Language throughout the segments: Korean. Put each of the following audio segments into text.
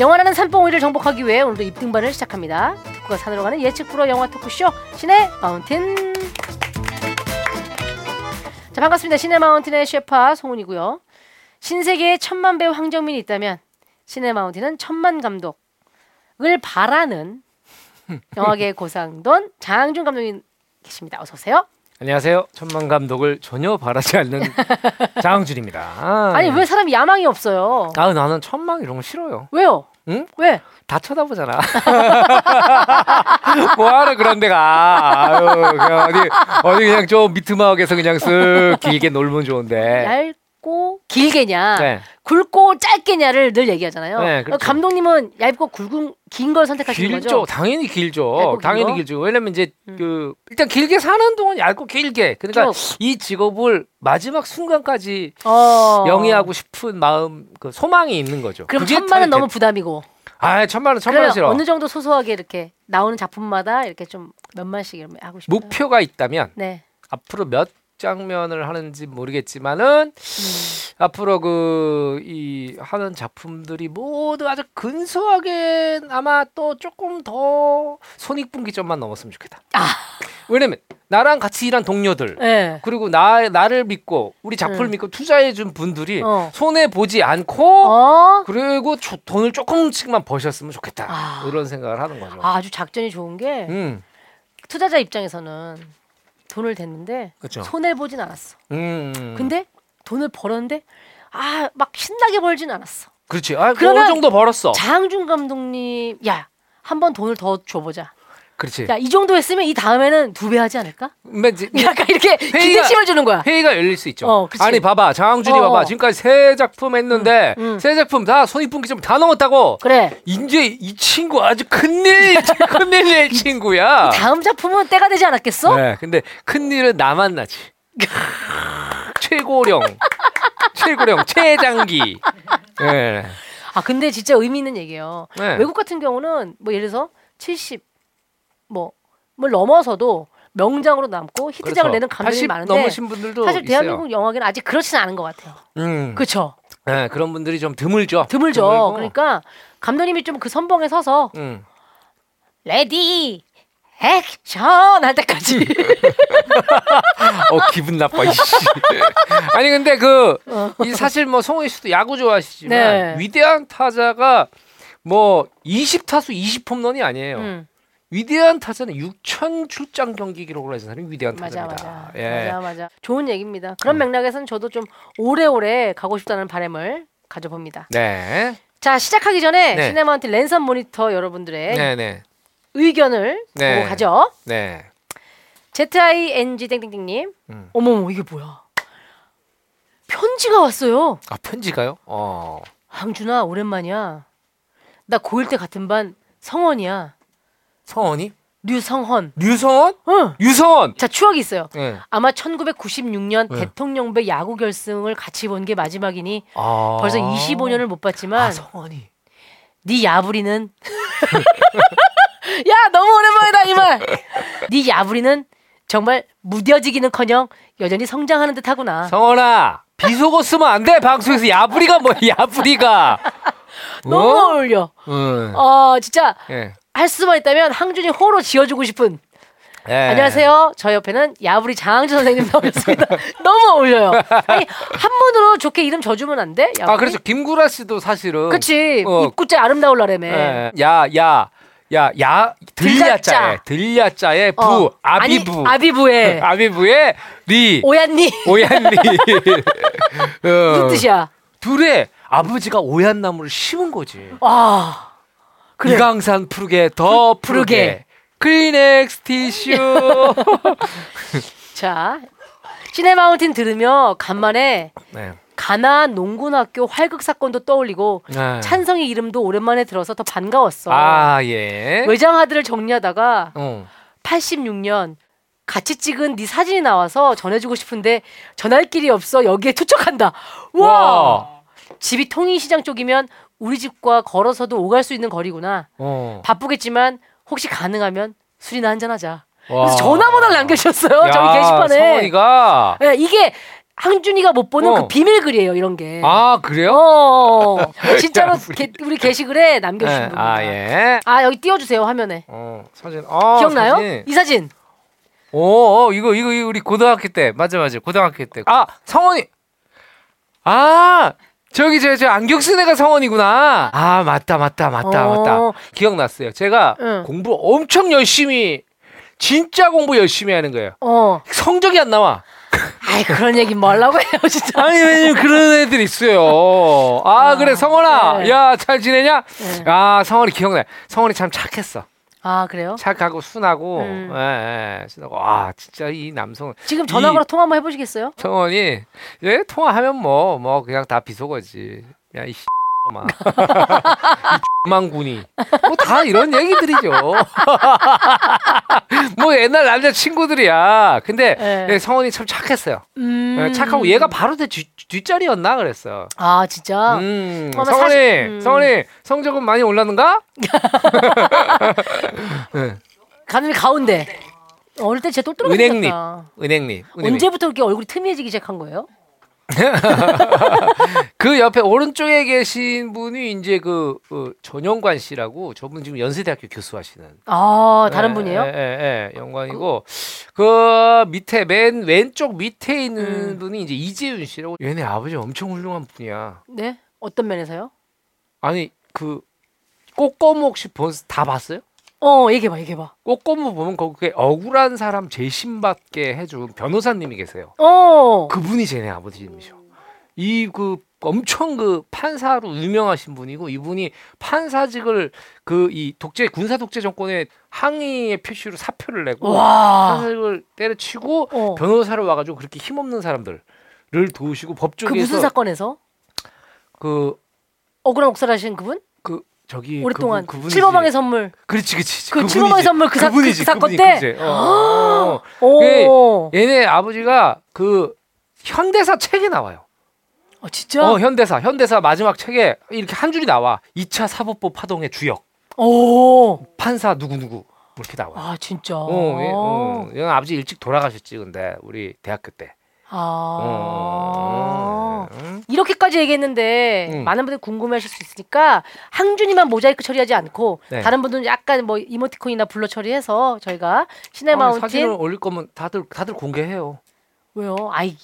영화라는 산봉우리를 정복하기 위해 오늘도 입등반을 시작합니다. 듣고가 산으로 가는 예측 프로 영화 토크쇼 신의 마운틴. 자 반갑습니다. 신의 마운틴의 셰파 송은이고요. 신세계에 천만 배우 황정민이 있다면 신의 마운틴은 천만 감독을 바라는 영화계 고상돈 장준 감독님 계십니다. 어서 오세요. 안녕하세요. 천만 감독을 전혀 바라지 않는 장준입니다. 아, 아니 왜 사람이 야망이 없어요? 아 나는 천막 이런 거 싫어요. 왜요? 응? 왜? 다 쳐다보잖아. 뭐하러 그런 데가. 아유, 그냥 어디 어디 그냥 좀 미트마을에서 그냥 쓱 길게 놀면 좋은데. 얇고 길게냐, 네. 굵고 짧게냐를 늘 얘기하잖아요. 네, 그렇죠. 감독님은 얇고 굵은 긴 걸 선택하시는 길죠. 거죠? 당연히 길죠. 긴 당연히 거? 길죠. 왜냐면 이제 음. 그 일단 길게 사는 동안 얇고 길게. 그러니까 쭉. 이 직업을 마지막 순간까지 어. 영위하고 싶은 마음, 그 소망이 있는 거죠. 그럼 천만은 타겟. 너무 부담이고. 아 천만 원, 천만 원 싫어. 어느 정도 소소하게 이렇게 나오는 작품마다 이렇게 좀 몇만씩 이렇게 하고 싶어요. 목표가 있다면 네. 앞으로 몇 장면을 하는지 모르겠지만은 음. 앞으로 그 이 하는 작품들이 모두 아주 근소하게 아마 또 조금 더 손익분기점만 넘었으면 좋겠다. 아. 왜냐면 나랑 같이 일한 동료들 네. 그리고 나 나를 믿고 우리 작품을 음. 믿고 투자해 준 분들이 어. 손해 보지 않고 어. 그리고 조- 돈을 조금씩만 버셨으면 좋겠다. 아. 이런 생각을 하는 거죠. 아, 아주 작전이 좋은 게 음, 투자자 입장에서는 돈을 댔는데 그렇죠. 손해 보진 않았어. 음, 근데 돈을 벌었는데 아 막 신나게 벌진 않았어. 그렇지. 아, 그러면 어느 정도 벌었어. 장준 감독님, 야, 한 번 돈을 더 줘보자. 그렇지. 야, 이 정도 했으면 이 다음에는 두 배 하지 않을까? 맨 이제 약간 이렇게 기대심을 주는 거야. 회의가 열릴 수 있죠. 어. 아니 봐봐 장항준이 어, 봐봐 어. 지금까지 세 작품 했는데 음, 음. 세 작품 다 손익분기점 다 넘었다고. 그래. 이제 이 친구 아주 큰일 큰일 낼 친구야. 다음 작품은 때가 되지 않았겠어? 네, 근데 큰일은 나만 나지. 최고령, 최고령, 최장기. 네. 아, 근데 진짜 의미 있는 얘기예요. 네. 외국 같은 경우는 뭐 예를 들어서 70 뭐, 뭘 넘어서도 명작으로 남고 히트작을 그렇죠. 내는 감독이 80 많은데 넘으신 분들도 사실 있어요. 대한민국 영화계는 아직 그렇지는 않은 것 같아요. 음, 그렇죠. 네, 그런 분들이 좀 드물죠. 드물죠. 드물고. 그러니까 감독님이 좀 그 선봉에 서서 음. ready action 할 때까지 어 기분 나빠 이씨. 아니 근데 그 어. 이 사실 뭐 송혜 씨도 야구 좋아하시지만 네. 위대한 타자가 뭐 20타수 20홈런이 아니에요. 음, 위대한 타자는 6천 출장 경기 기록을 가진 사람이 위대한 맞아 타자입니다. 맞아 예. 맞아 맞아 좋은 얘기입니다. 그런 맥락에서는 저도 좀 오래오래 가고 싶다는 바람을 가져봅니다. 네. 자 시작하기 전에 네. 시네마운트 랜선 모니터 여러분들의 네, 네. 의견을 네. 보고 가죠. 네. ZING 땡땡땡님. 음. 어머머 이게 뭐야? 편지가 왔어요. 아, 편지가요? 어. 항준아 오랜만이야. 나 고1 때 같은 반 성원이야. 성원이? 류성헌. 류성원? 응. 유성원. 자 추억이 있어요. 네. 아마 1996년 네. 대통령배 야구 결승을 같이 본 게 마지막이니 아. 벌써 25년을 못 봤지만 아, 성원이. 네 야부리는 야 너무 오랜만이다 이 말. 네 야부리는 정말 무뎌지기는커녕 여전히 성장하는 듯하구나. 성원아. 비속어 쓰면 안 돼. 방송에서 야부리가 뭐야? 야부리가. 너무 어? 어울려. 응. 어 진짜 예. 할 수만 있다면 항준이 호로 지어주고 싶은. 예. 안녕하세요. 저 옆에는 야부리 장항준 선생님 나오셨습니다. 너무 어울려요. 아니 한문으로 좋게 이름 져주면 안 돼? 야부리? 아 그렇죠. 김구라 씨도 사실은 그치. 어. 입구째 아름다울라라며. 예. 야, 야, 야, 야, 들야자에, 들야자에 부, 어. 아비부, 아니, 아비부에 아비부에 리, 오얏리. 무슨 어. 뜻이야? 둘의 아버지가 오얏나무를 심은 거지. 아 그래. 이강산 푸르게 더 푸르게. 클리넥스 티슈. 자 시네마운틴 들으며 간만에 네. 가나 농군학교 활극 사건도 떠올리고 네. 찬성의 이름도 오랜만에 들어서 더 반가웠어. 아 예. 외장하드를 정리하다가 어. 86년 같이 찍은 네 사진이 나와서 전해주고 싶은데 전할 길이 없어 여기에 투척한다. 와. 와. 집이 통인시장 쪽이면 우리 집과 걸어서도 오갈 수 있는 거리구나. 어. 바쁘겠지만 혹시 가능하면 술이나 한잔 하자. 와. 그래서 전화번호를 남겨주셨어요. 야, 저기 게시판에. 성원이가 네, 이게 항준이가 못 보는 어. 그 비밀 글이에요 이런 게. 아 그래요? 어, 진짜로 야, 우리- 게, 우리 게시글에 남겨주신 네. 분입니다. 아 예. 아, 여기 띄워주세요 화면에. 어 사진. 어, 기억나요? 사진. 이 사진. 오, 어, 이거 이거 이거 우리 고등학교 때 맞아 맞아 고등학교 때. 아 성원이. 아 저기 저 저 안경 쓴 애가 성원이구나. 아 맞다 맞다 맞다 어. 맞다. 기억났어요. 제가 응. 공부 엄청 열심히 진짜 공부 열심히 하는 거예요. 어. 성적이 안 나와. 아이 그런 얘기 뭐라고 해요 진짜. 아니 왜냐면 그런 애들 있어요. 아, 아, 그래 성원아, 네. 야잘 지내냐? 네. 아 성원이 기억나. 성원이 참 착했어. 아 그래요? 착하고 순하고, 음. 예, 예, 순하고. 아 진짜 이 남성 지금 전화 이- 걸어 통화 한번 해보시겠어요? 성원이 예 통화하면 뭐 뭐 그냥 다 비속어지. 야이 마. 망군이 뭐 다 이런 얘기들이죠. 뭐 옛날 남자 친구들이야. 근데 네. 예, 성원이 참 착했어요. 음. 예, 착하고 얘가 바로 내 뒤, 뒷자리였나 그랬어. 아 진짜. 음, 성원이, 사실- 음. 성원이 성적은 많이 올랐는가? 네, 가슴이 가운데. 어릴 때 진짜 똘똘하게 은행잎. 은행님. 은행님. 언제부터 이렇게 얼굴이 틈해지기 시작한 거예요? 그 옆에 오른쪽에 계신 분이 이제 그, 그 전영관 씨라고 저분 지금 연세대학교 교수하시는. 아 다른 예, 분이에요? 예, 예, 예, 영관이고 그 밑에 맨 왼쪽 밑에 있는 음. 분이 이제 이재윤 씨라고. 얘네 아버지 엄청 훌륭한 분이야. 네. 어떤 면에서요? 아니 그 꼬꼬무 혹시 본- 다 봤어요? 어 얘기해봐 얘기해봐. 꼬꼬무 보면 거기에 억울한 사람 재심받게 해준 변호사님이 계세요. 어. 그분이 쟤네 아버지님이셔. 이 그 엄청 그 판사로 유명하신 분이고 이분이 판사직을 그 이 독재 군사 독재 정권의 항의의 표시로 사표를 내고 와. 판사직을 때려치고 어. 변호사로 와가지고 그렇게 힘없는 사람들을 도우시고 그 법조계에서 무슨 사건에서 그, 억울한 옥살하신 그분? 그 저기 오랫동안 그분. 칠번방의 선물. 그렇지 그렇지 그 칠번방의 선물 그, 사, 그 그분이지, 사건 때. 그분이지. 어, 어. 오. 얘네 아버지가 그 현대사 책에 나와요. 어 진짜? 어, 현대사. 현대사 마지막 책에 이렇게 한 줄이 나와. 2차 사법부 파동의 주역. 오. 판사 누구누구. 이렇게 나와. 아 진짜. 어, 예, 어. 얘 아버지 일찍 돌아가셨지, 근데 우리 대학교 때. 아. 어, 음. 이렇게까지 얘기했는데 음. 많은 분들이 궁금해하실 수 있으니까 항준이만 모자이크 처리하지 않고 네. 다른 분들은 약간 뭐 이모티콘이나 블러 처리해서 저희가 시네 아니, 마운틴 사진을 올릴 거면 다들 다들 공개해요. 왜요? 아이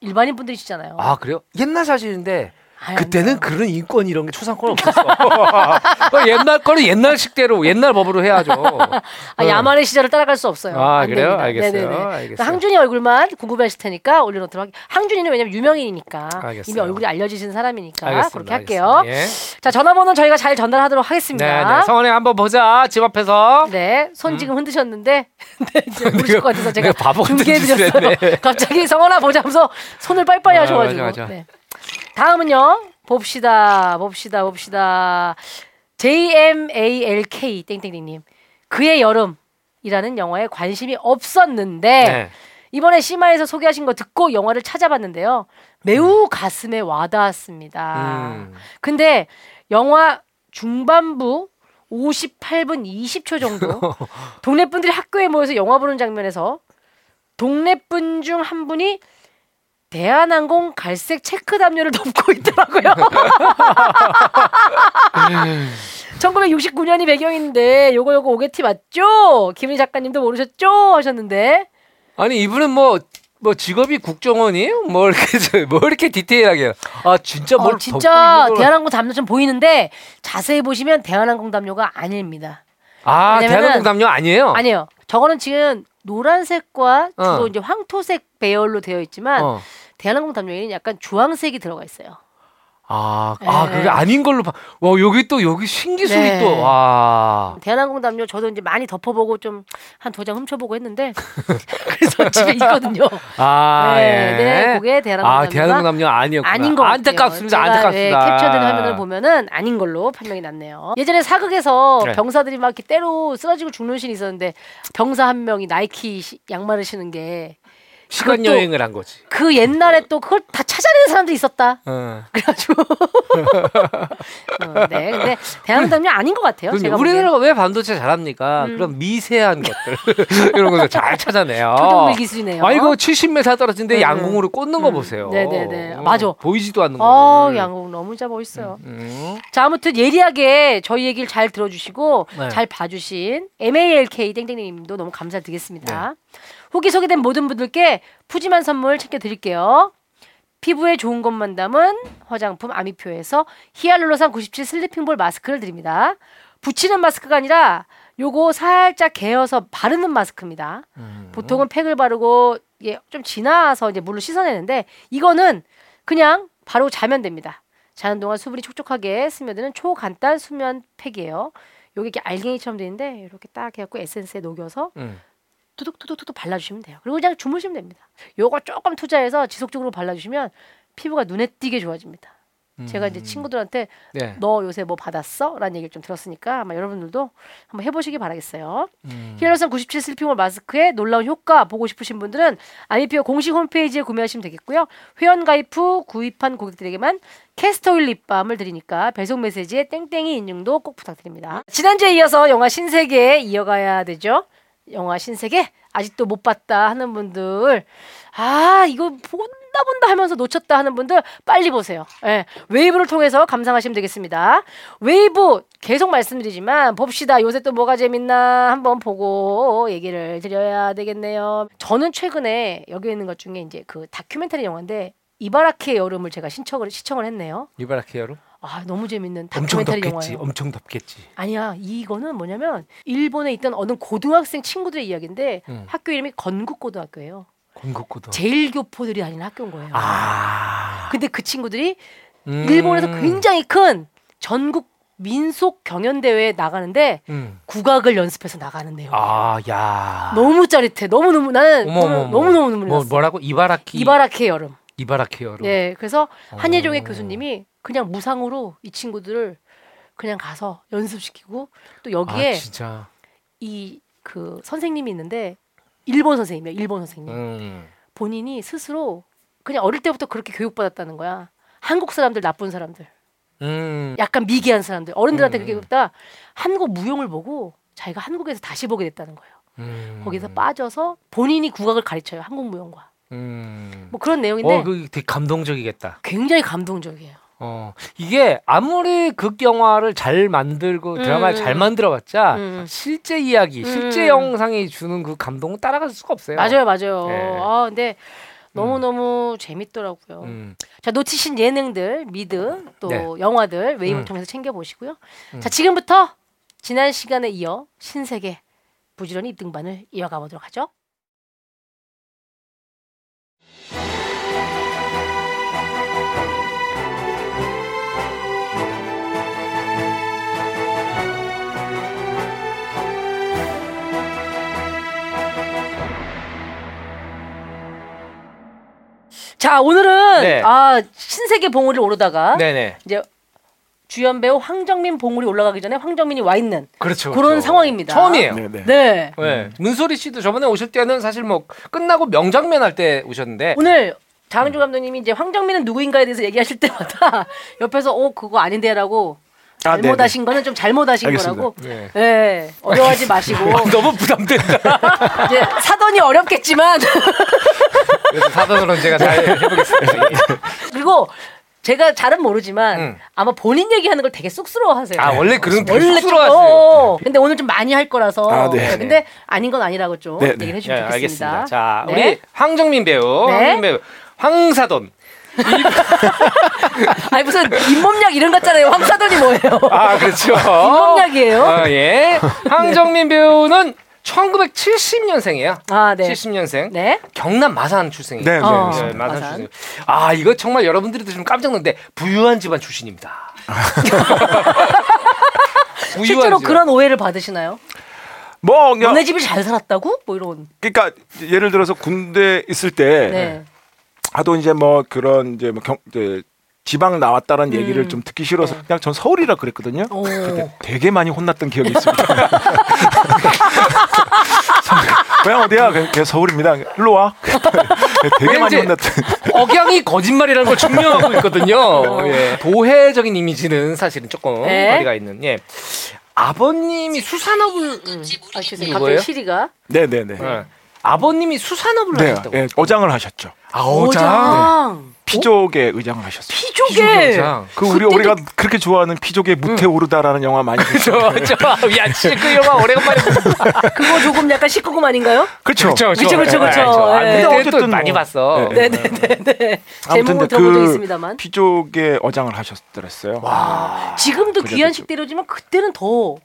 일반인 분들이시잖아요. 아, 그래요? 옛날 사진인데 그때는 안 돼요. 그런 인권 이런 게 초상권 없었어. 그 옛날 거는 옛날 식대로 옛날 법으로 해야죠. 아, 야만의 시절을 따라갈 수 없어요. 아, 안 그래요? 됩니다. 알겠어요. 네네네. 알겠어요. 그러니까 항준이 얼굴만 궁금해하실 테니까 올려놓도록 할게요. 항준이는 왜냐면 유명인이니까 알겠어요. 이미 얼굴이 알려지신 사람이니까 알겠습니다. 그렇게 할게요. 알겠습니다. 예. 자 전화번호 저희가 잘 전달하도록 하겠습니다. 네, 네. 성원이 한번 보자. 집 앞에서. 네, 손 지금 흔드셨는데 네, 이제 모르실 것 같아서 제가 중계해드렸어요. 갑자기 성원아 보자면서 손을 빨빨이 아, 하셔가지고. 맞아, 맞아. 네. 다음은요. 봅시다, 봅시다, 봅시다. JMALK 땡땡땡 님 그의 여름이라는 영화에 관심이 없었는데 네. 이번에 시마에서 소개하신 거 듣고 영화를 찾아봤는데요. 매우 가슴에 와닿았습니다. 음. 근데 영화 중반부 58분 20초 정도 동네 분들이 학교에 모여서 영화 보는 장면에서 동네 분 중 한 분이 대한항공 갈색 체크 담요를 덮고 있더라고요. 1969년이 배경인데 요거 요거 오게티 맞죠? 김희 작가님도 모르셨죠? 하셨는데 아니 이분은 뭐. 뭐 직업이 국정원이에요? 뭐 이렇게 저- 뭐 이렇게 디테일하게 아 진짜 뭘 어, 진짜 대한항공 담요처럼 보이는데 자세히 보시면 대한항공 담요가 아닙니다. 아 대한항공 담요 아니에요? 아니에요. 저거는 지금 노란색과 주로 어. 이제 황토색 배열로 되어 있지만 어. 대한항공 담요에는 약간 주황색이 들어가 있어요. 아, 아 네. 그게 아닌 걸로 봐. 와 여기 또 여기 신기술이 네. 또 와. 대한항공 담요 저도 이제 많이 덮어보고 좀 한 두 장 훔쳐보고 했는데 그래서 집에 있거든요. 아 네, 예. 네, 그게 대한항공 아 담요가 대한항공 담요 아니었구나. 아닌 것 같아요. 안타깝습니다. 제가, 안타깝습니다. 네, 캡처된 화면을 보면은 아닌 걸로 판명이 났네요. 예전에 사극에서 네. 병사들이 막 이렇게 때로 쓰러지고 죽는 신이 있었는데 병사 한 명이 나이키 시- 양말을 신은 게 시간 여행을 한 거지. 그 옛날에 또 그걸 다 찾아내는 사람도 있었다. 어. 그래가지고 어, 네 근데 대한민국이 아닌 것 같아요. 그럼요. 제가. 우리나라가 왜 반도체 잘합니까? 음. 그런 미세한 것들 이런 것들 잘 찾아내요. 초등밀 기술이네요. 아 이거 70m 떨어진데 네, 양궁으로 꽂는 거 음. 보세요. 네네네. 어, 맞아. 보이지도 않는 거. 어 양국 너무 진짜 멋있어요. 음. 자 아무튼 예리하게 저희 얘기를 잘 들어주시고 네. 잘 봐주신 MALK 땡땡님도 너무 감사드리겠습니다. 네. 후기 소개된 모든 분들께 푸짐한 선물 챙겨드릴게요. 피부에 좋은 것만 담은 화장품 아미표에서 히알루로산 97 슬리핑볼 마스크를 드립니다. 붙이는 마스크가 아니라 요거 살짝 개어서 바르는 마스크입니다. 음. 보통은 팩을 바르고 이게 좀 지나서 이제 물로 씻어내는데 이거는 그냥 바로 자면 됩니다. 자는 동안 수분이 촉촉하게 스며드는 초간단 수면 팩이에요. 요게 이렇게 알갱이처럼 돼 있는데 이렇게 딱 해갖고 에센스에 녹여서 음. 투둑투둑투둑 발라주시면 돼요. 그리고 그냥 주무시면 됩니다. 요거 조금 투자해서 지속적으로 발라주시면 피부가 눈에 띄게 좋아집니다. 제가 이제 친구들한테 네. 너 요새 뭐 받았어? 라는 얘기를 좀 들었으니까 아마 여러분들도 한번 해보시기 바라겠어요. 음. 히알루산 97 슬리핑몰 마스크의 놀라운 효과 보고 싶으신 분들은 아미피어 공식 홈페이지에 구매하시면 되겠고요. 회원 가입 후 구입한 고객들에게만 캐스터일 립밤을 드리니까 배송 메시지에 땡땡이 인증도 꼭 부탁드립니다. 지난주에 이어서 영화 신세계 이어가야 되죠. 영화 신세계 아직도 못 봤다 하는 분들 아 이거 본다 본다 하면서 놓쳤다 하는 분들 빨리 보세요. 예, 웨이브를 통해서 감상하시면 되겠습니다. 웨이브 계속 말씀드리지만 봅시다. 요새 또 뭐가 재밌나 한번 보고 얘기를 드려야 되겠네요. 저는 최근에 여기 있는 것 중에 이제 그 다큐멘터리 영화인데 이바라키의 여름을 제가 신청을 시청을 했네요. 이바라키 여름? 아 너무 재밌는 엄청 다큐멘터리 덥겠지. 영화예요. 엄청 덥겠지. 아니야 이거는 뭐냐면 일본에 있던 어느 고등학생 친구들의 이야기인데 음. 학교 이름이 건국고등학교예요. 건국고도. 제일 교포들이 다니는 학교인 거예요. 아. 근데 그 친구들이 음. 일본에서 굉장히 큰 전국 민속 경연 대회에 나가는데 음. 국악을 연습해서 나가는 내용. 아, 야. 너무 짜릿해. 너무 너무 나는 어머, 어머, 어머. 너무 너무 눈물 뭐 났어. 뭐라고? 이바라키. 이바라키의 여름. 이바라키 여름. 네, 그래서 한예종의 어. 교수님이 그냥 무상으로 이 친구들을 그냥 가서 연습시키고 또 여기에 아, 진짜. 이그 선생님이 있는데 일본 선생님이에요. 일본 선생님. 음. 본인이 스스로 그냥 어릴 때부터 그렇게 교육받았다는 거야. 한국 사람들 나쁜 사람들, 음. 약간 미개한 사람들, 어른들한테 음, 그렇게 음. 교육다 한국 무용을 보고 자기가 한국에서 다시 보게 됐다는 거예요. 음. 거기서 빠져서 본인이 국악을 가르쳐요. 한국 무용과. 음. 뭐 그런 내용인데 어, 그 되게 감동적이겠다. 굉장히 감동적이에요. 어 이게 아무리 극 영화를 잘 만들고 음, 드라마를 잘 만들어봤자 음. 실제 이야기, 실제 음. 영상이 주는 그 감동은 따라갈 수가 없어요. 맞아요, 맞아요. 네. 아 근데 너무 너무 재밌더라고요. 음. 자 놓치신 예능들, 미드 또 네. 영화들 웨이브를 음. 통해서 챙겨 보시고요. 음. 자 지금부터 지난 시간에 이어 신세계 부지런히 등반을 이어가 보도록 하죠. 자 오늘은 네. 아 신세계 봉우리를 오르다가 네네. 이제 주연 배우 황정민 봉우리 올라가기 전에 황정민이 와 있는 그렇죠. 그런 그렇죠. 상황입니다. 처음이에요. 네, 네. 네. 네. 문소리 씨도 저번에 오실 때는 사실 뭐 끝나고 명장면 할 때 오셨는데 오늘 장은주 감독님이 이제 황정민은 누구인가에 대해서 얘기하실 때마다 옆에서 어 그거 아닌데라고 아, 네, 잘못하신 거는 좀 잘못하신 알겠습니다. 거라고. 네. 네. 어려워하지 마시고 너무 부담된다. 이제 사돈이 어렵겠지만 그래서 사전으로는 제가 잘 해보겠습니다. 그리고 제가 잘은 모르지만 음. 아마 본인 얘기하는 걸 되게 쑥스러워하세요. 아 원래 그런 게 원래 쑥스러워하세요. 좀, 어, 근데 오늘 좀 많이 할 거라서. 아, 네. 근데 아닌 건 아니라고 좀 네, 네. 얘기를 예, 해주시면 좋겠습니다. 알겠습니다. 자, 네. 우리 황정민 배우, 네. 황정민 배우, 황사돈. 아니 무슨 잇몸약 이런 것 같잖아요. 황사돈이 뭐예요? 아, 그렇죠. 잇몸약이에요? 아, 예. 황정민 배우는 1970년생이에요. 아, 네. 70년생. 네. 경남 마산 출생이에요. 네, 네, 어. 네, 맞습니다. 마산 마산. 출생. 아, 이거 정말 여러분들이 들으시면 깜짝 놀는데 부유한 집안 출신입니다. 부유한 실제로 집안. 그런 오해를 받으시나요? 뭐 그냥 너네 집이 잘 살았다고? 뭐 이런. 그러니까 예를 들어서 군대 있을 때 네. 하도 이제 뭐 그런 이제 뭐 경, 이제 지방 나왔다는 얘기를 음. 좀 듣기 싫어서 네. 그냥 전 서울이라 그랬거든요. 오. 그때 되게 많이 혼났던 기억이 있습니다. 고향 어디야? 그, 그 서울입니다. 일로 와. 되게 많이 혼났던. 억양이 거짓말이라는 걸 증명하고 있거든요. 예. 도회적인 이미지는 사실은 조금 네. 거리가 있는. 예. 아버님이 수산업을 아, 죄송해요. 갑자기 시리가 네네네. 예. 아버님이 수산업을 네, 하셨다고. 예, 어장을 하셨죠. 아 오장. 피족의 의장을 하셨어요. 피조개. 그 우리 우리가 그렇게 좋아하는 피족의 무태 오르다라는 영화 많이 봤죠. 저, 저, 야, 진짜 그 영화 오래간만에. 그거 조금 약간 19금 아닌가요? 그렇죠. 그쵸, 그쵸, 그쵸. 아, 예. 그때 또 어쨌든 많이 뭐. 봤어. 네. 네네네네. 아무튼 제목은 근데 들어본 적그 있습니다만. 피족의 어장을 하셨더랬어요. 지금도 그래도 귀한식 때려지만 그때는 더.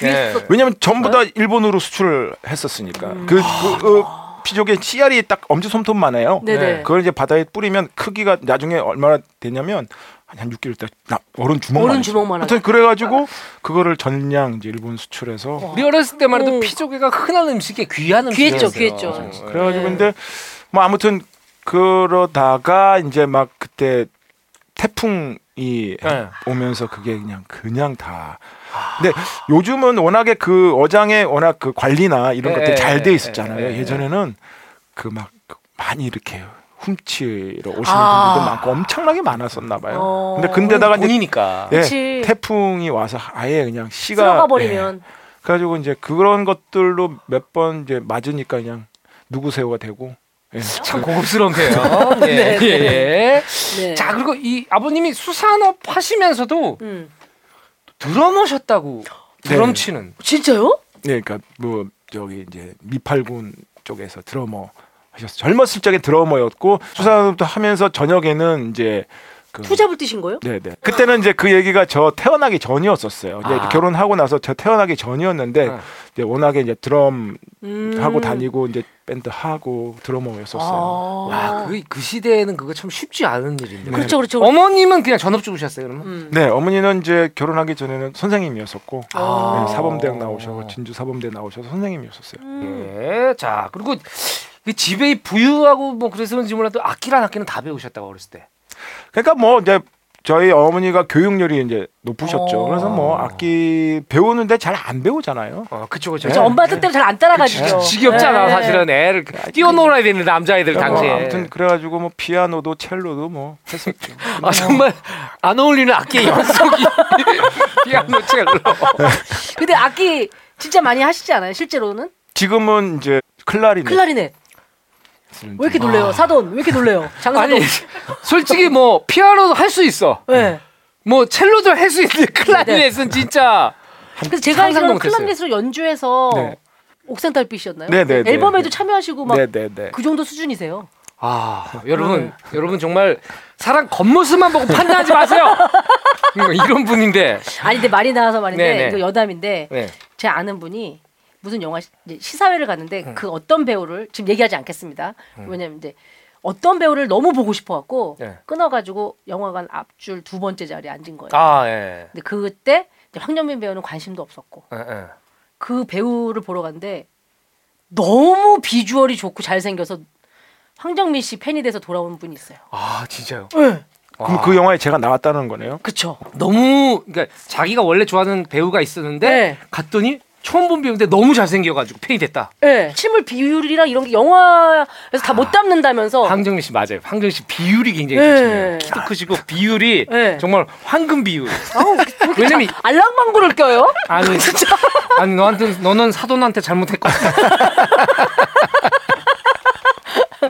네. 왜냐면 전부 다 일본으로 수출을 했었으니까. 그, 그, 그 피족의 씨알이 딱 엄지 손톱만 해요. 네네. 그걸 이제 바다에 뿌리면 크기가 나중에 얼마나 되냐면 한 6개월 때 나- 어른 주먹만. 어른 했어요. 주먹만 하여튼 그래가지고 그거를 전량 이제 일본 수출해서 우리 어렸을 때만 해도 오. 피조개가 흔한 음식에 귀한 귀했죠, 음식이었어요. 귀했죠. 예. 그래가지고 네. 근데 뭐 아무튼 그러다가 이제 막 그때 태풍이 네. 오면서 그게 그냥 그냥 다. 근데 요즘은 워낙에 그 어장에 워낙 그 관리나 이런 예, 것들이 잘돼 예, 있었잖아요. 예, 예. 예전에는 그 막 많이 이렇게 훔치러 오시는 아. 분들도 많고 엄청나게 많았었나 봐요. 어. 근데 근데다가 본이니까. 예. 태풍이 와서 아예 그냥 씨가 쓸어가 예. 버리면 그래가지고 이제 그런 것들로 몇 번 이제 맞으니까 그냥 누구세요가 되고. 예. 참 고급스러운 표현. 예, 네, 예, 예. 네. 자 그리고 이 아버님이 수산업 하시면서도 음. 드럼하셨다고 네. 드럼 치는. 진짜요? 네, 그러니까 뭐 저기 이제 미팔군 쪽에서 드러머 하셨어요. 젊었을 적에 드러머였고 수산업도 하면서 저녁에는 이제 그 투잡을 뛰신 거예요? 네, 네. 그때는 이제 그 얘기가 저 태어나기 전이었었어요. 이제 아. 결혼하고 나서 저 태어나기 전이었는데 아. 이제 워낙에 이제 드럼 음. 하고 다니고 이제 밴드 하고 드러머였었어요. 아. 와, 그, 그 시대에는 그거 참 쉽지 않은 일인데. 그렇죠, 그렇죠. 어머님은 그냥 전업 주부셨어요, 그러면? 음. 네, 어머니는 이제 결혼하기 전에는 선생님이었었고 아. 네, 사범대학 나오셔서 진주 사범대 나오셔서 선생님이었었어요. 음. 예, 자 그리고 이 집에 부유하고 뭐 그래서인지 몰라도 악기란 악기는 다 배우셨다고 어렸을 때. 그러니까 뭐 이제 저희 어머니가 교육열이 이제 높으셨죠. 어. 그래서 뭐 악기 배우는데 잘 안 배우잖아요. 어, 그쵸, 그쵸. 네. 엄마 뜻대로 잘 안 따라가지죠. 지겹잖아, 네. 사실은 애를 뛰어놀아야 되는 남자애들 그러니까 뭐 당시에. 아무튼 그래가지고 뭐 피아노도 첼로도 뭐 했었죠. 아 정말 안 어울리는 악기의 연속이 피아노 첼로. 근데 악기 진짜 많이 하시지 않아요? 실제로는? 지금은 이제 클라리넷. 클라리넷. 왜 이렇게 놀래요? 사돈 왜 이렇게 놀래요? 장사돈. 아니 솔직히 뭐 피아노도 할 수 있어. 네. 뭐 첼로도 할 수 있는데 클라리넷은 진짜 그래서 제가 알기로는. 클라리넷으로 연주해서 네. 옥산 달빛이었나요? 네, 네, 네, 앨범에도 네. 참여하시고 막그 네네네. 정도 수준이세요. 아 여러분 여러분 정말 사람 겉모습만 보고 판단하지 마세요. 뭐 이런 분인데. 아니 근데 말이 나와서 말인데 네, 네. 이거 여담인데 네. 제 아는 분이 무슨 영화 시- 이제 시사회를 갔는데 음. 그 어떤 배우를 지금 얘기하지 않겠습니다. 왜냐면 이제 어떤 배우를 너무 보고 싶어 갖고 네. 끊어가지고 영화관 앞줄 두 번째 자리에 앉은 거예요. 아 예. 근데 그때 황정민 배우는 관심도 없었고 예, 예. 그 배우를 보러 갔는데 너무 비주얼이 좋고 잘생겨서 황정민 씨 팬이 돼서 돌아온 분이 있어요. 아 진짜요. 네. 그럼 와. 그 영화에 제가 나왔다는 거네요. 그쵸. 너무 그러니까 자기가 원래 좋아하는 배우가 있었는데 네. 갔더니 처음 본 배우인데 너무 잘생겨가지고 팬이 됐다. 네. 침을 비율이랑 이런 게 영화에서 다 못 담는다면서. 황정민 씨 맞아요. 황정민 씨 비율이 굉장히 네. 좋잖아요. 키도 크시고 비율이 네. 정말 황금 비율. 아우, 왜 왜냐면 자- 알랑방구를 껴요? 아니 진짜 아니 너한테 너는 사돈한테 잘못했거든.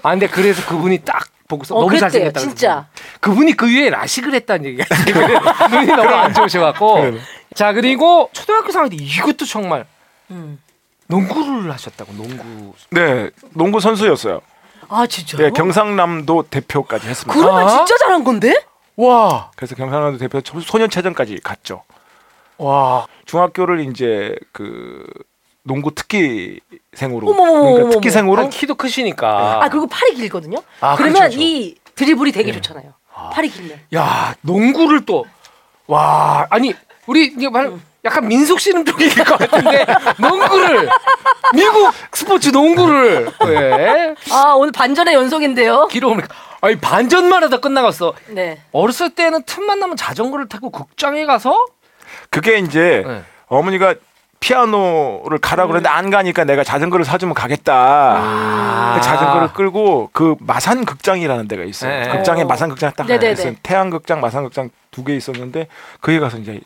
아 근데 그래서 그분이 딱 보고서 어, 너무 그랬대요, 잘생겼다. 진짜. 그분이 그 위에 라식을 했다는 얘기가. 눈이 너무 안 좋으셔갖고. 자 그리고 초등학교 3학년 때 이것도 정말 음. 농구를 하셨다고 농구. 네, 농구 선수였어요. 아 진짜요? 네, 경상남도 대표까지 했습니다. 그러면 아? 진짜 잘한 건데? 와. 그래서 경상남도 대표 초- 소년체전까지 갔죠. 와. 중학교를 이제 그 농구 특기생으로. 그러니까 특기생으로 아, 키도 크시니까. 아 그리고 팔이 길거든요. 아, 그러면 그렇죠, 그렇죠. 이 드리블이 되게 좋잖아요. 팔이 길면. 야 농구를 또 와 아니 우리 이게 말 약간 민속 씨름 쪽일 것 같은데 농구를 미국 스포츠 농구를 왜아 오늘 반전의 연속인데요. 길어오니까 아니 반전만 하다 끝나갔어 네. 어렸을 때는 틈만 나면 자전거를 타고 극장에 가서 그게 이제 네. 어머니가 피아노를 가라 그러는데 안 가니까 내가 자전거를 사주면 가겠다. 아. 그 자전거를 끌고 그 마산 극장이라는 데가 있어요. 네. 극장에 어. 마산 극장 딱 하나. 있어요. 태양 극장, 마산 극장 두 개 있었는데 거기 가서 이제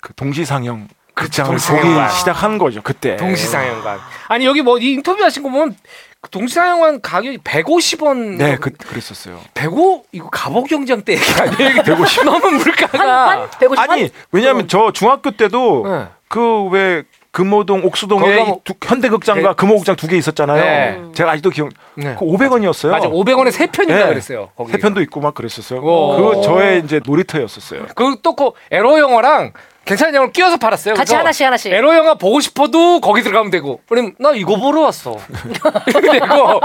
그 동시 상영 극장을 보기. 시작한 거죠. 그때. 동시 상영관. 아니 여기 뭐이 인터뷰 하신 거 보면 그 동시상영관 가격이 150원. 네, 그 그랬었어요. 105 이거 갑오 경장 때 얘기 아니에요? 150 너무 물가가. 한 150만? 아니 왜냐하면 저 중학교 때도 네. 그 왜 금호동 옥수동에 거기가 이 뭐- 두- 현대극장과 네. 금호극장 두 개 있었잖아요. 네. 제가 아직도 기억. 네. 그 500원이었어요. 맞아 500원에 세 편인가 네. 그랬어요. 거기. 세 편도 있고 막 그랬었어요. 오. 그거 저의 이제 놀이터였었어요. 그또그 에로 영화랑 괜찮은 영화를 끼워서 팔았어요. 같이 하나씩 하나씩. 에로 영화 보고 싶어도 거기 들어가면 되고. 그럼 나 이거 보러 왔어. 이거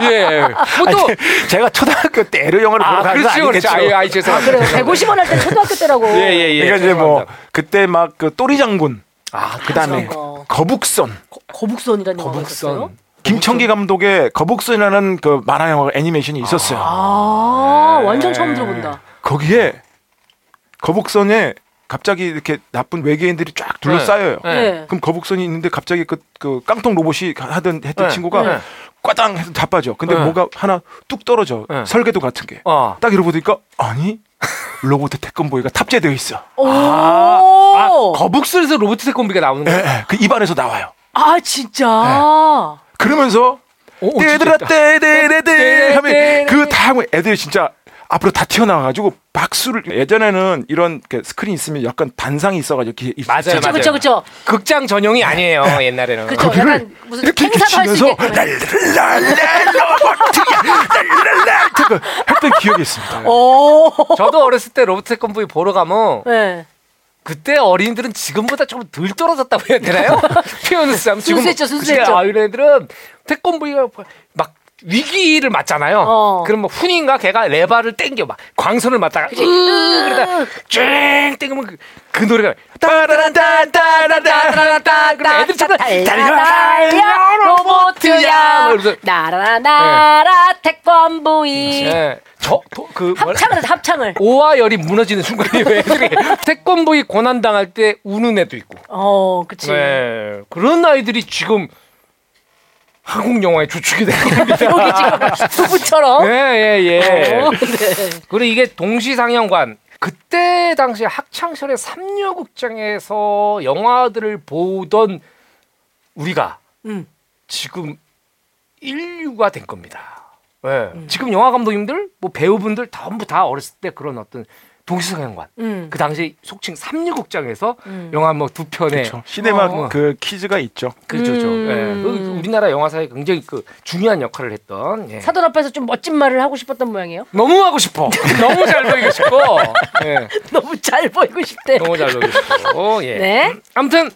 예. 뭐또 제가 초등학교 때 에로 영화를 보러 아, 가서 그렇지, 그렇지. 아니겠죠. 아이, 아이, 죄송합니다. 그래 150원 할 때 초등학교 때라고. 예, 예, 예. 그러니까 이제 뭐. 그때 막 그 또리 장군, 아, 그다음에 거. 거북선, 거- 거북선이라는 영화가 있었어요? 거북선. 김청기 감독의 거북선이라는 그 만화 영화 애니메이션이 있었어요. 아, 네. 완전 처음 들어본다. 거기에 거북선에 갑자기 이렇게 나쁜 외계인들이 쫙 둘러싸여요. 네. 네. 그럼 거북선이 있는데 갑자기 그, 그 깡통 로봇이 하던 했던 네. 친구가 네. 꽈당 해서 자빠져. 근데 네. 뭐가 하나 뚝 떨어져. 네. 설계도 같은 게. 어. 딱 이러고 보니까 아니 로봇 태권보이가 탑재되어 있어. 오. 아, 거북선에서 로버트 태권비가 나오는 예, 거야. 예. 그 입안에서 나와요. 아, 진짜. 네. 그러면서 진짜. 떼데레데 하면. 그 다음에 애들이 진짜 앞으로 다 튀어나와가지고 박수를 예전에는 이런 그 스크린 있으면 약간 단상이 있어가지고 이렇게 있- 맞아요, 맞아요. 그쵸, 그쵸. 극장 전용이 아니에요 옛날에는. 그쵸. 거기를 약간 무슨 이렇게 이렇게 행사도 할수 치면서 있게끔. 랄랄랄라 로봇이야 랄랄랄라 그 했던 기억이 있습니다. 오. 저도 어렸을 때 로버트 태권비 보러 가면 네. 그때 어린이들은 지금보다 좀덜 떨어졌다고 해야 되나요? 표현을 쓰자면 지금 순수했죠, 순수했죠. 아이들은 태권브이가 막 위기를 맞잖아요. 어. 그럼 뭐 훈인가 걔가 레바를 땡겨 막 광선을 맞다가 그러다 쨍 땡기면 그, 그 노래가 따라란따따라따라따 그럼 애들 찾아 달려 로봇이야 그래서 나라 나라 태권브이 예, 저그 합창을 합창을. 오와 열이 무너지는 순간이 왜 애들이 태권브이 고난 당할 때 우는 애도 있고 어, 그치. 네, 그런 아이들이 지금 한국 영화의 주축이 된 겁니다. 지금 두부처럼. 예, 예, 예. 어, 네. 그리고 이게 동시 상영관. 그때 당시 학창 시절에 삼류극장에서 영화들을 보던 우리가 음. 지금 인류가 된 겁니다. 예. 지금 영화 감독님들, 뭐 배우분들 전부 다 어렸을 때 그런 어떤 동시상영관. 음. 그 당시 속칭 삼류극장에서 음. 영화 뭐 두 편에. 시네마 어. 그 퀴즈가 있죠. 그죠, 죠 음. 예. 그 우리나라 영화사에 굉장히 그 중요한 역할을 했던. 예. 사돈 앞에서 좀 멋진 말을 하고 싶었던 모양이에요. 너무 하고 싶어. 너무 잘 보이고 싶고. 예. 너무 잘 보이고 싶대. 너무 잘 보이고 싶고. 예. 네. 아무튼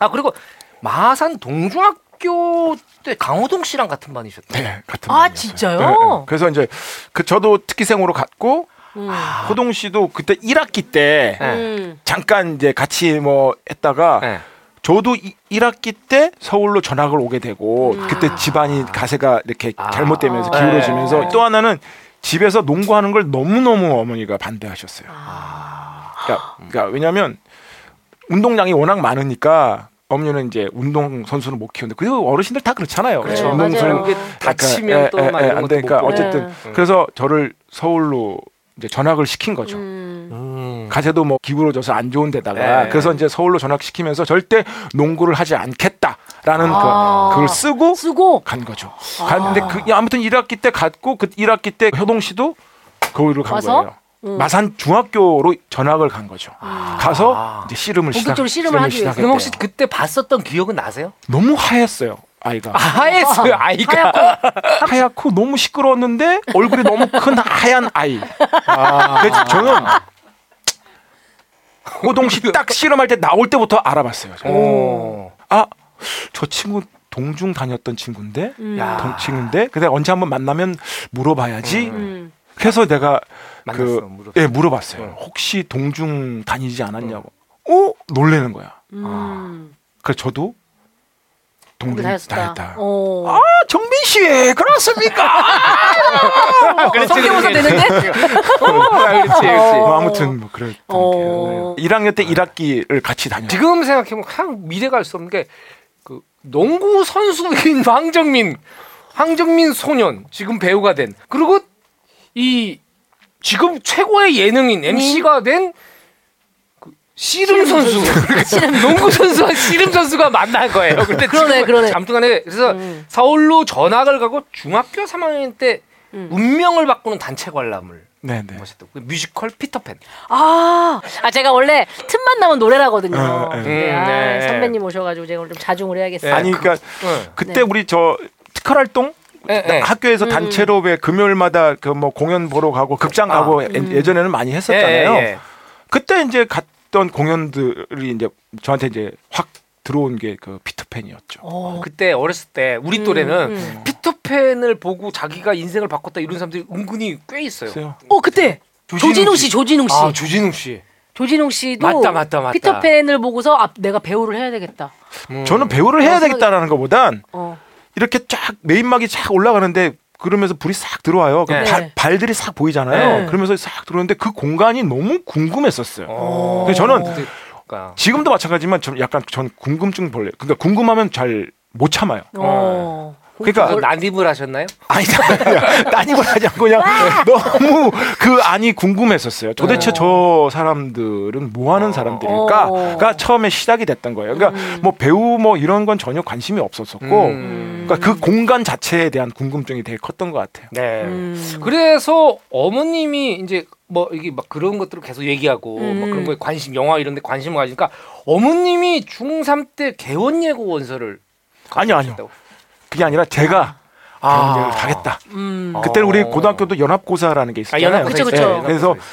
아 그리고 마산 동중학교 때 강호동 씨랑 같은 반이셨다. 네, 같은 아, 반이었어요. 진짜요? 네, 네. 그래서 이제 그 저도 특기생으로 갔고 음. 호동 씨도 그때 1학기 때 네. 음. 잠깐 이제 같이 뭐 했다가 예. 저도 이- 1학기 때 서울로 전학을 오게 되고 음. 그때 집안이 가세가 이렇게 아. 잘못되면서 아. 기울어지면서 네. 또 하나는 집에서 농구하는 걸 너무너무 어머니가 반대하셨어요. 아. 그러니까, 그러니까 왜냐하면 운동량이 워낙 많으니까 어머니는 이제 운동 선수는 못 키우는데 그 어르신들 다 그렇잖아요. 그렇죠. 운동 맞아요. 선수 이게 다치면 또 막 이런 안 것도 되니까. 어쨌든 네. 그래서 저를 서울로 이제 전학을 시킨 거죠. 음. 음. 가세도 뭐 기울어져서 안 좋은 데다가 네. 그래서 이제 서울로 전학시키면서 절대 농구를 하지 않겠다라는 아. 그 그걸 쓰고 쓰고 간 거죠. 아. 갔는데 그 아무튼 1학기 때 갔고 그 1학기 때 효동 씨도 거기로 간 와서? 거예요. 음. 마산 중학교로 전학을 간 거죠. 가서 아. 이제 씨름을 시작. 본격적으로 씨름을 하기 위해서. 그럼 혹시 그때 봤었던 기억은 나세요? 너무 하였어요 아이가 하였어요 아이가. 하얗고 너무 시끄러웠는데 얼굴이 너무 큰 하얀 아이. 그래서 저는 호동 씨딱 씨름할 때 나올 때부터 알아봤어요. 오. 아, 저 친구 동중 다녔던 친구인데, 음. 야. 동 친구인데, 근데 언제 한번 만나면 물어봐야지. 음. 그래서 내가 만났어, 그. 예, 물어봤어요. 응. 혹시 동중 다니지 않았냐고. 어? 놀래는 거야. 음. 그래서 저도 동중 다녔다. 다녔다. 어. 아, 정민 씨, 그렇습니까? 아, 어, 성대모사 되는데? 아, 그렇지, 그렇지. 뭐 아무튼 뭐 그랬던 어. 게 1학년 때 1학기를 같이 다녔어요. 지금 생각해보면 그냥 미래가 알 수 없는 게 그 농구 선수인 황정민, 황정민 소년 지금 배우가 된 그리고 이 지금 최고의 예능인 MC가 된그 씨름 선수, 농구 선수와 씨름 선수가 만난 거예요. 근데 그러네, 그러네. 아무튼간에 그래서 음. 서울로 전학을 가고 중학교 3학년 때 음. 운명을 바꾸는 단체 관람을 네, 네. 하셨다고 그 뮤지컬 피터팬. 아, 아 제가 원래 틈만 나면 노래라거든요. 어, 어. 네, 음, 아, 네. 선배님 오셔가지고 제가 오늘 좀 자중을 해야겠어요. 네. 아니 그러니까 응. 그때 네. 우리 저 특활 활동 예, 예. 학교에서 음. 단체로 왜 금요일마다 그 뭐 공연 보러 가고 극장 아. 가고 예- 음. 예전에는 많이 했었잖아요. 예, 예. 그때 이제 갔 던 공연들이 이제 저한테 이제 확 들어온 게 그 피터팬이었죠. 어. 그때 어렸을 때 우리 음, 또래는 음. 피터팬을 보고 자기가 인생을 바꿨다 이런 사람들이 은근히 꽤 있어요. 글쎄요. 어 그때 조진웅 씨, 조진웅 씨, 아 조진웅 씨. 조진웅 씨도 맞다, 맞다, 맞다. 피터팬을 보고서 아, 내가 배우를 해야 되겠다. 음. 저는 배우를 해야 어, 되겠다라는 것보단 어. 이렇게 쫙 메인막이 쫙 올라가는데 그러면서 불이 싹 들어와요. 네. 발, 발들이 싹 보이잖아요. 네. 그러면서 싹 들어오는데 그 공간이 너무 궁금했었어요. 어. 근데 저는 그러니까. 지금도 마찬가지지만 좀 약간 전 궁금증 벌레. 그러니까 궁금하면 잘 못 참아요. 어. 그러니까 그 난입을 하셨나요? 아니 따님을 하지 않고 그냥 너무 그 안이 궁금했었어요. 도대체 어. 저 사람들은 뭐 하는 어. 사람들일까가 처음에 시작이 됐던 거예요. 그러니까 음. 뭐 배우 뭐 이런 건 전혀 관심이 없었었고 음. 그러니까 그 공간 자체에 대한 궁금증이 되게 컸던 것 같아요. 네. 음. 그래서 어머님이 이제 뭐 이게 막 그런 것들을 계속 얘기하고 음. 막 그런 거에 관심 영화 이런 데 관심을 가지니까 어머님이 중3 때 개원 예고 원서를 아니요, 아니요. 그게 아니라 제가 아. 경쟁을 가겠다. 음. 어. 그때는 우리 고등학교도 연합고사라는 게 아, 있었잖아요. 연합고사 그쵸, 있어요. 그쵸. 연합고사 그래서 있어요.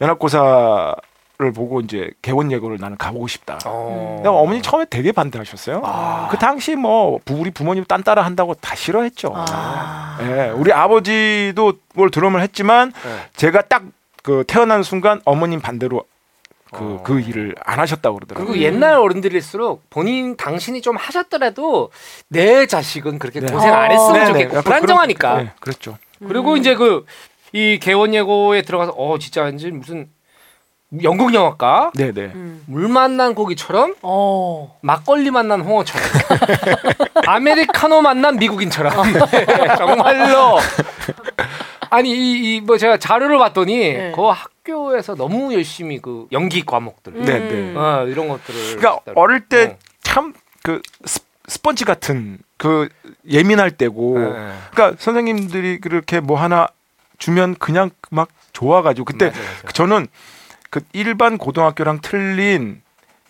연합고사 를 보고 이제 개원 예고를 나는 가보고 싶다. 어. 근데 어머니 처음에 되게 반대하셨어요. 아. 그 당시 뭐 부- 우리 부모님 딴 따라 한다고 다 싫어했죠. 아. 예, 우리 아버지도 뭘 드럼을 했지만 네. 제가 딱 그 태어난 순간 어머님 반대로 그, 어. 그 일을 안 하셨다고 그러더라고요. 그리고 옛날 어른들일수록 본인 당신이 좀 하셨더라도 내 자식은 그렇게 네. 고생 안 했으면 어. 좋겠고 약간 불안정하니까. 그런- 네, 그렇죠. 그리고 이제 그 이 개원 예고에 들어가서 어 진짜 왠지 무슨 영국 영화과 네, 네. 음. 물 만난 고기처럼 어. 막걸리 만난 홍어처럼 아메리카노 만난 미국인처럼 정말로 아니 이뭐 제가 자료를 봤더니 네. 그 학교에서 너무 열심히 그 연기 과목들 네, 음. 네. 어, 이런 것들을 그러니까 했다고. 어릴 어. 때참 그 스펀지 같은 그 예민할 때고 네. 그러니까 선생님들이 그렇게 뭐 하나 주면 그냥 막 좋아가지고 그때 맞아, 맞아. 저는 그 일반 고등학교랑 틀린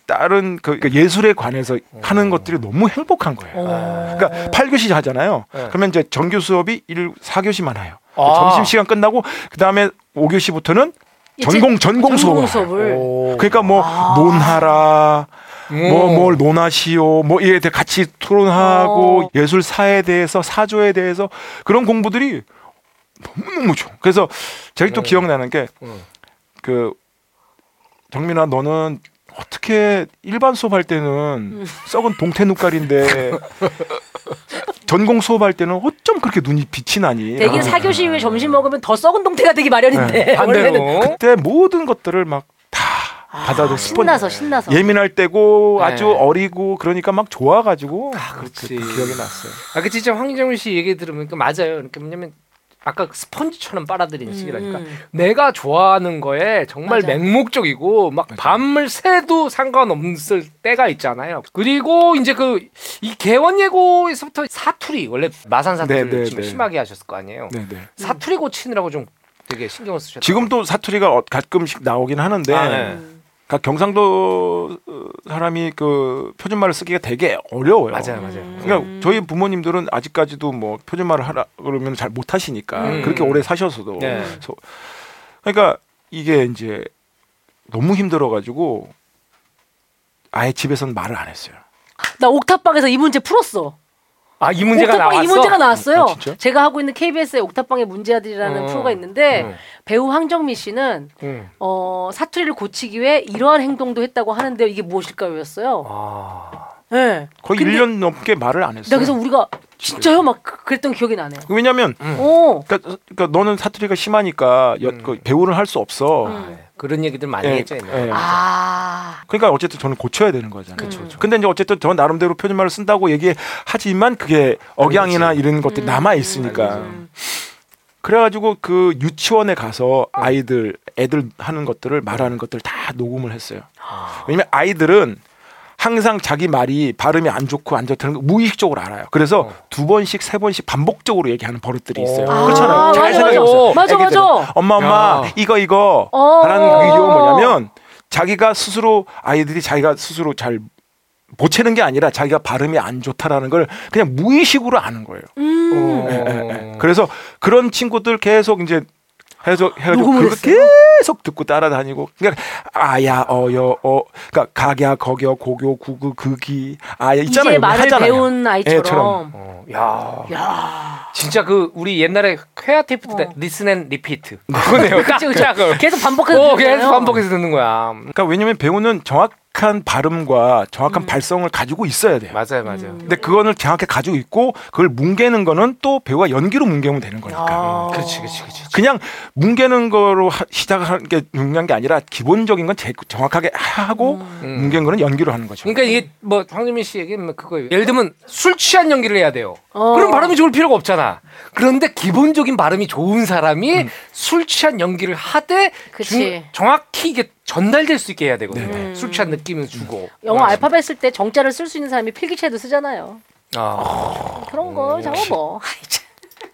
다른 그 예술에 관해서 하는 것들이 너무 행복한 거예요. 어. 그러니까 8교시 하잖아요. 네. 그러면 이제 정규 수업이 1, 4교시만 해요. 아. 점심 시간 끝나고 그 다음에 5교시부터는 이제 전공 전공 수업을. 그러니까 뭐 아. 논하라 뭐 음. 뭘 논하시오 뭐 이에 대해 같이 토론하고 어. 예술사에 대해서 사조에 대해서 그런 공부들이 너무너무 좋아. 그래서 제일 또 네. 기억나는 게 음. 그 정민아 너는 어떻게 일반 수업할 때는 음. 썩은 동태 눈깔인데 전공 수업할 때는 어쩜 그렇게 눈이 빛이 나니? 대긴 라고. 사교시 후에 점심 먹으면 더 썩은 동태가 되기 마련인데 원래는 반대로 그때 모든 것들을 막다 받아들 신나서 신나서. 예민할 때고 네. 아주 어리고 그러니까 막 좋아가지고 아, 그렇지. 그, 그 기억이 났어요. 아, 그 진짜 황정민 씨 얘기 들으면 그 맞아요. 그러니까 뭐냐면 아까 스펀지처럼 빨아들이는 시기라니까. 음. 내가 좋아하는 거에 정말 맞아. 맹목적이고 막 맞아. 밤을 새도 상관없을 때가 있잖아요. 그리고 이제 그 이 개원 예고에서부터 사투리 원래 마산 사투리를 네, 네, 좀 네. 심하게 하셨을 거 아니에요. 네네. 사투리 고치느라고 좀 되게 신경을 쓰셨다. 지금도 사투리가 어- 가끔씩 나오긴 하는데 아, 네. 음. 그러니까 경상도 어, 사람이 그 표준말을 쓰기가 되게 어려워요. 맞아요, 맞아요. 음. 그러니까 저희 부모님들은 아직까지도 뭐 표준말을 하라 그러면 잘 못 하시니까 음. 그렇게 오래 사셔서도 네. 그래서 그러니까 이게 이제 너무 힘들어가지고 아예 집에서는 말을 안 했어요. 나 옥탑방에서 이 문제 풀었어. 아, 이 문제가 옥탑방 나왔어. 이 문제가 나왔어요. 아? 제가 하고 있는 KBS의 옥탑방의 문제아들이라는 어. 프로가 있는데 음. 배우 황정민 씨는 음. 어, 사투리를 고치기 위해 이러한 행동도 했다고 하는데요. 이게 무엇일까요였어요. 아. 네. 거의 근데 1년 넘게 말을 안나 했어요. 그래서 우리가 진짜요? 막 그- 그랬던 기억이 나네요. 왜냐면 음. 오. 그러니까, 그러니까 너는 사투리가 심하니까 여- 음. 그 배우를 할 수 없어. 음. 그런 얘기들 많이 예, 했죠 옛날에. 예. 아. 그러니까 어쨌든 저는 고쳐야 되는 거잖아요. 그쵸, 그쵸. 근데 이제 어쨌든 저 나름대로 표준말을 쓴다고 얘기하지만 그게 억양이나 이런 것들이 남아 있으니까. 음. 그래가지고 그 유치원에 가서 아이들 애들 하는 것들을 말하는 것들 다 녹음을 했어요. 왜냐면 아이들은 항상 자기 말이 발음이 안 좋고 안 좋다는 거 무의식적으로 알아요. 그래서 어. 두 번씩 세 번씩 반복적으로 얘기하는 버릇들이 있어요. 아, 그렇잖아요. 잘 생각해. 보세요. 맞아. 맞아. 엄마 엄마 야. 이거 이거 어. 하라는 그 이유가 뭐냐면 자기가 스스로 아이들이 자기가 스스로 잘못 채는 게 아니라 자기가 발음이 안 좋다라는 걸 그냥 무의식으로 아는 거예요. 음. 어. 예, 예, 예. 그래서 그런 친구들 계속 이제 해서 해가지고 그거 했어요? 계속 듣고 따라다니고 그러니까 아야 어여 어 그러니까 가갸 거겨 고교 구규 그기 아야 있잖아요. 이제 말을 하잖아요. 배운 아이처럼. 애처럼. 어, 야. 야. 진짜 그 우리 옛날에 회화 테이프 때 어. listen and repeat 그거네요. 딱 그쵸. 딱. 계속 반복해서 어. 계속 반복해서 듣는 거야. 그러니까 왜냐면 배우는 정확 한 발음과 정확한 음. 발성을 가지고 있어야 돼요. 맞아요, 맞아요. 근데 그거를 정확히 가지고 있고 그걸 뭉개는 거는 또 배우가 연기로 뭉개면 되는 거니까. 아. 그렇지, 그렇지, 그렇지. 그냥 뭉개는 거로 하- 시작하는 게 중요한 게 아니라 기본적인 건 제- 정확하게 하고 음. 뭉개는 거는 연기로 하는 거죠. 그러니까 이게 뭐 황준민 씨 얘기는 그거예요. 예를 들면 술 취한 연기를 해야 돼요. 어. 그럼 발음이 좋을 필요가 없잖아. 그런데 기본적인 발음이 좋은 사람이 술 취한 연기를 하되 그치. 중- 정확히 이게 전달될 수 있게 해야 되거든요. 네네. 술 취한 느낌을 주고. 영어 어. 알파벳 쓸 때 정자를 쓸 수 있는 사람이 필기체도 쓰잖아요. 아, 그런 거 저거 뭐. 아이, 참.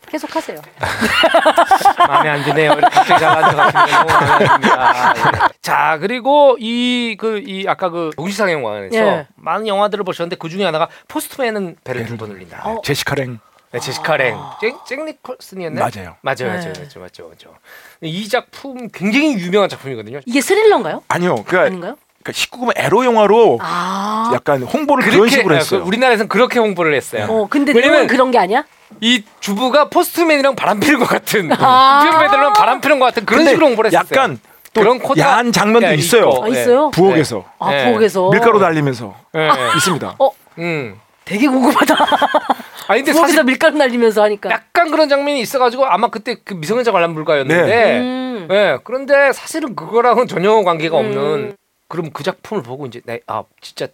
계속하세요. 마음에 안 드네요. 갑자기 잘하는 것 같은데. 자 그리고 이그 이 아까 그 동시상 영화에서 예. 많은 영화들을 보셨는데 그 중에 하나가 포스트맨은 배를 두번 흘린다. 어. 제시카 랭 네, 제시카 랭, 잭, 잭 니콜슨이었나요? 맞아요. 맞아요, 네. 맞아요, 맞죠, 맞죠, 맞죠. 이 작품 굉장히 유명한 작품이거든요. 이게 스릴러인가요? 아니요. 그러니까, 아닌가요? 그러니까 19금 에로 영화로 아. 약간 홍보를 그런 식으로 아, 했어요. 그 우리나라에서는 그렇게 홍보를 했어요. 어, 근데 왜냐면 그런 게 아니야? 이 주부가 postman이랑 바람 피는 것 같은, 아. 배달부랑 바람 피는 것 같은 그런 식으로 홍보를 했어요. 약간 또 그런 코드가 야한 장면도 야, 있어요. 있고. 아, 네. 있어요? 부엌에서 아, 네. 부엌에서. 밀가루 날리면서 예, 예. 있습니다. 어, 음. 되게 궁금하다. 아니 근데 사실 밀가루 날리면서 하니까. 약간 그런 장면이 있어가지고 아마 그때 그 미성년자 관람 불가였는데, 네. 음. 예. 그런데 사실은 그거랑은 전혀 관계가 없는. 음. 그럼 그 작품을 보고 이제 나, 아 진짜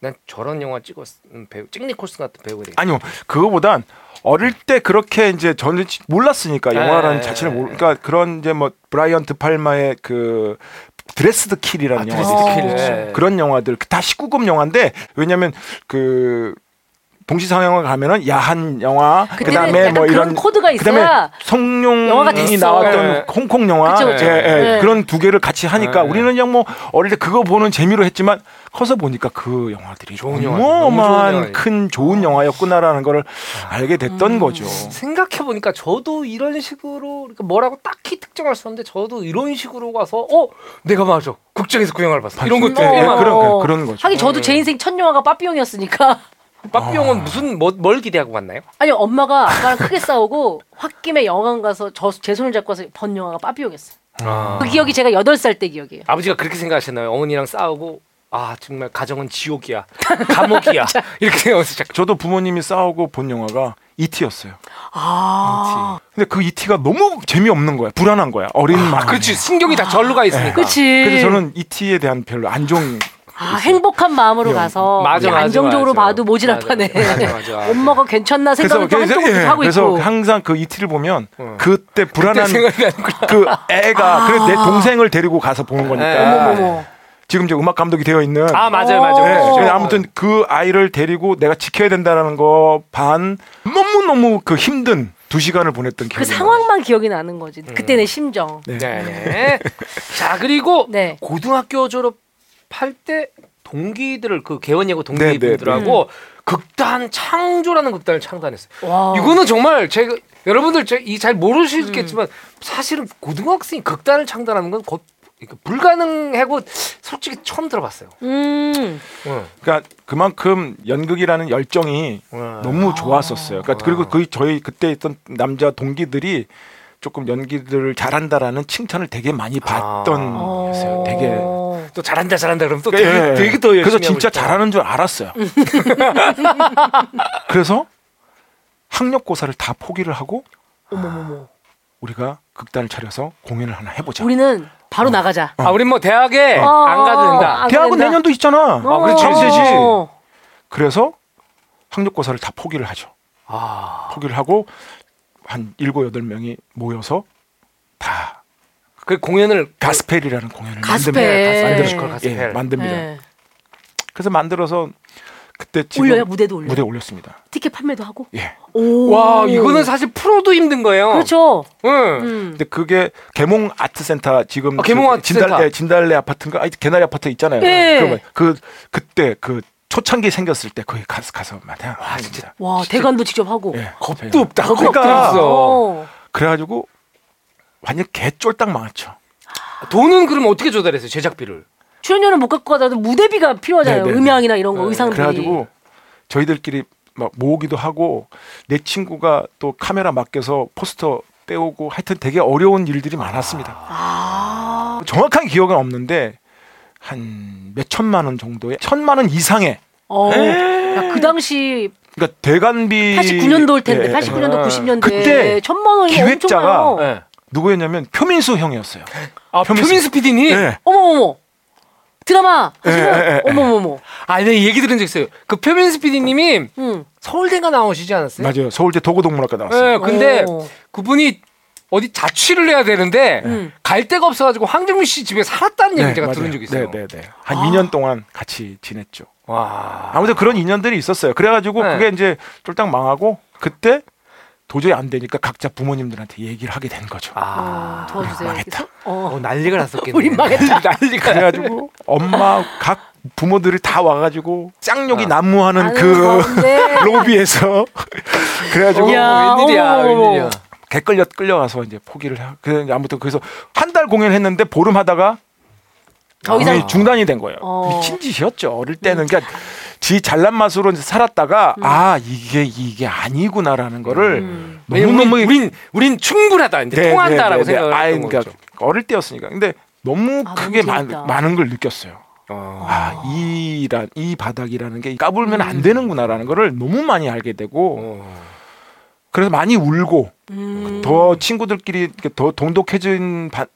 난 저런 영화 찍는 배우, 잭 니콜슨 같은 배우가 되겠다. 아니요. 그거보단 어릴 때 그렇게 이제 저는 몰랐으니까 네. 영화라는 자체를 모르 그러니까 그런 이제 뭐 브라이언 드 팔마의 그 Dressed to Kill이라는 아, 영화 Dressed to Kill. 네. 그런 영화들 다 19금 영화인데 왜냐면 그 동시 상영을 가면은 야한 영화 그다음에 뭐 이런 코드가 그다음에 있어야 성룡이. 나왔던 네. 홍콩 영화 그쵸, 그쵸. 예, 예, 네. 그런 두 개를 같이 하니까 네. 우리는 그냥 뭐 어릴 때 그거 보는 재미로 했지만 커서 보니까 그 영화들이 좋은 어마어마한. 큰 좋은 영화였구나라는 거를 알게 됐던 음. 거죠. 생각해 보니까 저도 이런 식으로 그러니까 뭐라고 딱히 특정할 수 없는데 저도 이런 식으로 가서 어 내가 맞아 극장에서 그 영화를 봤어 이런 네, 것들 어. 네, 꽤 그런. 그런 거죠. 하긴 저도 음. 제 인생 첫 영화가 빠삐용이었으니까. 빠삐용은 아. 무슨 뭐, 뭘 기대하고 갔나요? 아니 엄마가 아빠랑 크게 싸우고 홧김에 영화관 가서 저 제 손을 잡고 와서 본 영화가 빠삐용이었어요. 아. 그 기억이 제가 여덟 살 때 기억이에요. 아버지가 그렇게 생각하셨나요? 어머니랑 싸우고 아 정말 가정은 지옥이야 감옥이야 이렇게 자꾸 저도 부모님이 싸우고 본 영화가 이티였어요. 아, 근데 그 이티가 너무 재미없는 거야. 불안한 거야. 어린 마음. 아, 그렇지 신경이 다 절로 가 있으니까 그치. 그래서 저는 이티에 대한 별로 안 좋은 아, 행복한 마음으로 영- 가서 맞아, 맞아, 안정적으로 맞아. 봐도 맞아. 엄마가 괜찮나 생각을 또 한쪽으로 예, 하고 그래서 있고. 항상 그 이티를 보면 어. 그때 불안한 나는구나 그 애가 그래서 내 동생을 데리고 가서 보는 거니까 네. 어머머머. 지금 이제 음악 감독이 되어 있는 아 맞아요 어. 맞아요 네, 아무튼 그 아이를 데리고 내가 지켜야 된다라는 거 반 너무 너무 그 힘든 두 시간을 보냈던 그 기억이 상황만 기억이 나는 거지. 그때 내 심정. 네. 네. 자 그리고 네. 고등학교 졸업 할때 동기들을 그 개원예고 네, 네, 동기분들하고 극단 창조라는 극단을 창단했어요. 와. 이거는 정말 제가 여러분들 이 잘 모르시겠지만 사실은 고등학생이 극단을 창단하는 건 거, 이거 불가능하고 솔직히 처음 들어봤어요. 음. 응. 그러니까 그만큼 연극이라는 열정이 응. 너무 좋았었어요. 그러니까 그리고 그 저희 그때 있던 남자 동기들이 조금 연기들을 잘한다라는 칭찬을 되게 많이 받던 아. 되게 또 잘한다 잘한다 그러면 또 예, 되게, 예. 되게 더 열심히 그래서 진짜. 잘하는 줄 알았어요. 그래서 학력고사를 다 포기를 하고 어머머머. 우리가 극단을 차려서 공연을 하나 해보자. 우리는 바로 나가자. 아 우린 뭐 대학에 어, 안 가도 된다. 안 대학은 된다. 내년도 있잖아. 아, 그렇지, 어. 그래서 학력고사를 다 포기를 하죠. 아, 포기를 하고 한 일곱 여덟 명이 모여서 다 그 공연을 가스펠이라는 공연을 가스펠. 만듭니다. 만들 네. 걸 가스펠. 예, 만듭니다. 네. 그래서 만들어서 그때 지금 올려요 무대도 올려. 무대 올렸습니다. 티켓 판매도 하고. 예. 오. 와 이거는 사실 프로도 힘든 거예요. 그렇죠. 응. 음. 근데 그게 계몽 아트센터 지금 아, 계몽 그 아트센터. 진달, 예, 진달래 아파트인가 아니 개나리 아파트 있잖아요. 네. 그러면 그 그때 그 초창기 생겼을 때 거기 가서 가서 마다 와 진짜. 와 대관도 직접 하고. 예, 겁도 없다. 겁도 그러니까. 없어. 어. 그래가지고 완전 개 쫄딱 망했죠. 돈은 그럼 어떻게 조달했어요 제작비를? 출연료는 못 갖고 가더라도 무대비가 필요하잖아요. 네, 네, 네. 음향이나 이런 거 네. 의상들이. 그래가지고 저희들끼리 막 모으기도 하고 내 친구가 또 카메라 맡겨서 포스터 떼오고 하여튼 되게 어려운 일들이 많았습니다. 아. 정확한 기억은 없는데 한 몇 천만 원 정도의 천만 원 이상의 어. 네. 야, 그 당시 그러니까 대관비 89년도일 텐데 예, 예. 89년도 아, 90년대 그때 천만 원이 기획자가 엄청나요. 네. 누구였냐면 표민수 형이었어요. 아 표민수- 표민수 PD님. 예. 어머머머 드라마 하시면 예, 예, 예. 어머머머 아, 내가 얘기 들은 적 있어요. 그 표민수 PD님이 응. 서울대가 나오시지 않았어요? 맞아요. 서울대 도고동물학과 나왔어요. 네, 근데 어. 그분이 어디 자취를 해야 되는데 음. 갈 데가 없어가지고 황정민 씨 집에 살았다는 얘기 네, 제가 맞아요. 들은 적이 있어요. 네, 네, 네. 한 아. 2년 동안 같이 지냈죠. 와. 아무튼 그런 인연들이 있었어요. 그래가지고 네. 그게 이제 쫄딱 망하고 그때 도저히 안 되니까 각자 부모님들한테 얘기를 하게 된 거죠. 어, 아. 도와주세요. 망했다. 어. 어, 난리가 났었겠네. 우리 망했다. 난리가. 그래가지고 엄마 각 부모들이 다 와가지고 쌍욕이 아. 난무하는 그. 로비에서 그래가지고 야, 웬일이야, 웬일이야. 개 끌려 끌려가서 이제 포기를 하. 그 아무튼 그래서 한 달 공연했는데 보름 하다가 더 이상 중단이 된 거예요. 어. 미친 짓이었죠. 어릴 때는 그러니까 지 잘난 맛으로 살았다가 아 이게 이게 아니구나라는 거를 음. 왜냐면 너무 너무 우린, 우린 우린 충분하다. 이제 네, 통한다라고 네, 네, 네. 생각을 아이, 했던 그러니까 거죠. 어릴 때였으니까. 근데 너무 아, 크게 너무 많. 많은 걸 느꼈어요. 어. 아, 이란 이 바닥이라는 게 까불면 음. 안 되는구나라는 거를 너무 많이 알게 되고 어. 그래서 많이 울고 음. 더 친구들끼리 더 동독해진 바,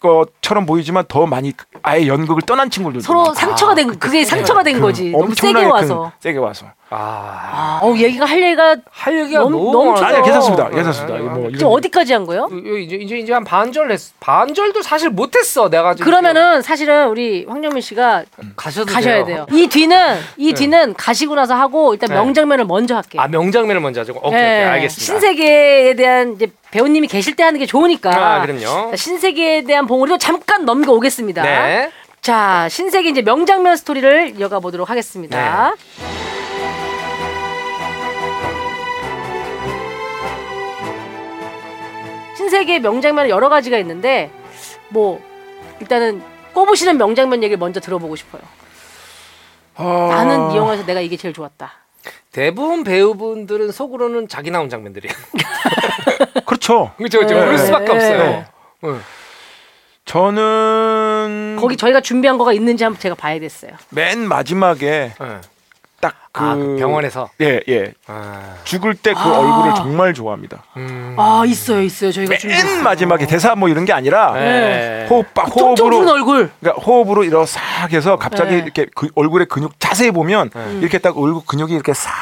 것처럼 보이지만 더 많이 아예 연극을 떠난 친구들도 서로 많고. 상처가 된 그게 상처가 된그 거지. 너무 세게 와서. 세게 와서. 아. 아, 어 얘기가 할 얘기가 할 얘기가 너무- 너무, 너무 많아요. 아니야 괜찮습니다. 어, 괜찮습니다. 어, 이거 뭐 지금 이런- 어디까지 한 거예요? 어, 이제 이제 이제 한 반절 했 반절도 사실 못했어 내가 지금 그러면은 사실은 우리 황정민 씨가 가셔도 가셔야 돼요. 이 뒤는 이 뒤는 가시고 나서 하고 일단 네. 명장면을 먼저 할게요. 아 명장면을 먼저 하죠. 오케이 네. 오케이 알겠습니다. 신세계에 대한 이제 배우님이 계실 때 하는 게 좋으니까. 아 그럼요. 자, 신세계에 대한 봉우리도 잠깐 넘겨 오겠습니다. 네. 자, 신세계 이제 명장면 스토리를 이어가 보도록 하겠습니다. 네. 신세계의 명장면은 여러 가지가 있는데 뭐 일단은 꼽으시는 명장면 얘기를 먼저 들어보고 싶어요. 아, 나는 이 영화에서 내가 이게 제일 좋았다. 대부분 배우분들은 속으로는 자기 나온 장면들이에요. 그렇죠. 그렇죠, 그렇죠. 네. 그럴 수밖에 네. 없어요. 네. 응. 저는 거기 저희가 준비한 거가 있는지 한번 제가 봐야 됐어요. 맨 마지막에 응. 딱그 아, 그 병원에서. 예, 예. 아. 죽을 때 그 아. 얼굴을 정말 좋아합니다. 음. 아 있어요, 있어요. 저희가 준비했어요. 맨 마지막에 대사 뭐 이런 게 아니라 네. 호흡 바- 퉁퉁 호흡으로 얼굴. 그러니까 호흡으로 이렇게 싹 해서 갑자기 네. 이렇게 그 얼굴의 근육 자세히 보면 네. 이렇게 딱 얼굴 근육이 이렇게 싹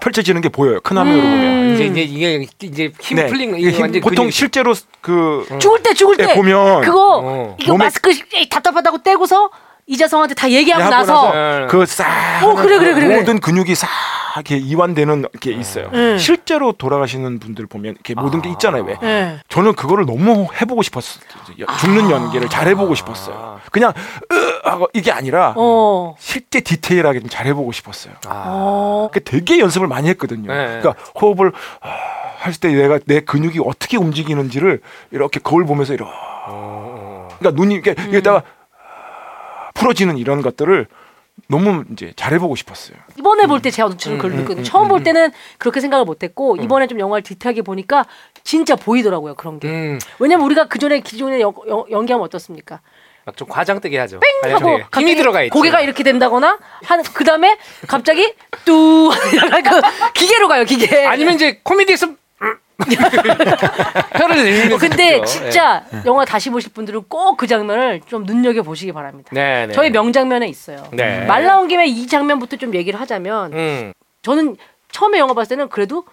펼쳐지는 게 보여요. 큰 화면으로 음. 보면. 이제 이제 이게 이제 힘 네. 풀린 거 이게 힘- 완전 보통 근육이- 실제로 그 죽을 때 죽을 때때 보면 그거 어. 이거 몸에- 마스크 답답하다고 떼고서 이자성한테 다 얘기하고 하고 나서 네. 그싹 어, 그래, 그래, 그래, 그래. 모든 근육이 싹 이렇게 이완되는 게 있어요. 네. 실제로 돌아가시는 분들 보면 이렇게 모든 게 있잖아요. 왜? 예. 저는 그거를 너무 해보고 싶었어요. 죽는 연기를 잘 해보고 아. 싶었어요. 그냥 으 하고 이게 아니라 어. 실제 디테일하게 좀 잘 해보고 싶었어요. 아. 어. 그 되게 연습을 많이 했거든요. 네. 그러니까 호흡을 아, 할때 내가 내 근육이 어떻게 움직이는지를 이렇게 거울 보면서 이렇게 어. 그러니까 눈이 이렇게 음. 여기다가 풀어지는 이런 것들을 너무 이제 잘해보고 싶었어요. 이번에 볼때 제가 좀 그걸 음, 느꼈거든요. 음, 처음 음, 볼 때는 그렇게 생각을 못했고 이번에 좀 영화를 디테일하게 보니까 진짜 보이더라고요 그런 게. 음, 왜냐면 우리가 그 전에 기존에 연, 연, 연기하면 어떻습니까? 막 좀 과장되게 하죠. 뺑 하고. 힘이 들어가 있죠. 고개가 이렇게 된다거나 한 그다음에 갑자기 뚜 약간 그 기계로 가요 기계. 아니면 이제 코미디에서 음. 혀를 내리는 어, 근데 진짜 영화 다시 보실 분들은 꼭 그 장면을 좀 눈여겨 보시기 바랍니다. 네, 네. 저희 명장면에 있어요. 네. 말 나온 김에 이 장면부터 좀 얘기를 하자면 음. 저는 처음에 영화 봤을 때는 그래도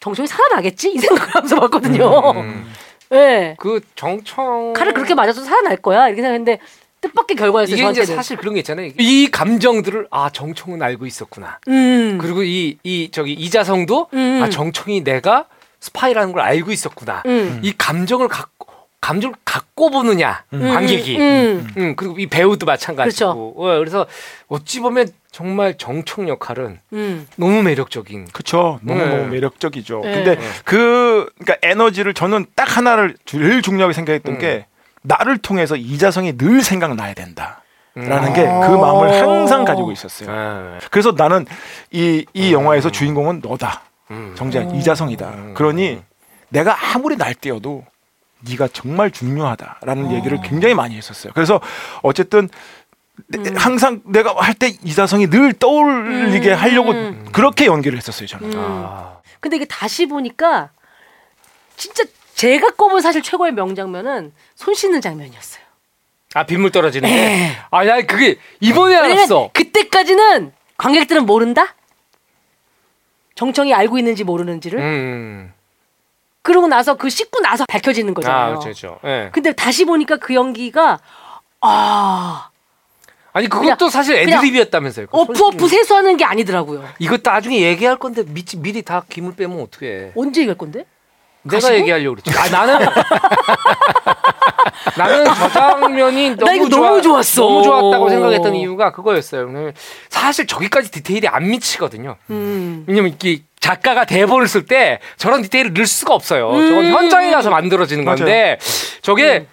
정청이 살아나겠지 이 생각을 하면서 봤거든요. 음. 예. 그 정청 칼을 그렇게 맞아서 살아날 거야 이렇게 생각했는데 뜻밖의 결과였어요 이게 이제 저한테는. 사실 그런 게 있잖아요. 이 감정들을 아 정청은 알고 있었구나. 음. 그리고 이 이 저기 이자성도 음. 아 정청이 내가 스파이라는 걸 알고 있었구나. 음. 이 감정을 갖고 감정을 갖고 보느냐 관객이. 음. 음, 그리고 이 배우도 마찬가지고. 어, 그래서 어찌 보면 정말 정청 역할은 음. 너무 매력적인. 그쵸. 너무 네. 너무 매력적이죠. 네. 근데 그 그러니까 에너지를 저는 딱 하나를 제일 중요하게 생각했던 음. 게 나를 통해서 이자성이 늘 생각나야 된다 라는 음. 게그 마음을 항상 가지고 있었어요. 아, 그래서 나는 이이 영화에서 주인공은 너다. 음. 정작 이자성이다. 음. 그러니 내가 아무리 날뛰어도 네가 정말 중요하다라는 어. 얘기를 굉장히 많이 했었어요. 그래서 어쨌든 내- 음. 항상 내가 할 때 이자성이 늘 떠올리게 음. 하려고 음. 그렇게 연기를 했었어요. 저는. 음. 아. 근데 이게 다시 보니까 진짜 제가 꼽은 사실 최고의 명장면은 손 씻는 장면이었어요. 아 빗물 떨어지는 네. 게. 아, 야 그게 이번에 알았어. 그때까지는 관객들은 모른다. 정청이 알고 있는지 모르는지를. 음. 그러고 나서 그 씻고 나서 밝혀지는 아, 거잖아요. 그렇죠, 그렇죠. 예. 근데 다시 보니까 그 연기가 아 아니 그것도 그냥- 사실 애드립이었다면서요. 그 어프 어프 솔직히. 세수하는 게 아니더라고요. 이거 나중에 얘기할 건데 미, 미리 다 김을 빼면 어떡해. 언제 얘기할 건데? 내가 가시고? 얘기하려고 그랬지. 아 나는 나는 저 장면이 너무 이거 좋아, 너무 좋았어. 너무 좋았다고 생각했던 이유가 그거였어요. 사실 저기까지 디테일이 안 미치거든요. 음. 왜냐면 이게 작가가 대본을 쓸 때 저런 디테일을 넣을 수가 없어요. 음. 저건 현장에 가서 만들어지는 맞아요. 건데 저게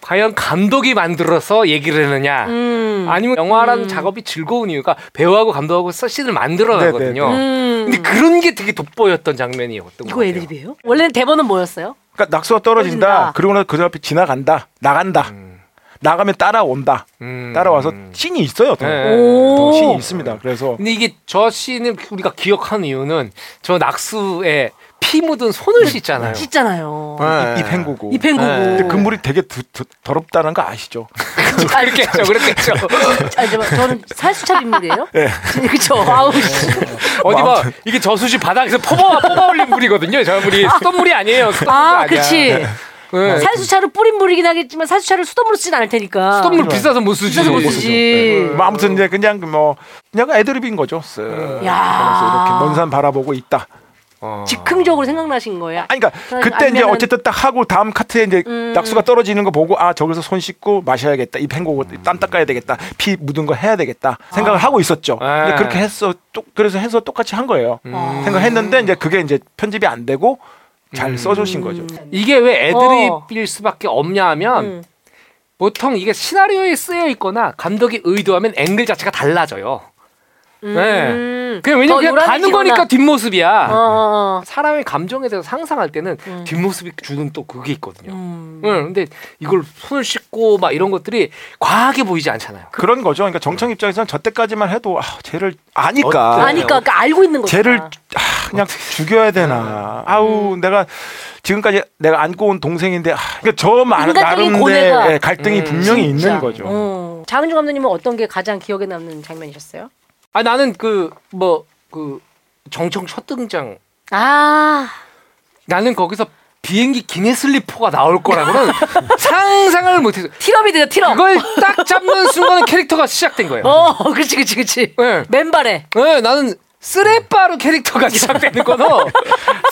과연 감독이 만들어서 얘기를 했느냐 음. 아니면 영화라는 음. 작업이 즐거운 이유가 배우하고 감독하고 씬을 만들어 가거든요. 음. 근데 그런 게 되게 돋보였던 장면이었던 것 이거 같아요. 애드립이에요? 원래는 대본은 뭐였어요? 그러니까 낙수가 떨어진다. 떨어진다. 그러고 나서 그 앞에 지나간다. 나간다. 음. 나가면 따라온다. 음. 따라와서 씬이 있어요. 더. 네. 오. 더 씬이 있습니다. 그래서 근데 이게 저 씬을 우리가 기억하는 이유는 저 낙수에 피 묻은 손을 씻잖아요. 씻잖아요. 네. 입 헹구고. 입 헹구고. 네. 근데 그 물이 되게 두- 두- 더럽다는 거 아시죠? 그렇겠죠, 그렇겠죠. 아, 저, 저는 살수차 빗물이에요? 예. 그쵸. 아우, 씨. 어디 봐, 이게 저수지 바닥에서 뽑아 뽑아 올린 물이거든요. 저 물이 수돗 물이 아니에요. 수돗물 아, 아니야. 그치. 네. 살수차로 뿌린 물이긴 하겠지만 살수차를 수돗물로 쓰진 않을 테니까. 수돗물 비싸서 못 쓰지. 비싸서 못 쓰지. 뭐 아무튼 이제 그냥 뭐 그냥 애드립인 거죠. 쓱. 야. 그래서 이렇게 먼산 바라보고 있다. 어. 즉흥적으로 생각나신 거예요. 아니 그러니까 그러니까 그때 이제 아니면은- 어쨌든 딱 하고 다음 카트에 이제 음. 낙수가 떨어지는 거 보고 아 저기서 손 씻고 마셔야겠다 입 헹구고 땀 닦아야 되겠다 피 묻은 거 해야 되겠다 생각을 하고 있었죠. 근데 네. 그렇게 했어. 또 그래서 해서 똑같이 한 거예요. 음. 생각했는데 이제 그게 이제 편집이 안 되고 잘 음. 써주신 거죠. 이게 왜 애드립일 수밖에 없냐 하면 음. 보통 이게 시나리오에 쓰여 있거나 감독이 의도하면 앵글 자체가 달라져요. 음. 네. 그냥 왜냐면 더 그냥 가는. 거니까 뒷모습이야. 어, 어, 어. 사람의 감정에 대해서 상상할 때는 음. 뒷모습이 주는 또 그게 있거든요. 음. 응, 근데 이걸 손을 씻고 막 이런 것들이 과하게 보이지 않잖아요. 그런 거죠. 그러니까 정청 입장에서는 저 때까지만 해도 아, 쟤를 아니까 어때? 아니까 그러니까 알고 있는 거잖아. 쟤를 아, 그냥 죽여야 되나. 아우 내가 지금까지 내가 안고 온 동생인데 아, 그러니까 저 마- 인간적인 나름대 고뇌가 예, 갈등이 음, 분명히 진짜. 있는 거죠. 어. 장은주 감독님은 어떤 게 가장 기억에 남는 장면이셨어요? 아 나는 그 뭐 그 정청 첫 등장 아, 나는 거기서 비행기 기네슬리퍼가 나올 거라고는 상상을 못했어. 티럽이돼요 티럽. 그걸 딱 잡는 순간 캐릭터가 시작된 거예요. 어, 그렇지, 그렇지, 그렇지. 네. 맨발에. 네, 나는 쓰레빠로 캐릭터가 시작되는 거는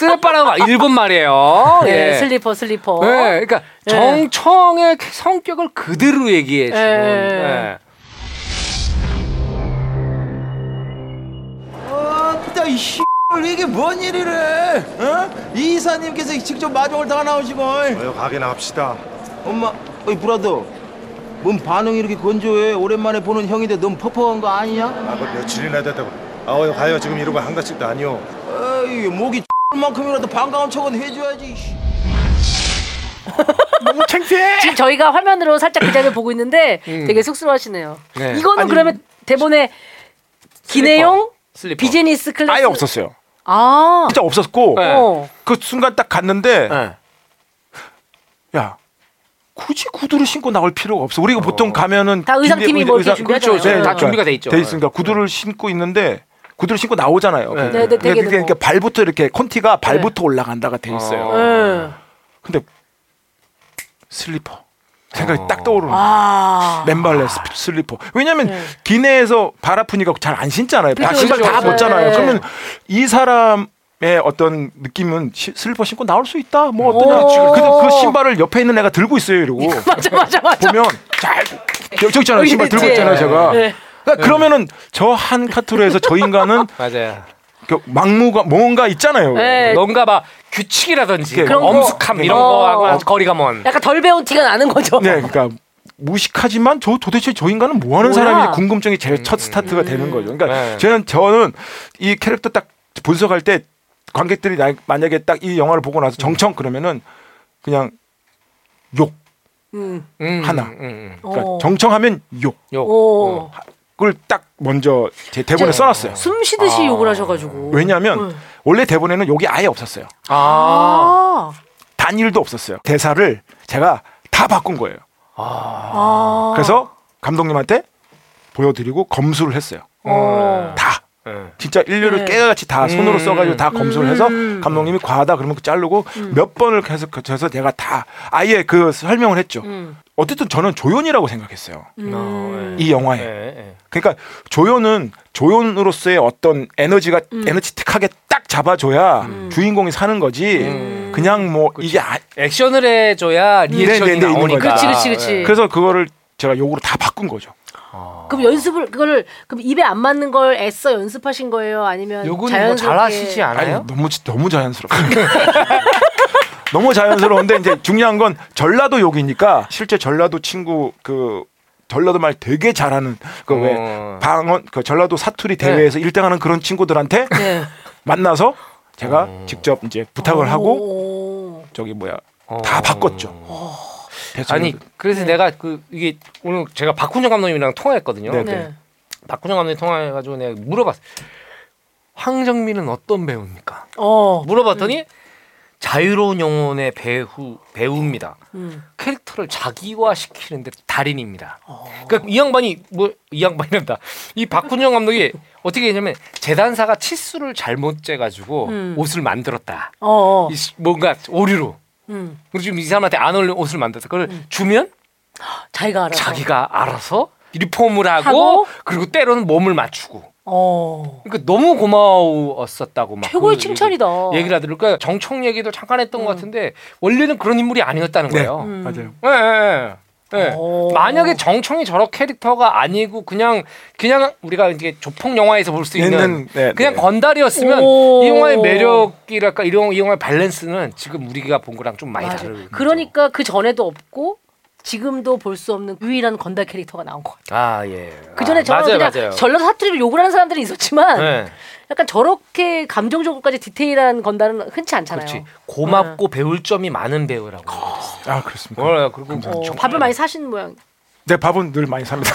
쓰레빠라고 막 일본 말이에요. 네, 예. 슬리퍼, 슬리퍼. 네, 그러니까 예. 정청의 성격을 그대로 얘기해 주는. 예. 이 씨. 이게 뭔 일이래? 어? 이 이사님께서 직접 마중을 다 나오시고. 어여 가게 나갑시다. 엄마, 어이 brother. 뭔 반응이 이렇게 건조해? 오랜만에 보는 형인데 너무 퍽퍽한 거 아니냐? 아, 그 며칠이나 됐다고. 아, 어여 가요. 지금 이러고 한가씩도 아니오. 에이 목이 만큼이라도 반가운 척은 해줘야지. 씨. 너무 창피해. 지금 저희가 화면으로 살짝 그 장면 보고 있는데 되게 쑥스러워하시네요. 네. 이거는 아니, 그러면 대본에 기내용 슬리퍼. 비즈니스 클래스 아예 없었어요. 아, 진짜 없었고 네. 어. 그 순간 딱 갔는데 네. 야 굳이 구두를 신고 나올 필요가 없어. 우리가 보통 가면은 다 의상팀이 뭐 이렇게 준비하잖아요. 그렇죠. 네. 다 준비가 돼 있죠. 돼 있으니까 구두를 신고 있는데 구두를 신고 나오잖아요. 네. 네, 네, 되게 그러니까 뭐. 이렇게 발부터 이렇게 콘티가 발부터 올라간다가 돼 있어요. 어. 네. 근데 슬리퍼 생각이 어. 딱 떠오르는 거예요. 아. 맨발에 스- 슬리퍼. 왜냐면 네. 기내에서 발 아프니까 잘 안 신잖아요. 다 신발. 다 네. 벗잖아요. 그러면 이 사람 의 어떤 느낌은 시- 슬리퍼 신고 나올 수 있다. 뭐 오. 어떤 근데 그 신발을 옆에 있는 애가 들고 있어요. 이러고 맞아, 맞아, 맞아. 보면 잘 저기 있잖아요. 신발 들고 네. 있잖아요. 제가. 네. 그러니까 그러면은 저 한 카트로에서 저 인간은 맞아요. 그 막무가 뭔가 있잖아요. 네. 뭔가 막 규칙이라든지 그런 거. 엄숙함 이런 어. 거하고 거리가 먼. 약간 덜 배운 티가 나는 거죠. 네, 그러니까 무식하지만 저 도대체 저 인간은 뭐 하는 뭐야? 사람인지 궁금증이 제일 첫 스타트가 되는 거죠. 그러니까 네. 저는 저는 이 캐릭터 딱 분석할 때 관객들이 나- 만약에 딱 이 영화를 보고 나서 정청 그러면은 그냥 욕. 음. 음, 하나. 음, 음. 그러니까 어. 정청하면 욕을 욕. 오. 딱 먼저 제 대본에 진짜 써놨어요. 숨 쉬듯이 아. 욕을 하셔가지고. 왜냐하면 네. 원래 대본에는 욕이 아예 없었어요. 아. 아. 단일도 없었어요. 대사를 제가 다 바꾼 거예요. 아. 그래서 감독님한테 보여드리고 검수를 했어요. 어. 다. 네. 진짜 인류를 네. 깨같이 다 손으로 음. 써가지고 다 검수를 해서 음. 감독님이 과하다 그러면 그 자르고 몇 번을 계속 거쳐서 제가 다 아예 그 설명을 했죠. 음. 어쨌든 저는 조연이라고 생각했어요. 음. 이 영화에. 네, 네. 그러니까 조연은 조연으로서의 어떤 에너지가 음. 에너지틱하게 딱 잡아줘야 주인공이 사는 거지. 음. 그냥 뭐 이게 아, 액션을 해줘야 리액션이 네, 네, 네, 있는 나오니까. 그렇지, 그렇지, 그렇지. 네. 그래서 그거를 제가 욕으로 다 바꾼 거죠. 그럼 연습을 그거를 그럼 입에 안 맞는 걸 애써 연습하신 거예요? 아니면 요거는 뭐 자연스럽게 잘하시지 않아요? 아니, 너무 너무 자연스럽고 너무 자연스러운데 이제 중요한 건 전라도 욕이니까 실제 전라도 친구 그 전라도 말 되게 잘하는 그왜 어. 방언 그 전라도 사투리 대회에서 일 1등하는 그런 친구들한테 네. 만나서 제가 어. 직접 이제 부탁을 하고 오. 저기 뭐야 어. 다 바꿨죠. 아니 그래서 내가 그 이게 오늘 제가 박훈정 감독님이랑 통화했거든요. 네, 네. 박훈정 감독님 통화해가지고 내가 물어봤어. 황정민은 어떤 배우입니까? 어. 물어봤더니 자유로운 영혼의 배우 배우입니다. 음. 캐릭터를 자기화 시키는데 달인입니다. 그러니까 이 양반이 뭐 이 양반이란다. 이 박훈정 감독이 어떻게 했냐면 재단사가 치수를 잘못 재가지고 음. 옷을 만들었다. 어. 어. 뭔가 오류로. 음. 그리고 지금 이 사람한테 안 어울리는 옷을 만들었어. 그걸 주면 자기가 알아. 자기가 알아서 리폼을 하고, 하고? 그리고 때로는 몸을 맞추고. 어. 그러니까 너무 고마웠었다고 막 최고의 그 칭찬이다. 얘기, 얘기를 하더라고요. 그러니까 정청 얘기도 잠깐 했던 것 같은데 원래는 그런 인물이 아니었다는 네. 거예요. 음. 맞아요. 예, 예, 예. 예. 오. 만약에 정청이 저런 캐릭터가 아니고 그냥 그냥 우리가 이제 조폭 영화에서 볼 수 있는 있는, 네, 그냥 네. 건달이었으면 오. 이 영화의 매력이랄까 이런 이 영화의 밸런스는 지금 우리가 본 거랑 좀 많이 맞아. 다르죠. 그러니까 그 전에도 없고 지금도 볼 수 없는 유일한 건달 캐릭터가 나온 것 같아요. 아 예. 그 전에 아, 저는 맞아요, 그냥 맞아요. 전라도 사투리로 욕을 하는 사람들이 있었지만 네. 약간 저렇게 감정적으로까지 디테일한 건달은 흔치 않잖아요. 그렇지. 고맙고 배울 점이 많은 배우라고. 그랬어요. 아 그렇습니까? 어, 그리고 어, 정말 밥을 많이 사신 모양. 네 밥은 늘 많이 삽니다.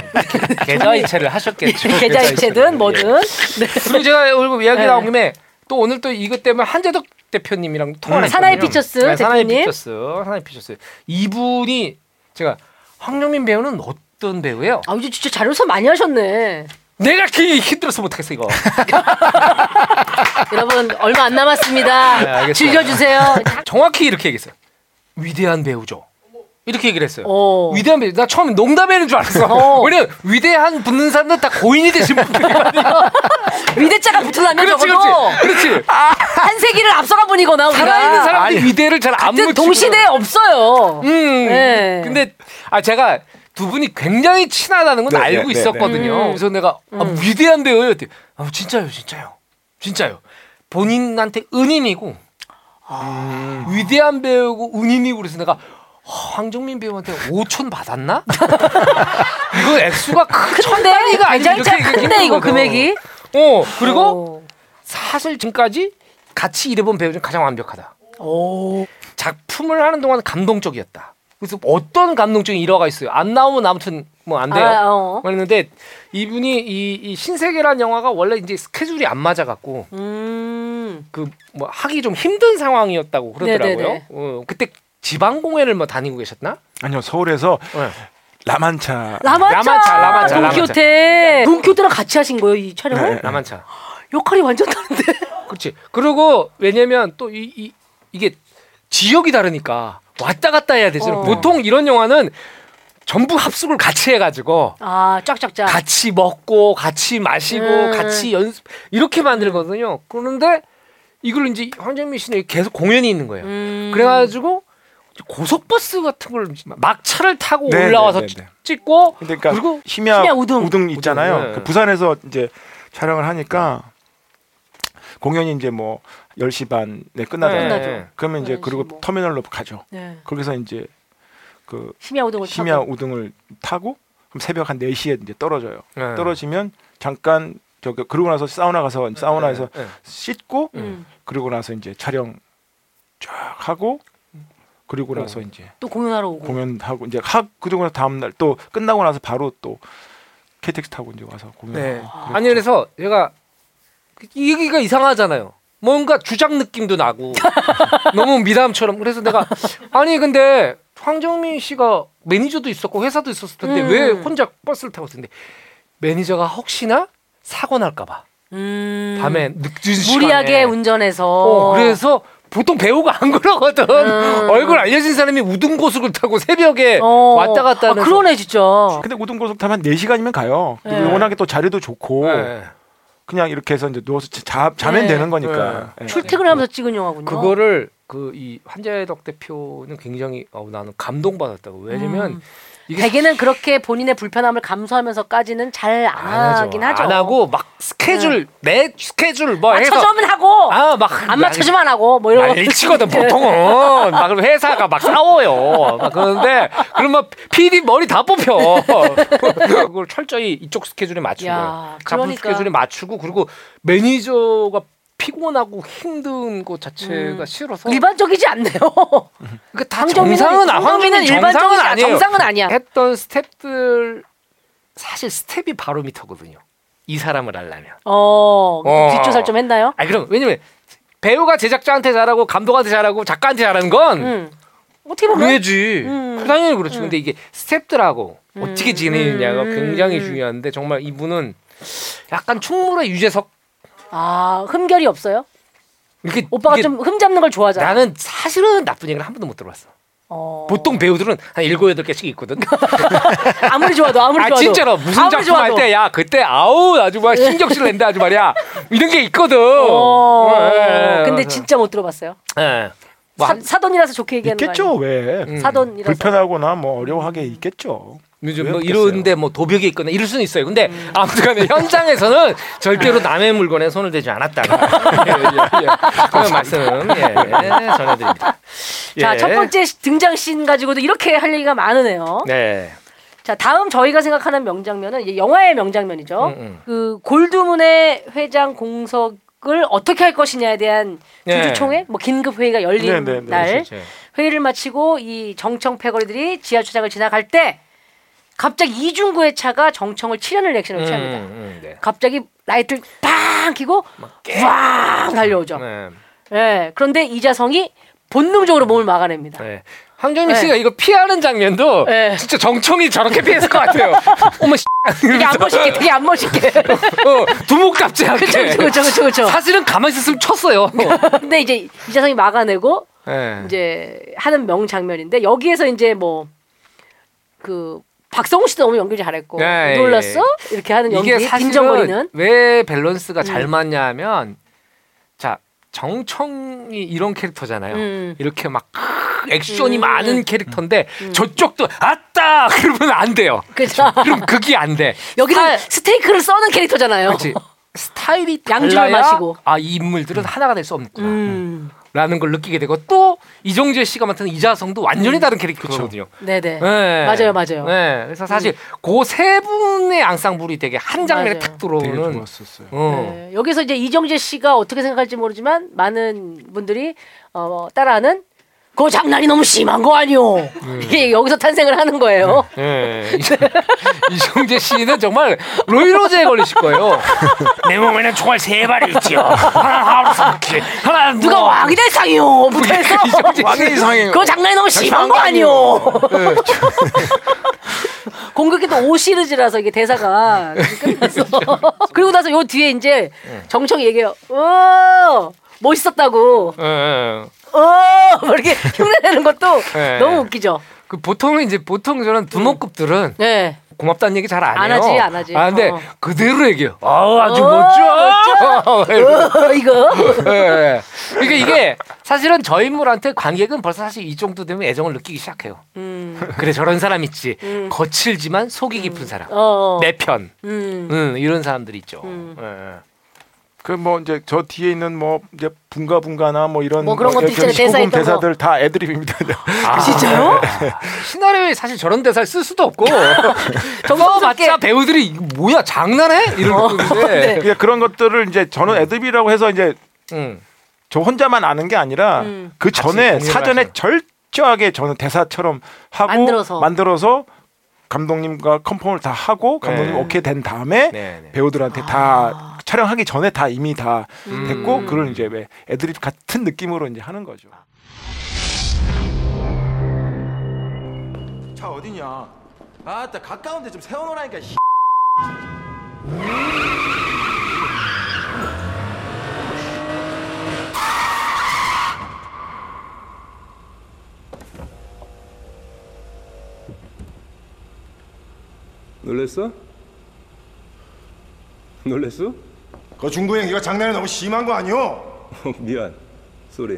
계좌이체를 하셨겠죠. 계좌이체든 뭐든. 네. 그리고 제가 오늘 이야기 네. 나온 김에 또 오늘 또 이것 때문에 한재덕 대표님이랑 통화를 음. 사나이 픽처스 네, 사나이. 픽처스, 사나이 픽처스. 이분이 제가 황정민 배우는 어떤 배우예요? 아 이제 진짜 자료조사 많이 하셨네. 내가 기 힘들어서 못하겠어 이거. 여러분 얼마 안 남았습니다. 네. 즐겨주세요. 정확히 이렇게 얘기했어요. 위대한 배우죠. 이렇게 얘기를 했어요. 어. 위대한 배우. 나 처음에 농담하는 줄 알았어. 어. 왜냐면 위대한 붙는 사람들 다 고인이 되신 분들이거든요. 위대자가 붙으려면 그렇지, 적어도 그렇지. 그렇지. 한 세기를 앞서가 보니거나 우리가 살아있는 사람들이 아니, 위대를 잘안 묻히고. 동시대에 없어요. 음. 네. 근데 아 제가 두 분이 굉장히 친하다는 건 네, 알고 네, 네, 있었거든요. 네. 그래서 내가 아, 위대한 배우예요. 그랬더니, 아, 진짜요, 진짜요, 진짜요. 본인한테 은인이고 음. 위대한 배우고 은인이고 그래서 내가 황정민 배우한테 5천 받았나? 이거 액수가 큰 근데 단위가. 굉장히 참 큰데 이거 금액이. 어 그리고 어. 사실 지금까지 같이 일해본 배우 중 가장 완벽하다. 오. 작품을 하는 동안 감동적이었다. 그래서 어떤 감동적인 일화가 있어요. 안 나오면 아무튼 뭐 안 돼요. 아, 어. 그랬는데 이분이 이, 이 신세계란 영화가 원래 이제 스케줄이 안 맞아 갖고 음. 그 뭐 하기 좀 힘든 상황이었다고 그러더라고요. 네네네. 어, 그때 지방 공연을 뭐 다니고 계셨나? 아니요 서울에서 네. 라만차 라마차. 라마차, 라마차, 돈키호테. 돈키호테랑 같이 하신 거예요 이 촬영을? 네. 남한차. 역할이 완전 다른데. 그렇지. 그리고 왜냐면 또 이 이, 이게 지역이 다르니까 왔다 갔다 해야 되잖아요. 어. 보통 이런 영화는 전부 합숙을 같이 해가지고 아 쫙쫙쫙. 같이 먹고 같이 마시고 음. 같이 연습 이렇게 만들거든요. 그런데 이걸 이제 황정민 씨는 계속 공연이 있는 거예요. 음. 그래가지고 고속버스 같은 걸 막 차를 타고 네, 올라와서 네, 네, 네. 찍고 그러니까 그리고 심야, 심야 우등. 우등, 있잖아요. 우등, 네. 그 부산에서 이제 촬영을 하니까 공연이 이제 뭐 10시 반에 끝나잖아요. 끝나죠. 그러면 이제 11시 그리고 뭐. 터미널로 가죠. 네. 거기서 이제 그 심야 우등을 심야 타고. 우등을 타고 그럼 새벽 한 4시에 이제 떨어져요. 네. 떨어지면 잠깐 저기 그러고 나서 사우나 가서 사우나에서 네. 씻고 음. 그리고 나서 이제 촬영 쫙 하고 그리고 어. 나서 이제 또 공연하러 오고. 공연하고 이제 하 그러고 나서 다음 날 또 끝나고 나서 바로 또 KTX 타고 이제 와서 공연. 네. 아니 그래서 제가 이 얘기가 이상하잖아요. 뭔가 주장 느낌도 나고 너무 미담처럼 그래서 내가 아니 근데 황정민 씨가 매니저도 있었고 회사도 있었을 텐데 음. 왜 혼자 버스를 타고 있었는데 매니저가 혹시나 사고 날까봐 음. 밤에 늦은 시간에 무리하게 운전해서. 어, 그래서 보통 배우가 안 그러거든. 음. 얼굴 알려진 사람이 우등고속을 타고 새벽에 어. 왔다 갔다 하는. 아, 그러네 진짜. 근데 우등고속 타면 4시간이면 가요. 네. 워낙에 또 자리도 좋고 네. 그냥 이렇게 해서 이제 누워서 자, 자면 네. 되는 거니까. 네. 출퇴근하면서 찍은 영화군요. 그거를 그 이 한재덕 대표는 굉장히 어, 나는 감동받았다고. 왜냐면 음. 대개는 그렇게 본인의 불편함을 감수하면서까지는 잘안안 하긴 하죠. 안 하고 막 스케줄 내 스케줄 뭐 해서 맞춰주면 하고 아 막 안 맞춰주면 안 하고 뭐 이런 거. 일치거든 보통은 막 그럼 회사가 막 싸워요 막 그러는데 그러면 PD 머리 다 뽑혀 그걸 철저히 이쪽 스케줄에 거예요 작품 그러니까. 스케줄에 맞추고 그리고 매니저가 피곤하고 힘든 것 자체가 음. 싫어서 일반적이지 않네요. 그러니까 다 황정민은 정상은 아- 황정민은 황정민 정상은 일반적이지 않- 아니에요 정상은 아니야. 했던 스텝들 사실 스텝이 바로미터거든요 이 사람을 알려면 어, 어. 뒷조살 좀 했나요? 아 그럼 왜냐면 배우가 제작자한테 잘하고 감독한테 잘하고 작가한테 잘하는 건 음. 어떻게 보면 그래지 음. 당연히 그렇지 음. 근데 이게 스텝들하고 어떻게 음. 지내느냐가 음. 굉장히 음. 중요한데 정말 이분은 약간 충무의 유재석 아 흠결이 없어요. 이렇게 오빠가 이게 좀 흠 잡는 걸 좋아하잖아. 나는 사실은 나쁜 얘기를 한 번도 못 들어봤어 어. 보통 배우들은 한 일곱 여덟 개씩 있거든 아무리 좋아도 아무리 아 좋아도 진짜로 무슨 아무리 작품 할 좋아도. 때 야 그때 아우 아주 막 신경질 낸다 아주 말이야 이런 게 있거든 어. 예, 예, 근데 그래서. 진짜 못 들어봤어요. 예. 뭐 사, 한- 사돈이라서 좋게 얘기하는 거 있겠죠 아니에요? 왜 음. 사돈이라서. 불편하거나 뭐 어려워하게 있겠죠. 뭐? 이런데 뭐 도벽이 있거나 이럴 수는 있어요. 근데 음. 아무튼간에 현장에서는 절대로 남의 물건에 손을 대지 않았다는 예, 예, 예. 그런 말씀 예, 전해드립니다. 자, 예. 첫 번째 시- 등장 씬 가지고도 이렇게 할 얘기가 많으네요. 네. 자, 다음 저희가 생각하는 명장면은 영화의 명장면이죠. 음, 음. 그 골드문의 회장 공석 을 어떻게 할 것이냐에 대한 네. 주주총회, 뭐 긴급 회의가 열린 네, 네, 네, 날 그렇죠. 회의를 마치고 이 정청 패거리들이 지하주차장을 지나갈 때 갑자기 이중구의 차가 정청을 치려는 액션을 음, 취합니다. 음, 네. 갑자기 라이트를 팡 켜고 왕 달려오죠. 네. 예. 그런데 이자성이 본능적으로 몸을 막아냅니다. 네. 황정민 네. 씨가 이거 피하는 장면도 네. 진짜 정청이 저렇게 피했을 것 같아요. 어머 씨. 되게 안 멋있게, 되게 안 멋있게. 어, 두목답지 않게. 그쵸, 그쵸, 그쵸, 그쵸. 사실은 가만히 있었으면 쳤어요. 근데 이제 이자성이 막아내고 네. 이제 하는 명 장면인데 여기에서 이제 뭐그 박성우 씨도 너무 연기 잘했고 네, 놀랐어? 이렇게 하는 연기 이게 사실은 왜 밸런스가 잘 음. 맞냐면 자 정청이 이런 캐릭터잖아요. 음. 이렇게 막 액션이 음. 많은 캐릭터인데 저쪽도 아따 그러면 안 돼요. 그죠? 그럼 그게 안 돼. 여기는 스테이크를 써는 캐릭터잖아요. 그렇지. 스타일이 양주를 마시고. 아 이 인물들은 하나가 될 수 없구나. 음. 라는 걸 느끼게 되고 또 이정재 씨가 맡은 이자성도 완전히 다른 캐릭터거든요. 네네. 네. 맞아요, 맞아요. 네. 그래서 사실 그 세 분의 앙상블이 되게 한 장면에 맞아요. 탁 되게 들어오는. 좋았었어요. 어. 네, 여기서 이제 이정재 씨가 어떻게 생각할지 모르지만 많은 분들이 어, 따라하는 그 장난이 너무 심한 거 아니오? 이게 여기서 탄생을 하는 거예요. 네. 이정재 씨는 정말 로이로제에 걸리실 거예요. 내 몸에는 총알 세 발이 있지요. 하나 하나 하나 누가 왕이 될 상이요? 부터해서 왕의 이상해요. 그 장난이 너무 심한 거 아니오? 공격기도 5 시리즈라서 이게 대사가 끝났어. 그리고 나서 요 뒤에 이제 정청 얘기해요. 어 멋있었다고. 예, 예. 어 이렇게 흉내내는 것도 네. 너무 웃기죠. 그 보통은 이제 보통 저런 두목급들은 네. 고맙다는 얘기 잘안 해요. 안 하지, 안 하지. 아, 근데 어. 그대로 얘기해요. 아, 아주 어, 멋져. 어 이거. 예. 그러니까 이게 사실은 저 인물한테 관객은 벌써 사실 이 정도 되면 애정을 느끼기 시작해요. 음. 그래 저런 사람 있지. 음. 거칠지만 속이 깊은 사람. 어. 내 편. 음. 응, 이런 사람들이 있죠. 음. 예. 그 뭐 이제 저 뒤에 있는 뭐 이제 분가 분가나 뭐 이런 뭐 그런 것들 있잖아요, 시고금 대사 있던 거. 대사들 다 애드립입니다. 아, 진짜요? 시나리오에 사실 저런 대사를 쓸 수도 없고. 써봤자 배우들이 뭐야 장난해? 이런 어, 느낌인데. 그러니까 그런 것들을 이제 저는 애드립이라고 해서 이제 응. 저 혼자만 아는 게 아니라 음. 그 전에 사전에. 철저하게 저는 대사처럼 하고 만들어서. 만들어서 감독님과 컨펌을 다 하고 감독님 네. 오케이 된 다음에 네, 네. 배우들한테 다 촬영하기 전에 다 이미 다 됐고 음. 그걸 이제 왜 애드립 같은 느낌으로 이제 하는 거죠. 차 어디냐? 아따 가까운데 좀 세워놓으라니까. 씨. 놀랬어? 놀랬어? 그 중구 형 이거 장난이 너무 심한 거 아니오? 어, 미안. sorry.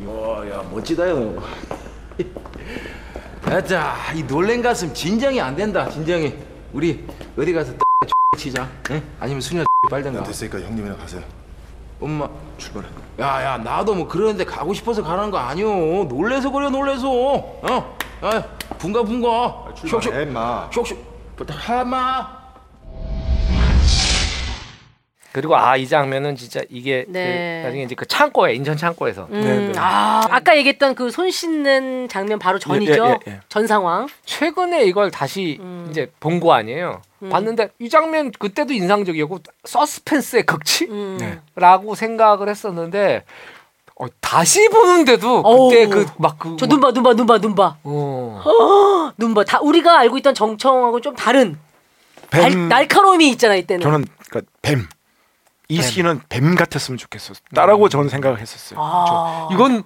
야 멋지다 형. 아따 이 놀랜 가슴 진정이 안 된다 진정이. 우리 어디 가서 치자. 응? 아니면 술이나 빨든가. 됐으니까 형님이랑 가세요. 엄마. 출발해. 야야 나도 뭐 그러는데 가고 싶어서 가는 거 아니오. 놀래서 그래 놀래서. 어? 아 분가 분가. 출발해 임마. 쇽쇽. 하마. 그리고 아 이 장면은 진짜 이게 네. 그 나중에 이제 그 창고에 인천 창고에서 음, 네, 네. 아, 아까 얘기했던 그 손 씻는 장면 바로 전이죠. 예, 예, 예. 전 상황. 최근에 이걸 다시 음. 이제 본 거 아니에요. 봤는데 이 장면 그때도 인상적이었고 서스펜스의 극치라고 음. 생각을 했었는데 어, 다시 보는데도. 그때 그 막그 저 눈 봐, 눈 봐, 눈 봐, 눈 봐. 어. 눈 봐. 다 우리가 알고 있던 정청하고 좀 다른 날, 뱀 날카로움이 있잖아 이때는. 저는 그러니까 뱀. 이 씨는 뱀 같았으면 좋겠었다라고 저는 생각을 했었어요. 아. 이건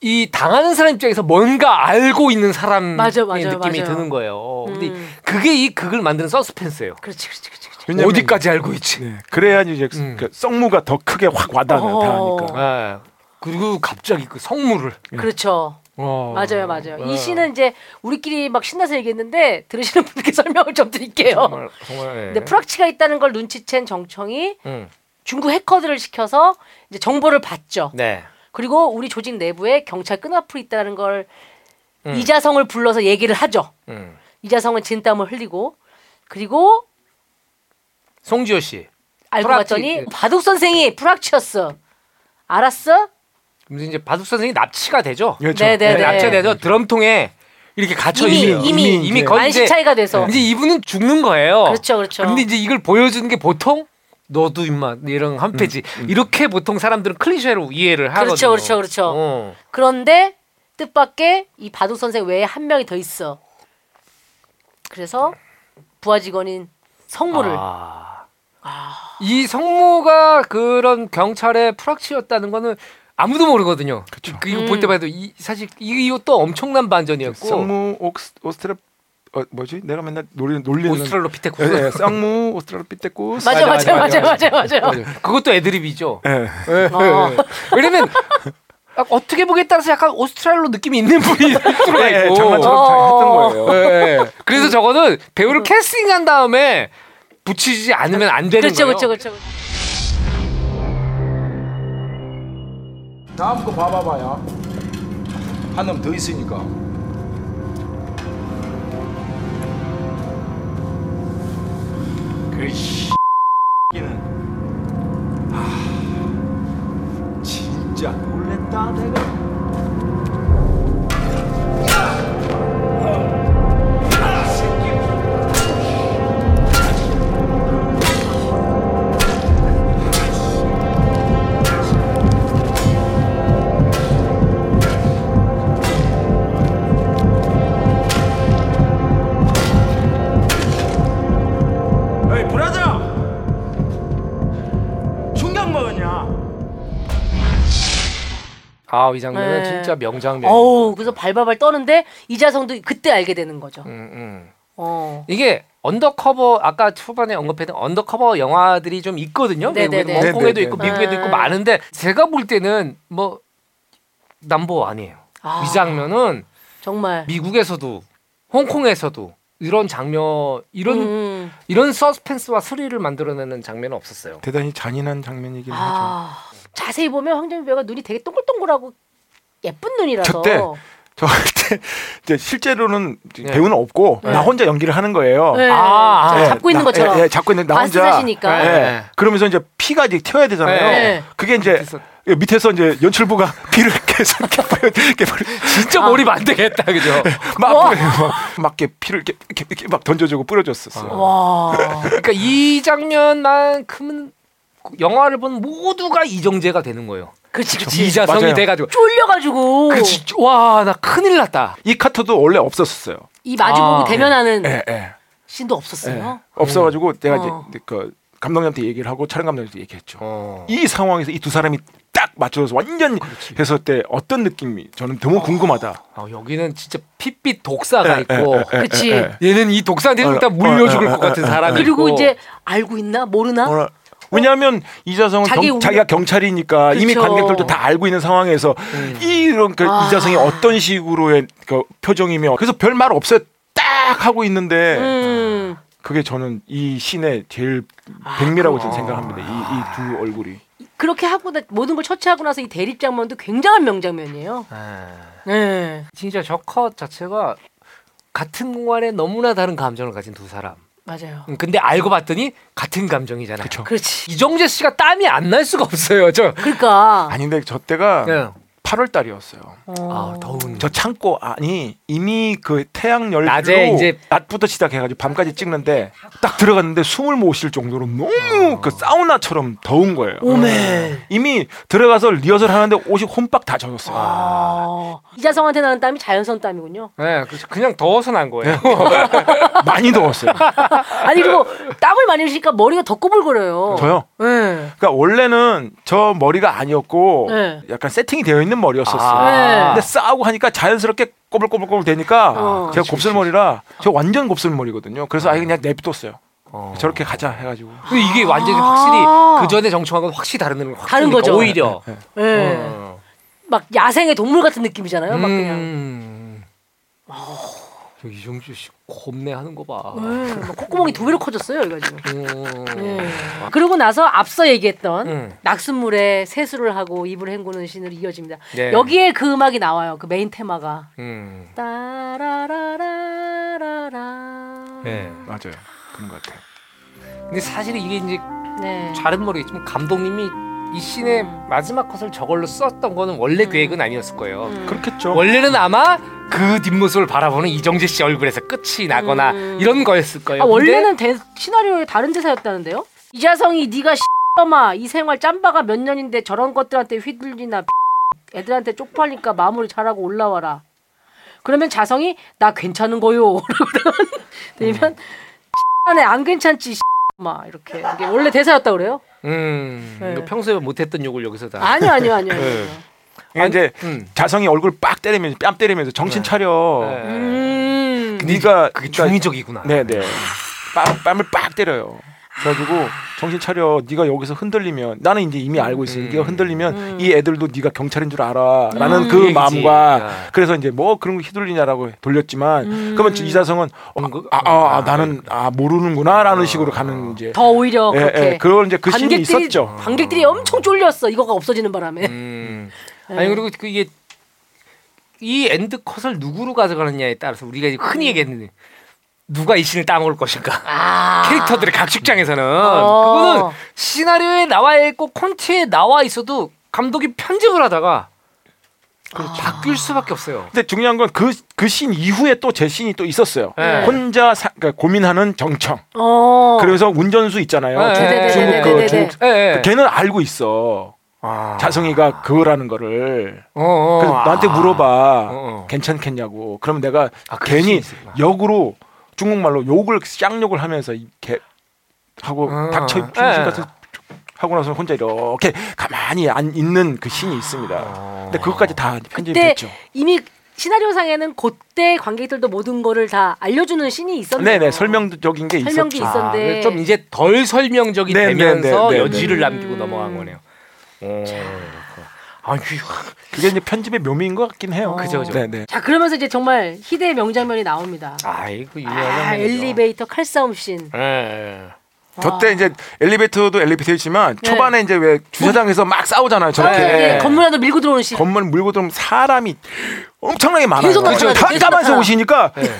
이 당하는 사람 입장에서 뭔가 알고 있는 사람의 맞아, 맞아, 느낌이 맞아요. 드는 거예요. 근데 음. 그게 이 극을 만드는 서스펜스예요. 그렇지, 그렇지, 그렇지. 그렇지. 왜냐면 어디까지 알고 있지? 네, 그래야지 이제 음. 그 썩무가 더 크게 확 와닿으니까. 어. 예. 그리고 갑자기 그 성물을 그렇죠. 어. 맞아요, 맞아요. 어. 이 시는 이제 우리끼리 막 신나서 얘기했는데 들으시는 분들께 설명을 좀 드릴게요. 정말 정말 예. 근데 프락치가 있다는 걸 눈치챈 정청이 음. 중국 해커들을 시켜서 이제 정보를 받죠. 네. 그리고 우리 조직 내부에 경찰 끈앞으로 있다는 걸 음. 이자성을 불러서 얘기를 하죠. 음. 이자성은 진땀을 흘리고 그리고 송지효 씨. 알고 프락치- 봤더니 바둑 선생이 프락치였어. 알았어? 그래서 이제 바둑 선생이 납치가 되죠. 그렇죠. 네네. 네, 납치가 되죠. 드럼통에 이렇게 갇혀 이미 있어요. 이미 이미 이미 거의 만신창이가 돼서. 이제 이분은 죽는 거예요. 그렇죠, 그렇죠. 근데 이제 이걸 보여주는 게 보통 너도 임마 이런 한 페이지 이렇게 보통 사람들은 클리셰로 이해를 하거든요. 그렇죠, 그렇죠, 그렇죠. 어. 그런데 뜻밖의 이 바둑 선생 외에 한 명이 더 있어. 그래서 부하 직원인 성무를 아. 이 성모가 그런 경찰의 프락치였다는 거는 아무도 모르거든요. 그 이거 음. 볼 때마다 이 사실 이- 이것도 엄청난 반전이었고 쌍무 옥스, 오스트라 어, 뭐지? 내가 맨날 놀리, 놀리는 오스트랄로피테쿠스 예, 예, 쌍무 오스트랄로피테쿠스. 맞아 맞아 맞아, 맞아 맞아 맞아. 그것도 애드립이죠. 예. 어. 왜냐면 아, 어떻게 보기에 따라서 약간 오스트랄로 느낌이 있는 분이 들어가 예, 예, 있고. 장난처럼 잘 했던 어. 거예요. 예. 그래서 저거는 배우를 캐스팅한 다음에 붙이지 않으면 안 되는 그렇죠 거예요. 그렇죠 그렇죠. 다음 거 봐봐봐요. 한 놈 더 있으니까. 그 씨 는 아 진짜 놀랬다 내가. 아이 장면은 네. 진짜 명장면. 어우 그래서 발발발 떠는데 이자성도 그때 알게 되는 거죠. 음, 음. 어. 이게 undercover 아까 초반에 언급했던 undercover 영화들이 좀 있거든요. 네네네. 외국에도 홍콩에도 네네네. 있고 미국에도 있고 네. 많은데 제가 볼 때는 뭐 number one이에요. 아. 이 장면은 정말 미국에서도 홍콩에서도 이런 장면 이런 음. 이런 서스펜스와 스릴을 만들어내는 장면은 없었어요. 대단히 잔인한 장면이긴 하죠. 아, 자세히 보면 황정민 배우가 눈이 되게 동글동글하고 예쁜 눈이라서 저때 저 그때 이제 실제로는 네. 배우는 없고 네. 나 혼자 연기를 하는 거예요. 네, 아, 자, 아, 잡고 있는 나- 것처럼 예, 예, 잡고 있는 나 혼자. 마스터시니까. 네. 예. 그러면서 이제 피가 이제 튀어야 되잖아요. 네. 그게 이제 그래서 밑에서 이제 연출부가 피를 계속 이렇게 뿌려- 진짜 몰입 안 되겠다, 그죠? 막. 뿌려- 막, 막 이렇게 피를 이렇게, 이렇게, 이렇게 막 던져주고 뿌려줬었어 요. 와. 그러니까 이 장면만큼은 영화를 본 모두가 이정재가 되는 거예요. 그렇지, 그렇지. 이자성이 맞아요. 돼가지고. 쫄려가지고 그렇지. 와, 나 큰일 났다. 이 카트도 원래 없었었어요. 이 마주보고 아, 대면하는 예, 예. 신도 예. 없었어요. 없어가지고 내가 어. 이제 그 감독님한테 얘기를 하고 촬영 감독님한테 얘기했죠. 어. 이 상황에서 이 두 사람이 딱 맞춰서 완전 했을 때 어떤 느낌이 저는 너무 궁금하다. 아, 여기는 진짜 핏빛 독사가 있고 예, 예, 그치. 예, 예. 얘는 이 독사한테 어, 일단 물려 어, 죽을 어, 것 같은 어, 어, 사람이 그리고 있고. 이제 알고 있나 모르나? 뭐라- 왜냐하면 이자성은 자기 경, 우- 자기가 경찰이니까 이미 그쵸. 관객들도 다 알고 있는 상황에서 음. 이런 그 아. 이자성이 어떤 식으로의 그 표정이며 그래서 별 말 없어요. 딱 하고 있는데 음. 그게 저는 이 씬의 제일 백미라고 저는 아. 생각합니다. 이 이 두 얼굴이. 그렇게 하고 나, 모든 걸 처치하고 나서 이 대립 장면도 굉장한 명장면이에요. 아, 네. 진짜 저 컷 자체가 같은 공간에 너무나 다른 감정을 가진 두 사람. 맞아요. 음, 근데 알고 봤더니 같은 감정이잖아요. 그쵸. 그렇지. 이정재 씨가 땀이 안 날 수가 없어요. 저. 그러니까. 아닌데 저 때가 네. 8월 달이었어요. 어. 아, 더운. 저 창고 안이 이미 그 태양 열로 낮에 이제- 낮부터 시작해가지고 밤까지 찍는데 딱 들어갔는데 숨을 못 쉴 정도로 너무 그 사우나처럼 더운 거예요. 오메. 이미 들어가서 리허설 하는데 옷이 혼박 다 젖었어요. 아. 이자성한테 나는 땀이 자연성 땀이군요. 네, 그- 그냥 더워서 난 거예요. 많이 더웠어요. 아니 그리고 땀을 많이 흘리니까 머리가 더 꼬불거려요. 저요. 네. 그러니까 원래는 저 머리가 아니었고 네. 약간 세팅이 되어 있는 머리였었어요. 아. 네. 근데 싸우고 하니까 자연스럽게 꼬불꼬불꼬불 되니까 어. 제가 곱슬머리라 저 완전 곱슬머리거든요. 그래서 아예 그냥 냅뒀어요. 어. 저렇게 가자 해가지고. 근데 이게 완전히 아. 확실히 그 전에 정청하고 확실히 다른 거 다른 거죠. 오히려. 네. 어. 막 야생의 동물 같은 느낌이잖아요. 막 그냥. 음. 저 이정재 씨 겁내 하는 거 봐. 네, 막 콧구멍이 두 배로 커졌어요, 이거 지금. 음. 네. 그러고 나서 앞서 얘기했던 음. 낙숫물에 세수를 하고 입을 헹구는 신으로 이어집니다. 네. 여기에 그 음악이 나와요. 그 메인 테마가. 음. 따라라라라라. 네. 맞아요. 그런 것 같아요. 근데 사실 이게 이제 네. 잘은 모르겠지만 감독님이 이 씬의 마지막 컷을 저걸로 썼던 거는 원래 계획은 아니었을 거예요. 음. 그렇겠죠. 원래는 아마 그 뒷모습을 바라보는 이정재 씨 얼굴에서 끝이 나거나 음. 이런 거였을 거예요. 아, 원래는 대, 시나리오에 다른 대사였다는데요? 이자성이 네가 씨엄아 이 생활 짬바가 몇 년인데 저런 것들한테 휘둘리나 애들한테 쪽팔리니까 마무리 잘하고 올라와라. 그러면 자성이 나 괜찮은 거요. 되면 안에 안 괜찮지 마 이렇게 이게 원래 대사였다 그래요? 음, 네. 평소에 못했던 욕을 여기서 다. 아니요 아니요 아니요. 아니요. 네. 그러니까 이제 음. 자성이 얼굴 빡 때리면서 뺨 때리면서 정신 네. 차려. 네. 음. 네가 그게 중의적이구나. 네 네. 뺨 뺨을 빡 때려요. 그래가지고 정신 차려. 네가 여기서 흔들리면 나는 이제 이미 알고 있으니 음. 네가 흔들리면 음. 이 애들도 네가 경찰인 줄 알아. 라는 음. 그 얘기지. 마음과 야. 그래서 이제 뭐 그런 거 휘둘리냐라고 돌렸지만 음. 그러면 이자성은 어, 그- 아, 아, 아, 아, 나는 아 모르는구나라는 식으로 가는 이제 더 오히려 예, 그렇게 예, 그런 이제 그 관객들이 있었죠. 관객들이 엄청 쫄렸어 이거가 없어지는 바람에. 음. 네. 아니 그리고 그 이게 이 end cut을 누구로 가져가느냐에 따라서 우리가 이제 흔히 얘기했는데 누가 이 신을 따먹을 것인가. 아. 캐릭터들의 각 직장에서는 어. 그거는 시나리오에 나와 있고 콘티에 나와 있어도 감독이 편집을 하다가 바뀔 수밖에 없어요. 근데 중요한 건 그 그 신 이후에 또 제 신이 또 있었어요. 네. 혼자 사, 그러니까 고민하는 정청. 어. 그래서 운전수 있잖아요. 네, 중- 네, 중국 네, 그 네, 네, 중국 예, 예. 걔는 알고 있어. 아. 자성이가 그거라는 거를. 어, 어. 그래서 나한테 아. 물어봐. 어. 괜찮겠냐고. 그러면 내가 아, 괜히. 역으로 중국말로 욕을 쌍욕을 하면서 이렇게 하고 어. 닥쳐 예. 중심 같은 하고 나서 혼자 이렇게 가만히 안 있는 그 신이 있습니다. 어. 근데 그것까지 다 편집이 됐죠. 이미 시나리오상에는 그때 관객들도 모든 거를 다 알려주는 신이 있었네요. 네네 설명적인 게 설명도 있었죠. 있었- 있었는데. 아, 좀 이제 덜 설명적이 네, 네, 되면서 네, 네, 여지를 네. 남기고 음. 넘어간 거네요. 어. 아휴, 그게 이제 편집의 묘미인 것 같긴 해요. 어. 그죠, 그죠. 네네. 자 그러면서 이제 정말 희대의 명장면이 나옵니다. 아이고 유명한 아. 엘리베이터 칼싸움 씬. 예, 예. 저때 이제 엘리베이터도 엘리베이터였지만 네. 초반에 이제 왜 주차장에서 막 싸우잖아요. 저렇게 아, 이게 네. 건물 안으로 밀고 들어오는 씬. 건물 물고 들어오면 사람이 엄청나게 많아요. 계속 나타나죠. 다 계속 나타나. 오시니까 네.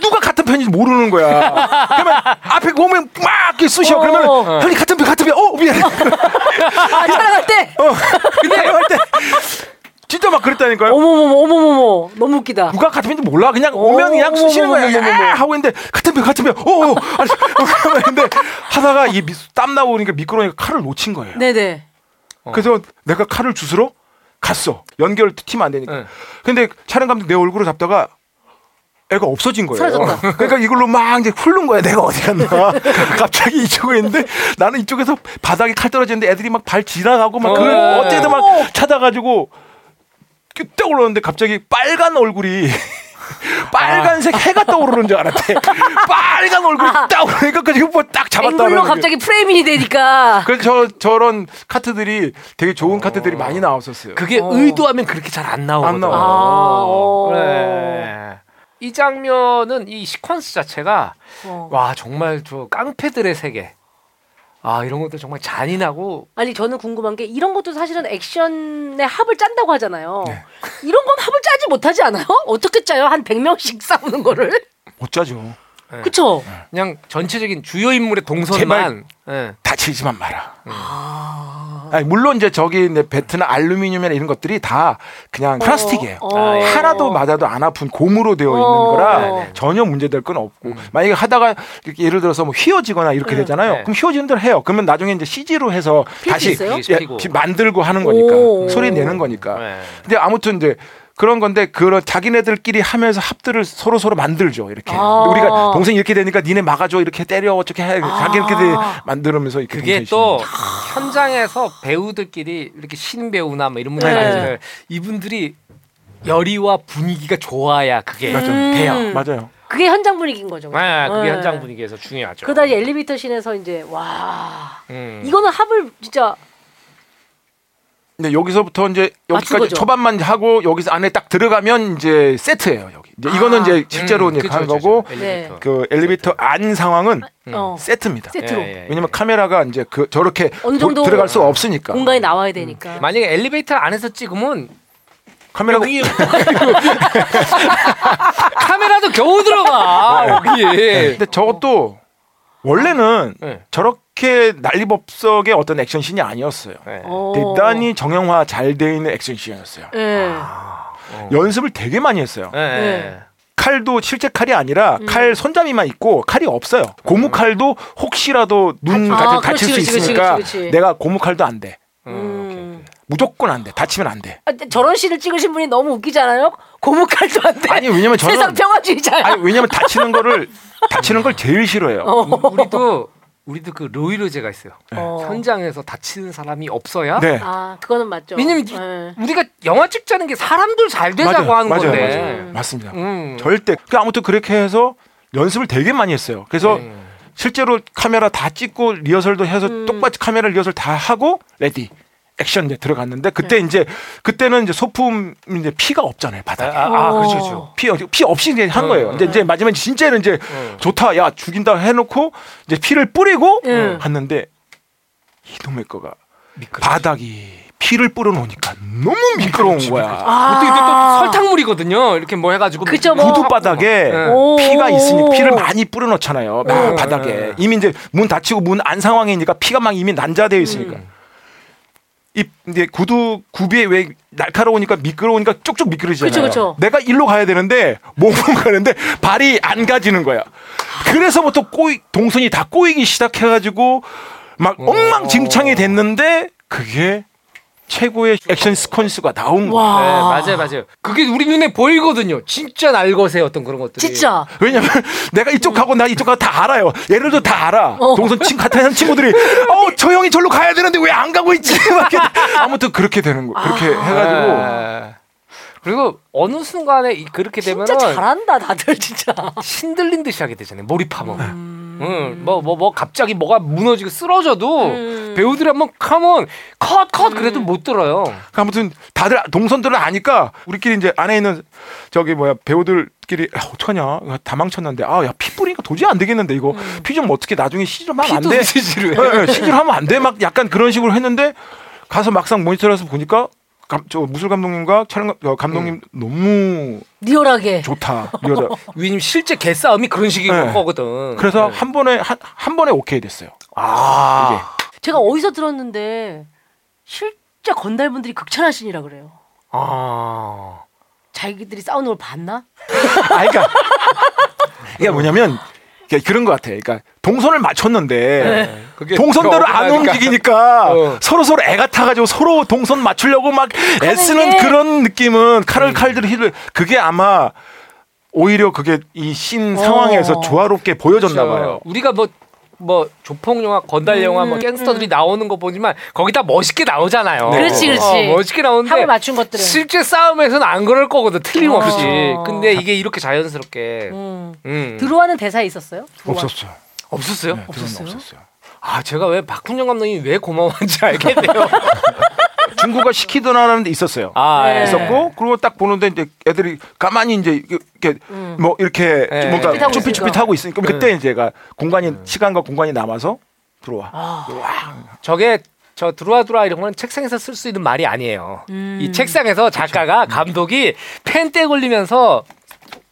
누가 같은 편인지 모르는 거야. 그러면 앞에 오면 막 이렇게 쑤셔. 어. 그러면 형님 같은 편 같은 편. 어 미안해. 아 촬영할 때. 어. 근데 할때 진짜 막 그랬다니까요. 어머머머 어머머머 너무 웃기다. 누가 같은 편인지 몰라. 그냥 오면 그냥 어머, 쑤시는 거야. 야! 하고 있는데 같은 편 같은 편. 어, 어. 아니, 어, 근데 하다가 이땀 나오니까 미끄러우니까 칼을 놓친 거예요. 네네. 그래서 내가 칼을 주스러 갔어. 연결 튀면 안 되니까. 네. 근데 촬영 감독 내 얼굴을 잡다가 애가 없어진 거예요. 사라졌다. 그러니까 이걸로 막 이제 훑는 거야. 내가 어디 갔나. 갑자기 이쪽에 있는데 나는 이쪽에서 바닥에 칼 떨어지는데 애들이 막 발 지나가고 막 어. 그걸 어쨌든 막 찾아가지고 딱 올랐는데 갑자기 빨간 얼굴이 빨간색 해가 떠오르는 줄 알았대. 빨간 얼굴이 딱 오르니까 그거 뭐딱 잡았다. 앵글로 갑자기 프레임이 되니까. 그래서 저 저런 카트들이 되게 좋은 카트들이 많이 나왔었어요. 그게 어. 의도하면 그렇게 잘 안 나오거든. 안 나와. 아. 어. 네. 이 장면은 이 시퀀스 자체가 어. 와 정말 저 깡패들의 세계. 아 이런 것도 정말 잔인하고 아니 저는 궁금한 게 이런 것도 사실은 액션의 합을 짠다고 하잖아요. 네. 이런 건 합을 짜지 못하지 않아요? 어떻게 짜요? 한 100명씩 싸우는 거를? 못 짜죠. 네. 그쵸? 그냥 전체적인 주요 인물의 동선만 예. 다치지만 마라. 아니, 물론 이제 저기 이제 배트나 알루미늄이나 이런 것들이 다 그냥 플라스틱이에요. 어. 아, 예. 하나도 맞아도 안 아픈 고무로 되어 있는 어. 거라 네네. 전혀 문제될 건 없고 만약에 하다가 예를 들어서 뭐 휘어지거나 이렇게 되잖아요. 네. 그럼 휘어지는 대로 해요. 그러면 나중에 이제 CG로 해서 다시 예. 만들고 하는 거니까 오. 소리 내는 거니까. 네. 근데 아무튼 이제 그런 건데 그런 자기네들끼리 하면서 합들을 서로 서로 만들죠 이렇게 아. 우리가 동생 이렇게 되니까 니네 막아줘 이렇게 때려 어떻게 해 자기네끼리 만들면서 이렇게 그게 또 현장에서 배우들끼리 이렇게 신 배우나 뭐 이런 분들 네. 네. 이분들이 열의와 분위기가 좋아야 그게 맞아. 음. 돼요. 맞아요. 그게 현장 분위기인 거죠. 네, 그게 네. 현장 분위기에서 중요하죠. 이제 엘리베이터 씬에서 이제 와 음. 이거는 합을 진짜 근데 여기서부터 이제 여기까지? 초반만 하고 여기서 안에 딱 들어가면 이제 세트예요 여기. 이제 이거는 아. 이제 실제로 음, 이제 그쵸, 가는 그쵸, 거고 그쵸. 네. 엘리베이터. 그 엘리베이터 안 상황은 어, 세트입니다. 세트로 예, 예, 예. 왜냐면 카메라가 이제 그 저렇게 어느 정도 보- 들어갈 수 없으니까. 공간이 나와야 되니까. 만약에 엘리베이터 안에서 찍으면 카메라가 여기 카메라도 겨우 들어가 여기. 근데 저것도 원래는 네. 저렇게 난리법석의 어떤 액션씬이 아니었어요. 네. 어. 대단히 정형화 잘 돼 있는 액션씬이었어요. 예. 연습을 되게 많이 했어요. 네. 네. 칼도 실제 칼이 아니라 음. 칼 손잡이만 있고 칼이 없어요. 고무 칼도 혹시라도 눈 아, 다칠, 그렇지, 다칠 수 그렇지, 그렇지, 있으니까 그렇지, 그렇지. 내가 고무 칼도 안 돼. 음. 무조건 안 돼. 다치면 안 돼. 아, 저런 씬을 찍으신 분이 너무 웃기잖아요. 고무칼도 안 돼. 아니 왜냐면 저는 세상 평화주의자야. 아니 왜냐면 다치는 거를 다치는 걸 제일 싫어해요. 우- 우리도 우리도 그 노이로제가 있어요. 어. 현장에서 다치는 사람이 없어야. 네. 아 그거는 맞죠. 왜냐면 예. 우리가 영화 찍자는 게 사람들 잘 되자고 맞아요. 하는 맞아요. 건데. 맞아요. 맞습니다. 음. 절대. 그 아무튼 그렇게 해서 연습을 되게 많이 했어요. 그래서 음. 실제로 카메라 다 찍고 리허설도 해서 음. 똑같이 카메라 리허설 다 하고 ready action 이제 들어갔는데 그때 네. 이제 그때는 이제 소품 이제 피가 없잖아요 아, 바닥에. 아, 아, 어. 그렇죠, 그렇죠. 피, 어- 피 없이 이제 한 어, 거예요. 어. 이제, 이제 마지막에 진짜는 이제 어. 좋다, 야 죽인다 해놓고 이제 피를 뿌리고 응. 했는데 이놈의 거가 미끄러. 바닥이 피를 뿌려놓으니까 너무 미끄러운 거야. 보통 이게 또 설탕물이거든요. 이렇게 뭐 해가지고 아. 그쵸, 뭐. 구두 바닥에 오. 피가 있으니 피를 많이 뿌려놓잖아요. 막 오. 바닥에 네. 이미 이제 문 닫히고 문 안 상황이니까 피가 막 이미 난자되어 있으니까. 음. 이 이제 구두 굽이에 왜 날카로우니까 미끄러우니까 쭉쭉 미끄러지잖아요. 그쵸, 그쵸. 내가 일로 가야 되는데 몸으로 가는데 발이 안 가지는 거야. 그래서부터 꼬이 동선이 다 꼬이기 시작해가지고 막 엉망진창이 됐는데 그게 최고의 액션 스콘스가 나온. 와. 네, 맞아요, 맞아요. 그게 우리 눈에 보이거든요. 진짜 날것의 어떤 그런 것들이. 진짜. 왜냐면 내가 이쪽 가고 나 이쪽 가고 다 알아요. 얘들도 다 알아. 어. 동선 친 같은 한 친구들이 어 저 형이 절로 가야 되는데 왜 안 가고 있지? 막 이렇게. 아무튼 그렇게 되는 거. 그렇게 해가지고 네. 그리고 어느 순간에 이- 그렇게 되면 진짜 잘한다 다들 진짜. 신들린 듯이 하게 되잖아요. 몰입하면. 응, 뭐, 뭐, 뭐, 갑자기 뭐가 무너지고 쓰러져도 음. 배우들이 한번 카몬, 컷, 컷, 그래도 못 들어요. 아무튼 다들 동선들을 아니까 우리끼리 이제 안에 있는 저기 뭐야 배우들끼리 아, 어떡하냐 다 망쳤는데 아야 피 뿌리니까 도저히 안 되겠는데 이거 피 좀 어떻게 나중에 CG 좀 하면 안 돼? CG로 해. CG로 하면 안 돼? 막 약간 그런 식으로 했는데 가서 막상 모니터에서 보니까 감, 저 무술 감독님과 촬영 감- 어, 감독님 너무 리얼하게. 좋다. 이러다. 왜냐면 실제 개싸움이 그런 식인 네. 거거든. 그래서 네. 한 번에 한, 한 번에 오케이 됐어요. 아, 제가 어디서 들었는데 실제 건달분들이 극찬하시니라 그래요. 아, 자기들이 싸우는 걸 봤나? 아, 그러니까 이게 뭐냐면 이게 그런 것 같아. 그러니까 동선을 맞췄는데 그게 동선대로 더 안. 움직이니까 어. 서로 서로 애가 타가지고 서로 동선 맞추려고 막 애쓰는 게- 그런 느낌은 음. 칼을 칼들 힐을 그게 아마 오히려 그게 이 신 상황에서 어. 조화롭게 보여졌나 그렇죠. 봐요. 우리가 뭐, 뭐 조폭 영화, 건달 영화, 뭐 갱스터들이 나오는 거 보지만 거기다 멋있게 나오잖아요. 네. 그렇지, 그렇지. 어, 멋있게 나오는데 합을 맞춘 것들은. 실제 싸움에서는 안 그럴 거거든 틀림없이. 어. 근데 이게 이렇게 자연스럽게 음. 음. 들어와는 대사 있었어요? 들어와. 없었어요. 없었어요? 네, 없었어요. 없었어요. 아 제가 왜 박훈영 감독님이 왜 고마워한지 알겠네요. 중국어 시키더라는 데 있었어요. 아 네. 예. 있었고 그리고 딱 보는데 이제 애들이 가만히 이제 이렇게 뭐 이렇게 네. 뭔가 쭈삣하고 쭈삣 쭈삣 하고 있으니까 그때 이제 가 공간이 시간과 공간이 남아서 들어와. 저게 저 들어와 들어와 이런 거는 책상에서 쓸 수 있는 말이 아니에요. 음. 이 책상에서 작가가 음. 감독이 펜때 걸리면서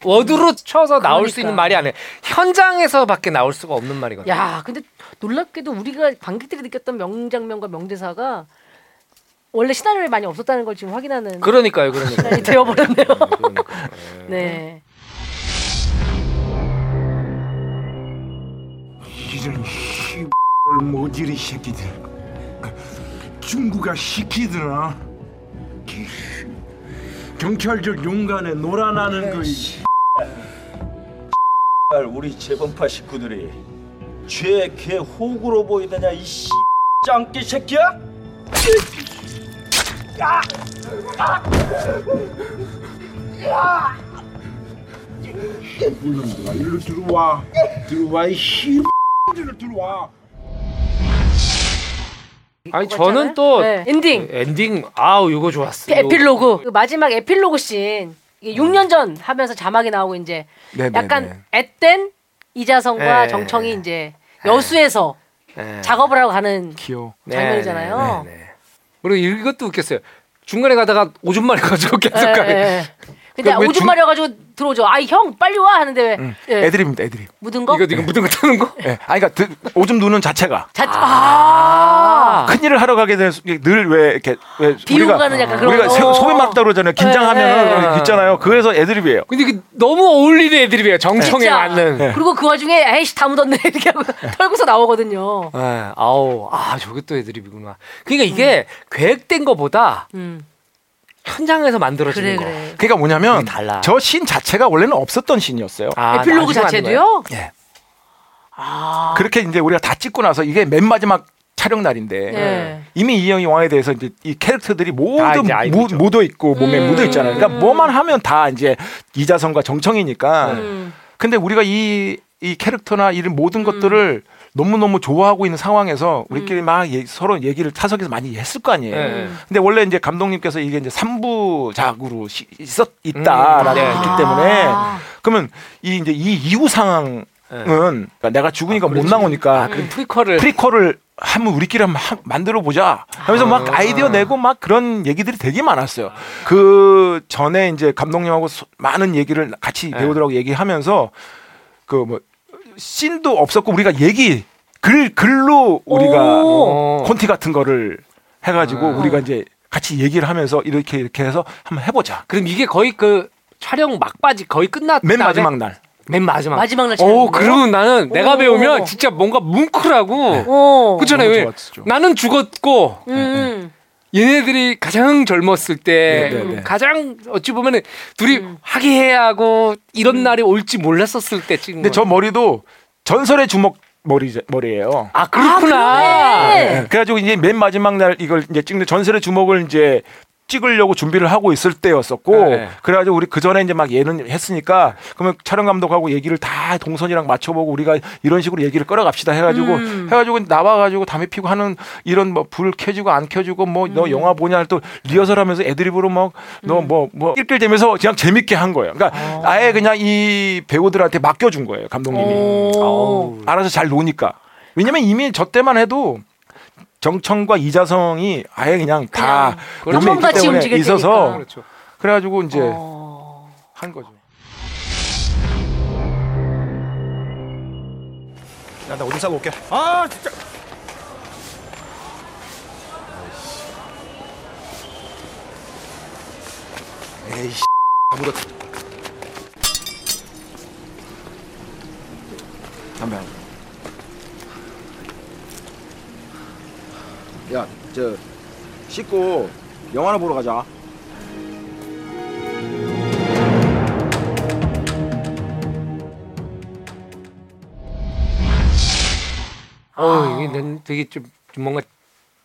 워드로 쳐서 나올 수 그러니까. 있는 말이 아니에요. 현장에서밖에 나올 수가 없는 말이거든요. 야, 근데 놀랍게도 우리가 관객들이 느꼈던 명장면과 명대사가 원래 시나리오에 많이 없었다는 걸 지금 확인하는 그러니까요, 그러니까. 시간이 되어버렸네요. 그러니까. 네. 이런 씨 모질이 새끼들 중국아 시키더라 경찰적 용간에 놀아나는 거 이. 우리 재범파 식구들이 죄 개 호구로 보이더냐 이 씨. 짱깨 새끼야? 물론들아 일로 들어와 들어와 이씨 들어 들어와 아니 저는 또 네, 엔딩. 엔딩 아우 이거 좋았어요. 에필로그 그 마지막 에필로그 씬 이게 6년 전 하면서 자막이 나오고 이제 네, 네, 약간 앳된 이자성과 네. 정청이 이제 여수에서 네. 작업을 하고 가는 귀여워. 장면이잖아요. 네, 네, 네. 그리고 이것도 웃겼어요. 중간에 가다가 오줌 마려 가지고 계속 예, 가게. 예. 근데 그럼 왜 오줌 중- 마려가지고 들어오죠. 아이 형 빨리 와 하는데 왜 예. 애드립입니다. 애드립. 묻은 거? 이거 이거 묻은 거 타는 거? 예. 아니 그러니까 드- 오줌 누는 자체가 자, 아. 큰 일을 하러 가게 되는 늘왜 이렇게 왜 비우고 우리가 가는 약간 그런 우리가 거. 소- 소변 맞다 그러잖아요. 긴장하면은 네. 있잖아요. 그래서 애드립이에요. 근데 이게 너무 어울리는 애들이에요. 정청에 진짜. 맞는. 네. 그리고 그 와중에 에이씨 다 묻었네 이렇게 하고 털고서 나오거든요. 네, 아우, 아, 저게 또 애드립이구나. 그러니까 이게 계획된 거보다 음. 현장에서 만들어지는 그래 거. 그래. 그러니까 뭐냐면 이게 달라. 저 신 자체가 원래는 없었던 신이었어요. 아, 에필로그 거예요? 자체도요? 예. 아. 그렇게 이제 우리가 다 찍고 나서 이게 맨 마지막 촬영 날인데 네. 이미 이영희 왕에 대해서 이제 이 캐릭터들이 모두 무. 묻어 있고 몸에 음. 묻어 있잖아요. 그러니까 뭐만 하면 다 이제 이자성과 정청이니까. 음. 근데 우리가 이, 이 캐릭터나 이런 모든 것들을 너무 너무 좋아하고 있는 상황에서 우리끼리 막 예- 서로 얘기를 타석에서 많이 했을 거 아니에요. 네. 근데 원래 이제 감독님께서 이게 이제 삼부작으로 시- 있었 있다라는 음, 게 네. 있기 때문에 아. 그러면 이 이제 이 이후 상황은 그러니까 내가 죽으니까 못 그렇지. 나오니까 아, 그 프리퀄을 프리퀄을 한번 우리끼리 한번 하- 만들어 보자 하면서 막 아이디어 내고 막 그런 얘기들이 되게 많았어요. 그 전에 이제 감독님하고 소- 많은 얘기를 같이 네. 배우들하고 얘기하면서 그 뭐 씬도 없었고 우리가 얘기 글 글로 우리가 오. 콘티 같은 거를 해가지고 아. 우리가 이제 같이 얘기를 하면서 이렇게 이렇게 해서 한번 해보자. 그럼 이게 거의 그 촬영 막바지 거의 끝났다. 맨 마지막 날. 맨 마지막. 마지막 날 오? 그러면 나는 내가 오. 배우면 진짜 뭔가 뭉클하고 어. 그렇잖아요. 왜? 나는 죽었고 음. 얘네들이 가장 젊었을 때 네, 네, 네. 가장 어찌 보면은 둘이 화기애애하고 이런 날이 올지 몰랐었을 때 찍은 근데 저 거야. 머리도 전설의 주먹 머리 머리예요. 아 그렇구나. 그러네. 네. 그래가지고 이제 맨 마지막 날 이걸 이제 찍는 전설의 주먹을 이제 찍으려고 준비를 하고 있을 때였었고 네. 그래가지고 우리 그 전에 이제 막 예는 했으니까 그러면 촬영 감독하고 얘기를 다 동선이랑 맞춰보고 우리가 이런 식으로 얘기를 끌어갑시다 해가지고 음. 해가지고 나와가지고 담배 피고 하는 이런 뭐 불 켜지고 안 켜지고 뭐 음. 너 영화 보냐 또 리허설하면서 애드립으로 막 너 뭐뭐 낄낄대면서 그냥 재밌게 한 거예요. 그러니까 아예 그냥 이 배우들한테 맡겨준 거예요 감독님이. 오. 알아서 잘 노니까. 왜냐면 이미 저 때만 해도 정청과 이자성이 아예 그냥 다 그냥 몸에 있기 처음같이 때문에 있어서. 그렇죠. 그래가지고 이제 어. 한 거죠. 야, 나 오줌 싸고 올게. 아, 진짜. 에이씨. 아무도 담배 야, 저 씻고 영화나 보러 가자. 어, 이게 난 되게 좀, 좀 뭔가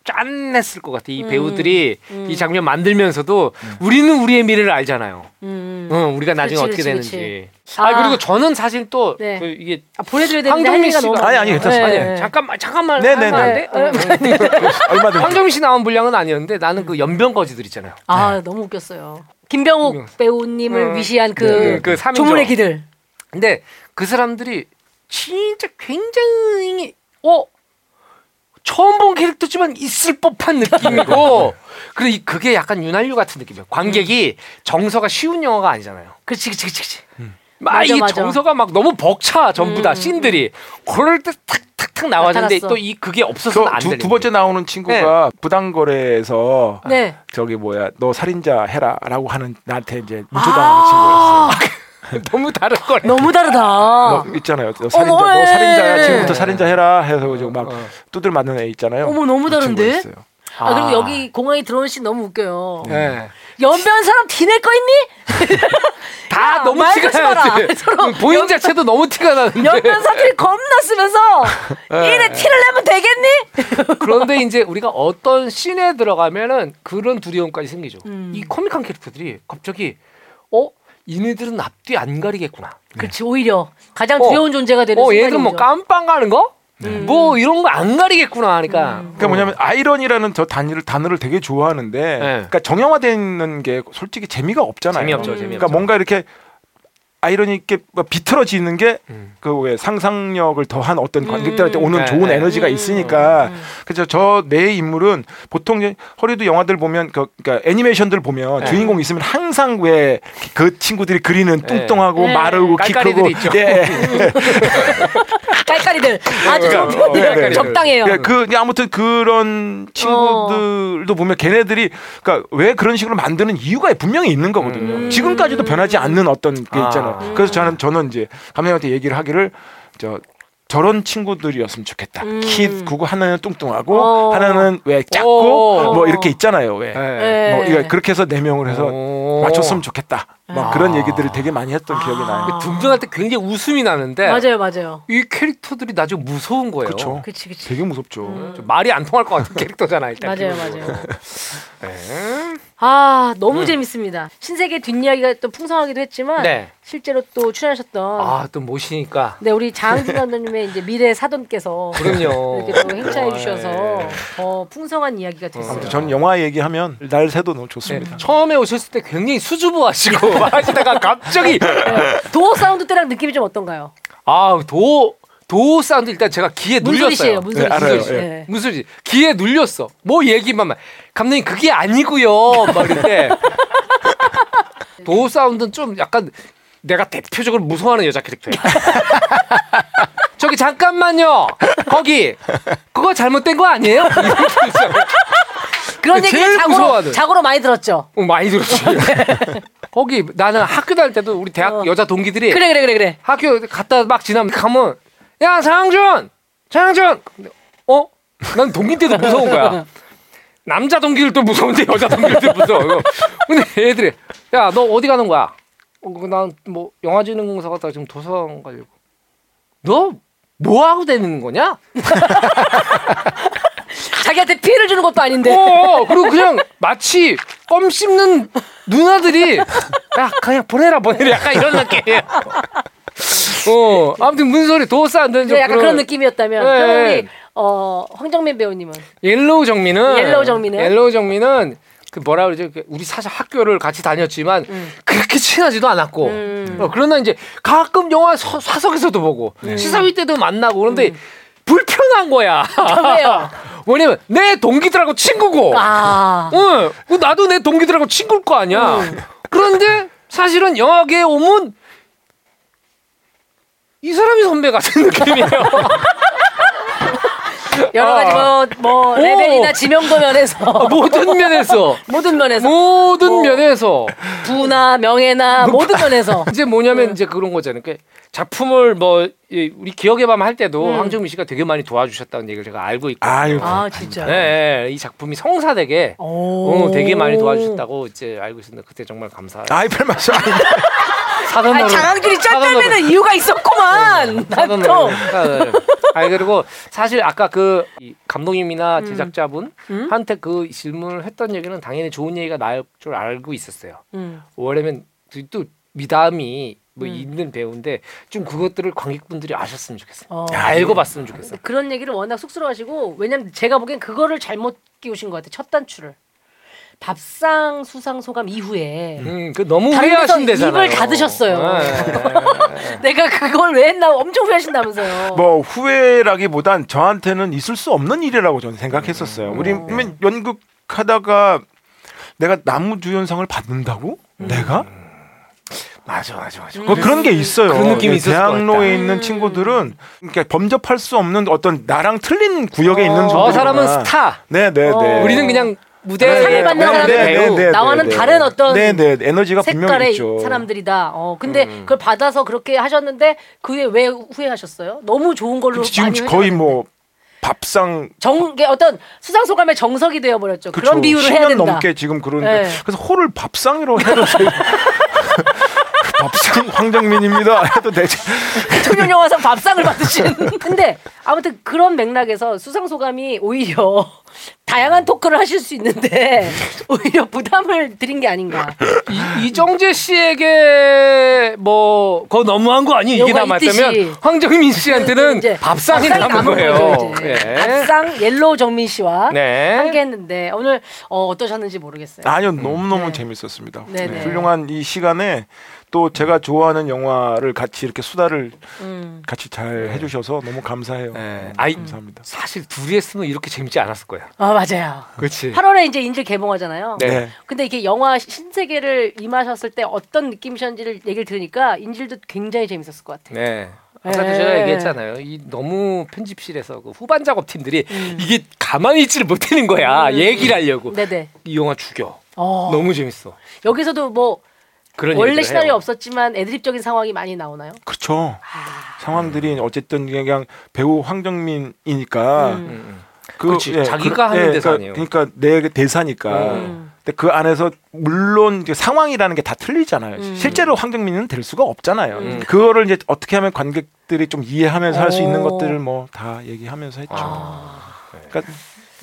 짠했을 것 같아. 음. 이 배우들이 이 장면 만들면서도 우리는 우리의 미래를 알잖아요. 음. 어, 우리가 나중에 그치, 어떻게 그치, 되는지. 그치. 아, 아. 그리고 저는 사실 또 네. 그 이게 아, 보내드려야 되는데 황정민 씨가- 너무 아니, 아니. 괜찮습니다. 네, 아니, 네. 잠깐만 잠깐만 네, 안 돼? 네, 얼마든지. 황정민 씨 나온 분량은 아니었는데 나는 그 연변 거지들 있잖아요. 아 너무 웃겼어요. 김병욱 김병욱. 배우님을 어. 위시한 그, 네, 그. 조문의 기들. 근데 그 사람들이 진짜 굉장히 어 처음 본 캐릭터지만 있을 법한 느낌이고 그리고 이- 그게 약간 윤활유 같은 느낌이에요. 관객이 정서가 쉬운 영화가 아니잖아요. 그렇지, 그렇지, 그렇지. 그렇지. 막 이게 맞아. 정서가 막 너무 벅차 전부 다 음, 씬들이 그럴 때 탁탁탁 나왔는데. 또 이 그게 없어서는 안 두, 되는 두 번째 나오는 친구가 부당거래에서 네. 저기 뭐야 너 살인자 해라라고 하는 나한테 이제 무초당하는 친구였어. 거예요. 너무 다른 거네. 너무 다르다. 너 있잖아요. 너 살인자, 어머, 너 예. 살인자야. 지금부터 살인자 해라 해서 지금 막 어. 두들 맞는 애 있잖아요. 어머, 너무 그 다른데? 있어요. 아, 그리고 여기 공항에 들어오는 씬 너무 웃겨요. 네. 연변 사람 티낼 거 있니? 다 야, 너무 말 티가 서로 보인 연- 자체도 너무 티가 나는데 연변 사투리 겁나 쓰면서 이래 티를 내면 되겠니? 그런데 이제 우리가 어떤 씬에 들어가면은 그런 두려움까지 생기죠. 음. 이 코믹한 캐릭터들이 갑자기 어 이네들은 앞뒤 안 가리겠구나. 그렇지 오히려 가장 어. 두려운 존재가 되는 어 순간이죠. 얘들은 뭐 깜빵 가는 거? 음. 뭐 이런 거 안 가리겠구나 하니까. 그러니까 뭐냐면 아이러니라는 저 단위를 단어를 되게 좋아하는데, 그러니까 정형화되는 게 솔직히 재미가 없잖아요. 재미없죠, 음. 재미없죠. 그러니까 뭔가 이렇게 아이러니 있게 뭐 비틀어지는 게 음. 그왜 상상력을 더한 어떤 음. 관객들한테 오는 네, 좋은 네. 에너지가 음. 있으니까 음. 그래서 저 내 인물은 보통 허리도 영화들 보면 그 그러니까 애니메이션들 보면 네. 주인공 있으면 항상 왜 그 친구들이 그리는 네. 뚱뚱하고 네. 마르고 키 크고. 예. 깔깔이들 아주 좋은 그러니까, 표현이에요. 네, 네, 네. 적당해요. 그, 그 아무튼 그런 친구들도 보면 걔네들이 그러니까 왜 그런 식으로 만드는 이유가 분명히 있는 거거든요. 음. 지금까지도 변하지 않는 어떤 게 아. 있잖아요. 음. 그래서 저는 저는 이제 감독님한테 얘기를 하기를 저 저런 친구들이었으면 좋겠다. 음. 키 크고 하나는 뚱뚱하고 어. 하나는 왜 작고 어. 뭐 이렇게 있잖아요. 왜 네. 뭐 이거 그렇게 해서 네 명을 해서 오. 맞췄으면 좋겠다. 막 아. 그런 얘기들을 되게 많이 했던 기억이 나요. 둥둥할 때 굉장히 웃음이 나는데 맞아요, 맞아요. 이 캐릭터들이 나중에 무서운 거예요. 그렇죠. 그렇지, 그렇지. 되게 무섭죠. 음. 좀 말이 안 통할 것 같은 캐릭터잖아 일단. 맞아요, 기본적으로. 맞아요. 네. 아 너무 재밌습니다. 신세계 뒷이야기가 또 풍성하기도 했지만 네. 실제로 또 출연하셨던 아또 모시니까. 네 우리 장준 감독님의 이제 미래 사돈께서 그럼요. 이렇게 또 행차해 어, 주셔서 예. 더 풍성한 이야기가 됐어요. 아무튼 전 영화 얘기하면 날 새도 너무 좋습니다. 네, 처음에 오셨을 때 굉장히 수줍어하시고 하시다가 갑자기 door sound 때랑 느낌이 좀 어떤가요? 아 door door sound 일단 제가 기에 눌렸어요. 씨예요. 문소리 네. 무슨 소리지? 기에 눌렸어. 뭐 얘기만 막 감독님 그게 아니고요. 막 이때 door sound는 좀 약간 내가 대표적으로 무서워하는 여자 캐릭터야. 저기 잠깐만요. 거기 그거 잘못된 거 아니에요? 그런 얘기 제일 자고로 무서워하는. 자고로 많이 들었죠. 어, 많이 들었지. 거기 나는 학교 다닐 때도 우리 대학 어. 여자 동기들이 그래 그래 그래 그래. 학교 갔다 막 지나면 가면 야 장준 장준 어? 난 동기 때도 무서운 거야. 남자 동기들도 무서운데 여자 동기들도 무서워. 근데 애들이 야 너 어디 가는 거야? 어, 난뭐 영화진흥공사 갔다가 지금 도서관 가려고. 너 뭐 하고 다니는 거냐? 자기한테 피해를 주는 것도 아닌데. 어, 그리고 그냥 마치 껌 씹는 누나들이 야 그냥 보내라 보내라 약간 이런 느낌이에요. 어, 아무튼 문소리 door sound는 네, 약간 그런 느낌이었다면 네. 그럼 우리 어, 황정민 배우님은 yellow 정민은 yellow 정민은? yellow 정민은 그 뭐라 그러죠? 그 우리 사실 학교를 같이 다녔지만 그렇게 친하지도 않았고 음. 어, 그러나 이제 가끔 영화 서, 사석에서도 보고 음. 시사회 때도 만나고 그런데 불편한 거야. 왜요? 왜냐면 내 동기들하고 친구고 아. 응, 그 나도 내 동기들하고 친구일 거 아니야. 그런데 사실은 영화계에 오면 이 사람이 선배 같은 느낌이에요. 여러 가지 뭐, 뭐 오. 레벨이나 지명도 면에서 모든 면에서 모든 면에서 모든 뭐. 면에서 부나 명예나 모든 면에서 이제 뭐냐면 이제 그런 거잖아요. 그러니까 작품을 뭐 이, 우리 기억의 밤 할 때도 음. 황정민 씨가 되게 많이 도와주셨다는 얘기를 제가 알고 있거든요. 아유. 아 진짜. 네, 네, 이 작품이 성사되게 오. 어, 되게 많이 도와주셨다고 이제 알고 있습니다. 그때 정말 감사. 아이 별 말씀 아닌데. 사돈으로 아니, 사돈으로. 짠다면은 이유가 있었구만. 난 또. 아니 그리고 사실 아까 그이 감독님이나 음. 제작자분한테 그 질문을 했던 얘기는 당연히 좋은 얘기가 나올 줄 알고 있었어요. 음. 왜냐면 또- 또 미담이 뭐 음. 있는 배우인데 좀 그것들을 관객분들이 아셨으면 좋겠어요. 어. 알고 봤으면 좋겠어. 그런 얘기를 워낙 쑥스러워하시고 왜냐면 제가 보기엔 그거를 잘못 끼우신 것 같아요. 첫 단추를. 밥상 수상 소감 이후에 음, 그 너무 후회하신대잖아요. 입을 닫으셨어요. 네. 내가 그걸 왜 했나 엄청 후회하신다면서요. 뭐 후회라기보단 저한테는 있을 수 없는 일이라고 저는 생각했었어요. 우리 면 연극하다가 내가 나무주연상을 받는다고? 내가? 맞아, 맞아, 맞아. 뭐 그런 게 있어요. 그런 느낌이 대학로에 같다. 있는 친구들은 그러니까 범접할 수 없는 어떤 나랑 틀린 구역에 어. 있는 저 분들이구나. 사람은 스타. 네, 네, 네. 어. 우리는 그냥 무대 네, 상을 받는 무대 사람들 배우. 네, 네, 나와는 네, 다른 네. 어떤 네, 네. 에너지가 분명히 색깔의 있죠. 사람들이다. 어, 근데 음. 그걸 받아서 그렇게 하셨는데 그게 왜 후회하셨어요? 너무 좋은 걸로 지금 많이 거의 회자가 뭐 밥상 정 이게 어떤 수상 소감의 정석이 되어 버렸죠. 그런. 비유를 해야 10년 된다. 넘게 지금 그런데 네. 그래서 홀을 밥상으로 해도 밥상 황정민입니다 해도 되지. 청년 영화상 밥상을 받으신. 근데 아무튼 그런 맥락에서 수상 소감이 오히려 다양한 토크를 하실 수 있는데 오히려 부담을 드린 게 아닌가. 이, 이정재 씨에게 뭐 그거 너무한 거 아니에요? 이게 남았다면. 황정민 씨한테는 이제 밥상이 밥상이 남은 남은 거예요. 예. 밥상 yellow 정민 씨와 네. 함께 했는데 오늘 어, 어떠셨는지 모르겠어요. 아니요 너무 너무 네. 재밌었습니다. 네, 네. 훌륭한 이 시간에 또 제가 좋아하는 영화를 같이 이렇게 수다를 음. 같이 잘 해주셔서 너무 감사해요. 네. 아이 감사합니다. 사실 둘이 했으면 이렇게 재밌지 않았을 거야. 아 맞아요. 그렇지. 8월에 이제 인질 개봉하잖아요. 네. 네. 근데 이게 영화 신세계를 임하셨을 때 어떤 느낌이셨는지를 얘기를 들으니까 인질도 굉장히 재밌었을 것 같아요. 네. 아까도 네. 제가 얘기했잖아요. 이 너무 편집실에서 그 후반 작업 팀들이 음. 이게 가만히 있지를 못하는 거야. 얘기를 하려고. 네네. 이 영화 죽여. 어. 너무 재밌어. 여기서도 뭐 원래 시나리오 해요. 없었지만 애드립적인 상황이 많이 나오나요? 그렇죠. 아. 상황들이 어쨌든 그냥 배우 황정민이니까 음. 음, 음. 그 그렇지. 자기가 하는 대사네요. 그러니까, 그러니까 내 대사니까. 음. 근데 그 안에서 물론 이제 상황이라는 게 다 틀리잖아요. 음. 실제로 황정민은 될 수가 없잖아요. 음. 그거를 이제 어떻게 하면 관객들이 좀 이해하면서 할 수 있는 오. 것들을 뭐 다 얘기하면서 했죠. 아. 그러니까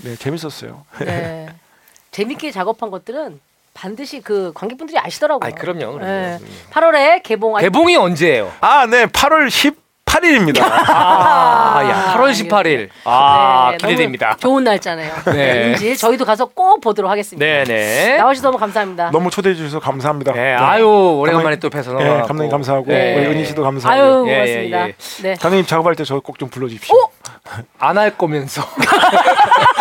네 재밌었어요. 네. 재밌게 작업한 것들은 반드시 그 관객분들이 아시더라고요. 아이 그럼요. 그럼요. 네. 음. 8월에 개봉 개봉이 언제예요? 아, 네. 8월 18 18일입니다. 아, 야, 8월 알겠습니다. 18일. 아, 네, 기대됩니다. 좋은 날짜네요. 네. 인지 저희도 가서 꼭 보도록 하겠습니다. 네, 네. 나와주셔서 너무 감사합니다. 너무 초대해 주셔서 감사합니다. 네, 아유, 오래간만에 또 뵈서 네, 너무 감독님 감사하고 네. 우리 은희 씨도 감사하고. 아유 예, 고맙습니다. 예, 예. 네. 감독님 작업할 때 저 꼭 좀 불러주십시오. 안 할 거면서.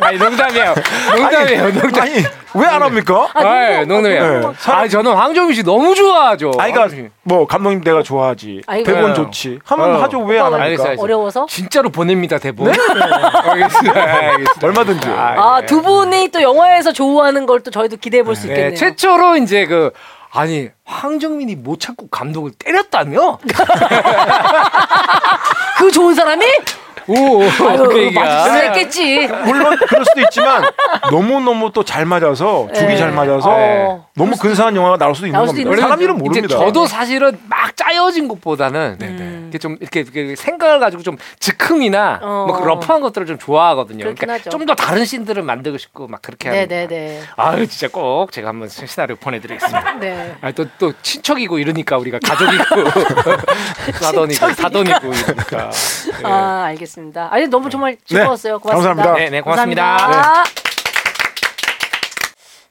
아니, 농담이에요. 농담이에요. 농담. 아니 왜 안 합니까? 아, 아, 농담이에요. 네. 아, 저는 황정민 씨 너무 좋아하죠. 아니 그러니까 뭐 감독님 내가 좋아하지. 아이고. 대본 네. 좋지. 하면 어. 하죠. 왜 안 합니까? 알겠어요, 알겠어요. 어려워서 진짜로 보냅니다 대본. 네? 알겠습니다. 알겠습니다. 얼마든지. 아두 분이 또 영화에서 좋아하는 걸 또 저희도 기대해 볼수 네, 있겠네요. 최초로 이제 그 아니 황정민이 못 참고 감독을 때렸다며? 그 좋은 사람이 오, 아유, 그 얘기가. 맞았겠지. 물론 그럴 수도 있지만 너무 너무 또 잘 맞아서 죽이 네. 잘 맞아서 어. 너무 근사한 영화가 나올 수도 있는 나올 수도 겁니다. 있는 사람. 일은 이제 모릅니다. 저도 사실은 막 짜여진 것보다는 이렇게 좀 이렇게, 이렇게 생각을 가지고 좀 즉흥이나 어. 뭐그 러프한 것들을 좀 좋아하거든요. 그러니까. 좀 더 다른 씬들을 만들고 싶고 막 그렇게 하는. 네네네. 아유 진짜 꼭 제가 한번 시나리오 보내드리겠습니다. 네. 아, 또, 또 친척이고 이러니까 우리가 가족이고 사돈이고 사돈이고 이러니까 예. 아 알겠습니다. 아니 너무 정말 즐거웠어요. 고맙습니다. 감사합니다. 네, 네, 고맙습니다. 감사합니다.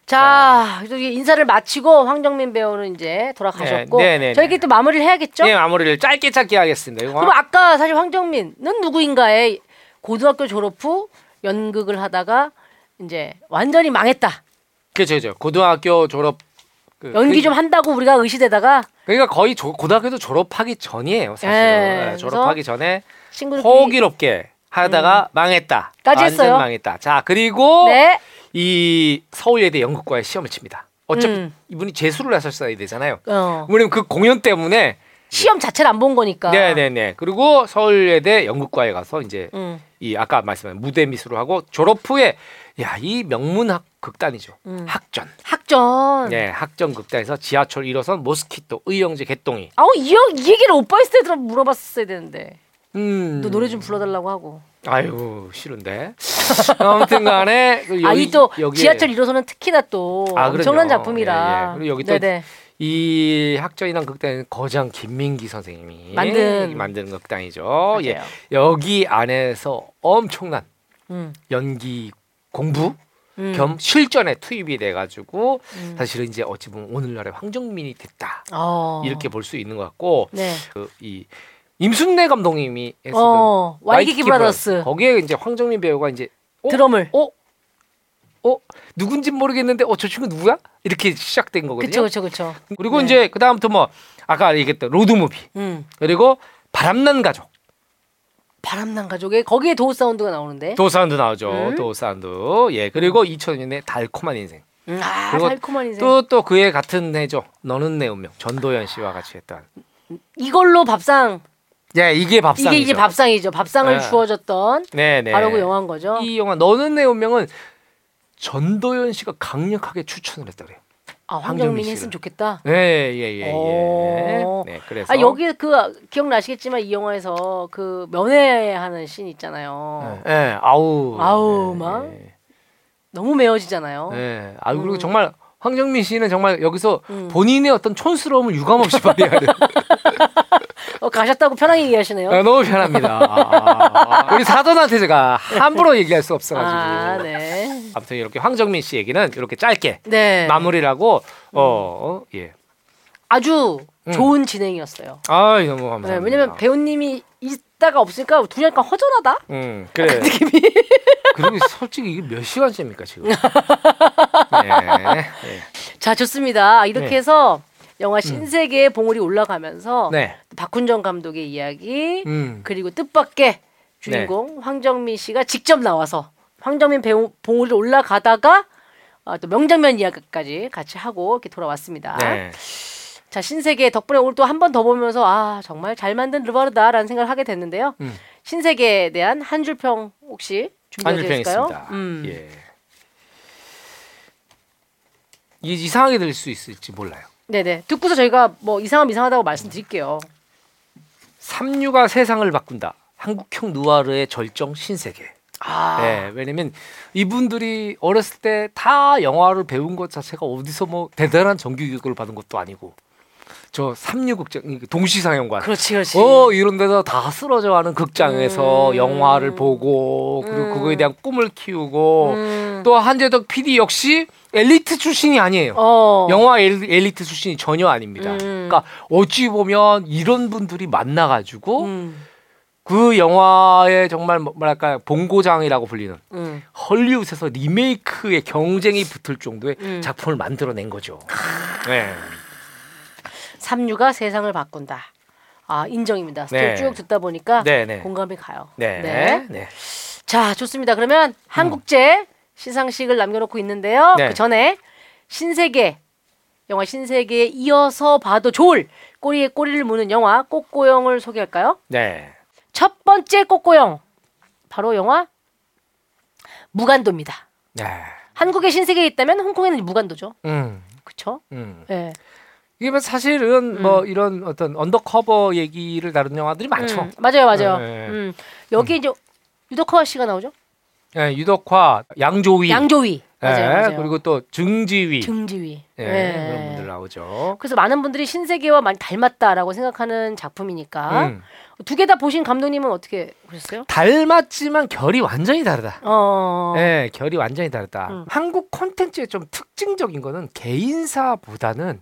자, 여기 인사를 마치고 황정민 배우는 이제 돌아가셨고 네, 네, 네, 저희끼리 또 마무리를 해야겠죠? 예, 마무리를 짧게 짧게 하겠습니다. 이거 그럼 아까 사실 황정민은 누구인가에 고등학교 졸업 후 연극을 하다가 이제 완전히 망했다. 그죠, 그죠. 고등학교 졸업 그, 연기 그- 좀 한다고 우리가 의시되다가 그러니까 거의 조, 고등학교도 졸업하기 전이에요, 사실은. 예, 네, 졸업하기 전에 친구들끼리 호기롭게 하다가 망했다. 까지 완전. 망했다. 자, 그리고 네. 이 서울예대 연극과에 시험을 칩니다. 어차피 음. 이분이 재수를 하셨어야 되잖아요. 어. 왜냐면 그 공연 때문에 시험 자체를 안 본 거니까. 네네네. 그리고 서울예대 연극과에 가서 이제 음. 이 아까 말씀한 무대 미술을 하고 졸업 후에 야 이 명문학 극단이죠. 음. 학전. 학전. 네, 학전 극단에서 지하철 1호선 모스키토 의영제 개똥이. 아우 이, 형- 이 얘기를 오빠 있을 때 들어 물어봤어야 되는데. 음. 또 노래 좀 불러달라고 하고. 아유 싫은데. 아무튼간에 그 아니 또 여기에 지하철 1호선은 특히나 또 아, 엄청난 그럼요. 작품이라. 예, 예. 그리고 여기 또 네네. 이 학전이란 극단은 거장 김민기 선생님이 만든. 만든 극단이죠. 예. 맞아요. 여기 안에서 엄청난 음. 연기 공부 음. 겸 실전에 투입이 돼가지고 음. 사실은 이제 어찌 보면 오늘날의 황정민이 됐다 어. 이렇게 볼 수 있는 것 같고 네. 그이 임순례 감독님이 했었던 어. 와이키키 브라더스. 거기에 이제 황정민 배우가 이제 어? 드럼을. 어? 어? 누군지 모르겠는데 어 저 친구 누구야? 이렇게 시작된 거거든요. 그쵸 그쵸. 그리고 네. 이제 그 다음부터 뭐 아까 얘기했던 로드 무비 음. 그리고 바람난 가족 바람난 가족에 거기에 door sound가 나오는데. door sound 나오죠. 음. door sound 예 그리고 2000년에 달콤한 인생 음, 아 달콤한 인생. 또 또 그해 같은 해죠. 너는 내 운명 전도연 씨와 같이 했던 이걸로 밥상. 예 이게 밥상이죠. 이게 이제 밥상이죠. 밥상을 네. 주어졌던 네 네 바로 그 영화인 거죠. 이 영화 너는 내 운명은 전도연 씨가 강력하게 추천을 했다 그래요. 아 황정민 황정민이. 했으면 좋겠다. 예예예 예, 예. 오. 네 그래서 아 여기 그 기억나시겠지만 이 영화에서 그 면회하는 씬 있잖아요. 예, 예, 아우 아우, 예, 막. 예. 너무 매어지잖아요. 네. 아유 그리고 음. 정말 황정민 씨는 정말 여기서 음. 본인의 어떤 촌스러움을 유감없이 돼요. 어, 가셨다고 편하게 얘기하시네요. 아, 너무 편합니다. 아, 우리 사돈한테 제가 함부로 얘기할 수 없어가지고. 아, 네. 아무튼 이렇게 황정민 씨 얘기는 이렇게 짧게 네. 마무리를 하고 어 예. 아주 음. 좋은 진행이었어요. 아 너무 네, 감사합니다. 왜냐면 배우님이 있다가 없으니까 두 약간 허전하다. 음 그래. 느낌이. 그리고 솔직히 이게 몇 시간째입니까 지금? 네. 네. 자, 좋습니다. 이렇게 네. 해서 영화 신세계의 봉우리 올라가면서 네. 박훈정 감독의 이야기 음. 그리고 뜻밖의 주인공 황정민 씨가 직접 나와서 황정민 배우 봉우리 올라가다가 어, 또 명장면 이야기까지 같이 하고 이렇게 돌아왔습니다. 네. 자 신세계 덕분에 오늘 또 한 번 더 보면서 아 정말 잘 만든 르바르다라는 생각을 하게 됐는데요. 음. 신세계에 대한 한 줄평 혹시? 한줄평했습니다. 음. 예. 이 이상하게 들 수 있을지 몰라요. 네네 듣고서 저희가 뭐 이상함 이상하다고 말씀드릴게요. 삼류가 세상을 바꾼다. 한국형 누아르의 절정 신세계. 아 네, 왜냐면 이분들이 어렸을 때 다 영화를 배운 것 자체가 어디서 뭐 대단한 정규 교육을 받은 것도 아니고 저 삼류 극장 동시 상영관 그렇지, 그렇지. 어 이런 데서 다 쓰러져가는 극장에서 음. 영화를 보고 그리고 음. 그거에 대한 꿈을 키우고 음. 또 한재덕 PD 역시 엘리트 출신이 아니에요. 어. 영화 엘, 엘리트 출신이 전혀 아닙니다. 음. 그러니까 어찌 보면 이런 분들이 만나가지고 음. 그 영화의 정말 뭐- 뭐랄까 본고장이라고 불리는 음. 헐리우드에서 리메이크의 경쟁이 붙을 정도의 음. 작품을 만들어낸 거죠. 네. 삼류가 세상을 바꾼다. 아 인정입니다. 네. 쭉 듣다 보니까 네, 네. 공감이 가요. 네. 네. 네. 자 좋습니다. 그러면 한국제 시상식을 남겨놓고 있는데요. 네. 그 전에 신세계 영화 신세계에 이어서 봐도 좋을 꼬리에 꼬리를 무는 영화 꼬꼬영을 소개할까요? 네. 첫 번째 꼬꼬영 바로 영화 무간도입니다. 네. 한국에 신세계에 있다면 홍콩에는 무간도죠. 음. 그렇죠? 음. 예. 이게 뭐 사실은 뭐 이런 어떤 undercover 얘기를 다루는 영화들이 많죠. 음, 맞아요, 맞아요. 네. 음. 여기 이제 유덕화 씨가 나오죠? 예, 유덕화, 양조위, 양조위. 예, 맞아요, 맞아요. 그리고 또 증지위, 증지위. 예, 예. 그런 분들 나오죠. 그래서 많은 분들이 신세계와 많이 닮았다라고 생각하는 작품이니까 음. 두 개 다 보신 감독님은 어떻게 보셨어요? 닮았지만 결이 완전히 다르다. 어. 예, 결이 완전히 다르다. 음. 한국 콘텐츠의 좀 특징적인 거는 개인사보다는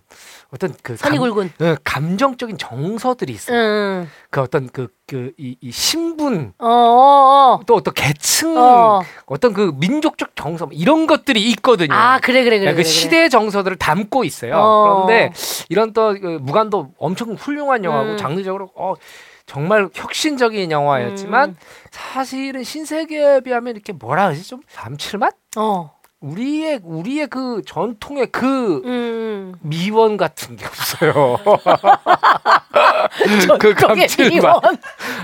어떤 그 선이 감, 굵은. 예, 감정적인 정서들이 있어요. 음. 그 어떤 그 그이 이 신분 어, 어, 어. 또 어떤 계층 어. 어떤 그 민족적 정서 이런 것들이 있거든요. 아, 그래 그래 그래. 그 그래, 시대 의 정서들을 담고 있어요. 어. 그런데 이런 또 그 무간도 엄청 훌륭한 영화고 음. 장르적으로 어, 정말 혁신적인 영화였지만 음. 사실은 신세계에 비하면 이렇게 뭐라 그러지 좀 감칠맛? 어. 우리의 우리의 그 전통의 그 음. 미원 같은 게 없어요. 그 감칠맛. 미원.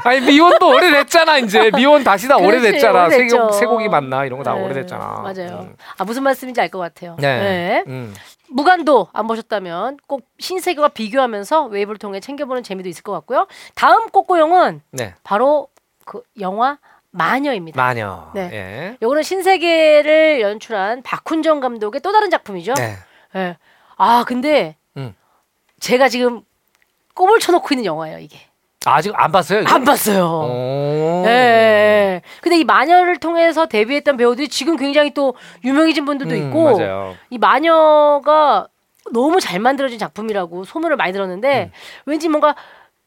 아니 미원도 오래됐잖아 이제 미원 다시 다 그렇지, 오래됐잖아. 쇠고, 쇠고기 맞나 이런 거다 네, 오래됐잖아. 맞아요. 음. 아 무슨 말씀인지 알 것 같아요. 네. 음. 무간도 안 보셨다면 꼭 신세계와 비교하면서 웨이브를 통해 챙겨보는 재미도 있을 것 같고요. 다음 꼬꼬영은 네. 바로 그 영화 마녀입니다. 마녀. 네. 예. 요거는 신세계를 연출한 박훈정 감독의 또 다른 작품이죠. 네. 예. 아 근데 음. 제가 지금 꼽을 쳐놓고 있는 영화예요 이게. 아직 안 봤어요? 이거? 안 봤어요. 오. 예, 예. 예. 근데 이 마녀를 통해서 데뷔했던 배우들이 지금 굉장히 또 유명해진 분들도 음, 있고 맞아요. 이 마녀가 너무 잘 만들어진 작품이라고 소문을 많이 들었는데 음. 왠지 뭔가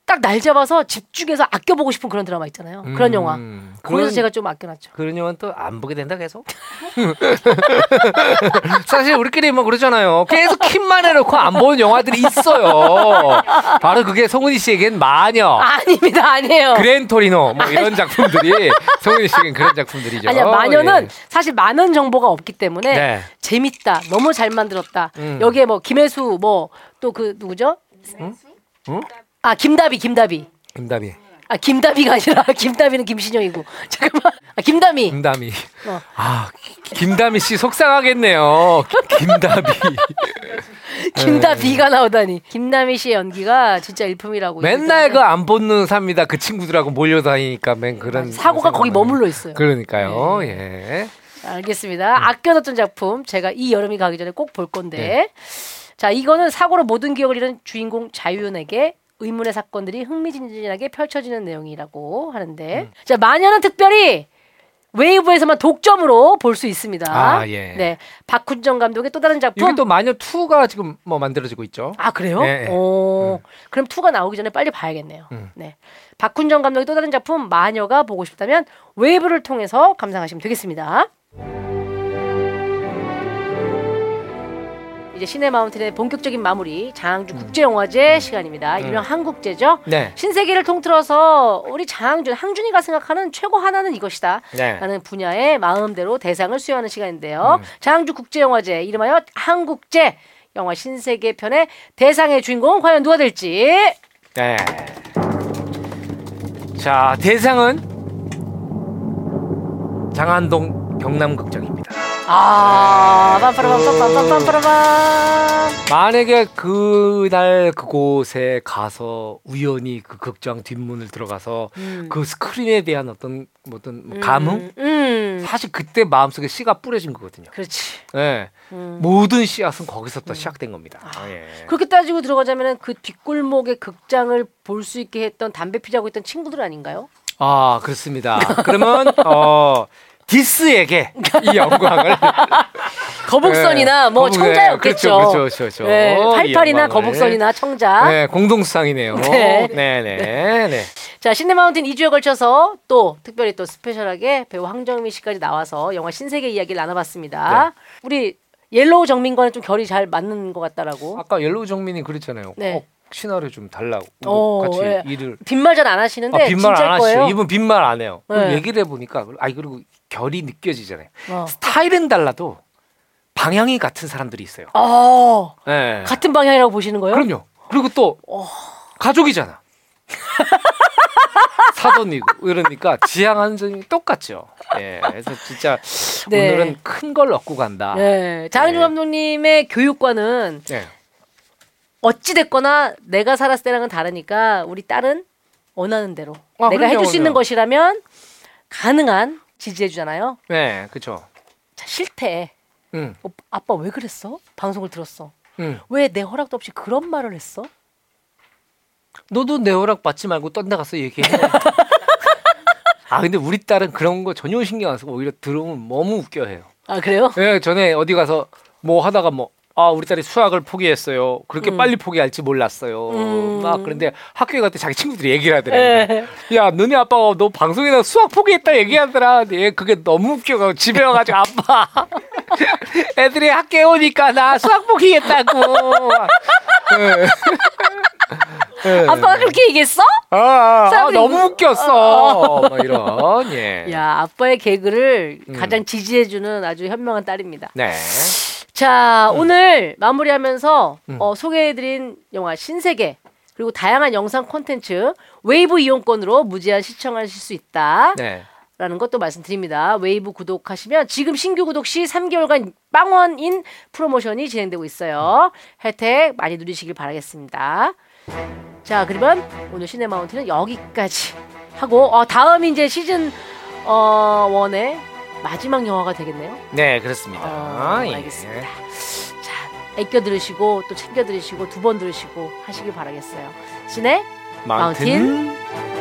딱 날 잡아서 집중해서 아껴보고 싶은 그런 드라마 있잖아요. 그런 영화. 음, 거기서 그런- 제가 좀 아껴놨죠. 그런 영화는 또 안 보게 된다 계속. 사실 우리끼리 뭐 그러잖아요. 계속 킴만 해놓고 안 보는 영화들이 있어요. 바로 그게 송은이 씨에겐 마녀, 아닙니다, 아니에요. 그랜토리노 뭐 이런 작품들이 송은이 씨에겐 그런 작품들이죠. 아니야 마녀는 예. 사실 많은 정보가 없기 때문에 네. 재밌다, 너무 잘 만들었다. 음. 여기에 뭐 김혜수 뭐 또 그 누구죠? 응? 아 김다비, 김다비. 김다미, 아 김다비가 아니라 김다비는 김신영이고 잠깐만. 아 김다미. 김다미. 어. 아 김다미 씨 속상하겠네요. 김다비. 김다비가 나오다니. 김다미 씨의 연기가 진짜 일품이라고. 맨날 얘기하는데 그안 보는 삽니다. 그 친구들하고 몰려다니니까 맨 그런 사고가 거기. 머물러 있어요. 그러니까요. 네. 예. 알겠습니다. 아껴뒀던 작품 제가 이 여름이 가기 전에 꼭 볼 건데. 네. 자 이거는 사고로 모든 기억을 잃은 주인공 자유연에게 의문의 사건들이 흥미진진하게 펼쳐지는 내용이라고 하는데 음. 자 마녀는 특별히 웨이브에서만 독점으로 볼 수 있습니다. 아, 예. 네 박훈정 감독의 또 다른 작품. 여기 또 마녀 2가 지금 뭐 만들어지고 있죠. 아 그래요? 네, 네. 오, 그럼 two가 나오기 전에 빨리 봐야겠네요. 음. 네, 박훈정 감독의 또 다른 작품 마녀가 보고 싶다면 웨이브를 통해서 감상하시면 되겠습니다. 이제 시네 마운틴의 본격적인 마무리 장항준 국제영화제 시간입니다. 일명 한국제죠. 네. 신세계를 통틀어서 우리 장항준, 항준이가 생각하는 최고 하나는 이것이다. 네. 라는 분야의 마음대로 대상을 수여하는 시간인데요. 장항준 국제영화제 이름하여 한국제 영화 신세계 편의 대상의 주인공은 과연 누가 될지 네. 자, 대상은 장안동 경남극장입니다. 아, 빰빠라빰빰빰빰빰빰빰. 만약에 그날 그곳에 가서 우연히 그 극장 뒷문을 들어가서 음. 그 스크린에 대한 어떤 뭐 어떤 뭐 감흥 음, 음. 사실 그때 마음속에 씨가 뿌려진 거거든요. 그렇지. 예. 음. 모든 씨앗은 거기서부터 시작된 겁니다. 예. 그렇게 따지고 들어가자면은 그 뒷골목의 극장을 볼 수 있게 했던 담배 피자고 했던 친구들 아닌가요? 아 그렇습니다. 그러면 어 디스에게 이 영광을 거북선이나 네, 뭐 거북- 청자였겠죠. 네, 그렇죠, 그렇죠, 그렇죠. 네, 이 88이나 영광을. 거북선이나 청자. 네, 공동수상이네요. 네. 네, 네, 네. 자, 신네마운틴 2주에 걸쳐서 또 특별히 또 스페셜하게 배우 황정민 씨까지 나와서 영화 신세계 이야기를 나눠봤습니다. 네. 우리 yellow 정민과는 좀 결이 잘 맞는 것 같다라고. 아까 yellow 정민이 그랬잖아요. 네. 꼭 시나리오 좀 달라고 어, 같이 예. 일을 빈말 잘 안 하시는데 아, 빈말 안. 하시죠. 이분 빈말 안 해요. 네. 얘기를 해보니까 아이 그리고 결이 느껴지잖아요. 어. 스타일은 달라도 방향이 같은 사람들이 있어요. 어, 네. 같은 방향이라고 보시는 거예요? 그럼요. 그리고 또 어. 가족이잖아. 사돈이고 이러니까 지향하는 점이 똑같죠. 예, 그래서 진짜 네. 오늘은 큰 걸 얻고 간다. 네. 장은주 네. 감독님의 교육과는 네. 어찌 됐거나 내가 살았을 때랑은 다르니까 우리 딸은 원하는 대로 아, 내가 그럼요, 해줄 수 있는 그럼요. 것이라면 가능한 지지해 주잖아요. 네, 그렇죠. 자, 싫대. 응, 어, 아빠 왜 그랬어? 방송을 들었어. 응. 왜내 허락도 없이 그런 말을 했어? 너도 내 허락 받지 말고 딴데 가서 얘기해. 아 근데 우리 딸은 그런 거 전혀 신경 안 쓰고 오히려 들어오면 너무 웃겨해요. 아 그래요? 예, 전에 어디 가서 뭐 하다가 뭐 아, 우리 딸이 수학을 포기했어요. 그렇게 음. 빨리 포기할지 몰랐어요. 음. 막 그런데 학교에 갈 때 자기 친구들이 얘기를 하더라고요. 네. 야, 너네 아빠가 너 방송에다 수학 포기했다 얘기하더라. 얘 그게 너무 웃겨가지고 집에 와가지고 아빠 애들이 학교에 오니까 나 수학 포기했다고. 예. 예. 아빠가 그렇게 얘기했어? 아, 아, 아, 사람들이 너무 우- 웃겼어. 막 이런. 예. 야 아빠의 개그를 음. 가장 지지해주는 아주 현명한 딸입니다. 네. 자 오늘 마무리하면서 음. 어, 소개해드린 영화 신세계 그리고 다양한 영상 콘텐츠 웨이브 이용권으로 무제한 시청하실 수 있다. 네. 라는 것도 말씀드립니다. 웨이브 구독하시면 지금 신규 구독 시 3개월간 빵원인 프로모션이 진행되고 있어요. 혜택 많이 누리시길 바라겠습니다. 자, 그러면 오늘 시네마운틴은 여기까지 하고 어, 다음 이제 시즌 어, 원의 마지막 영화가 되겠네요. 네, 그렇습니다. 어, 예. 알겠습니다. 자, 아껴 들으시고 또 챙겨 들으시고 두 번 들으시고 하시길 바라겠어요. 시네 마운틴. 마운틴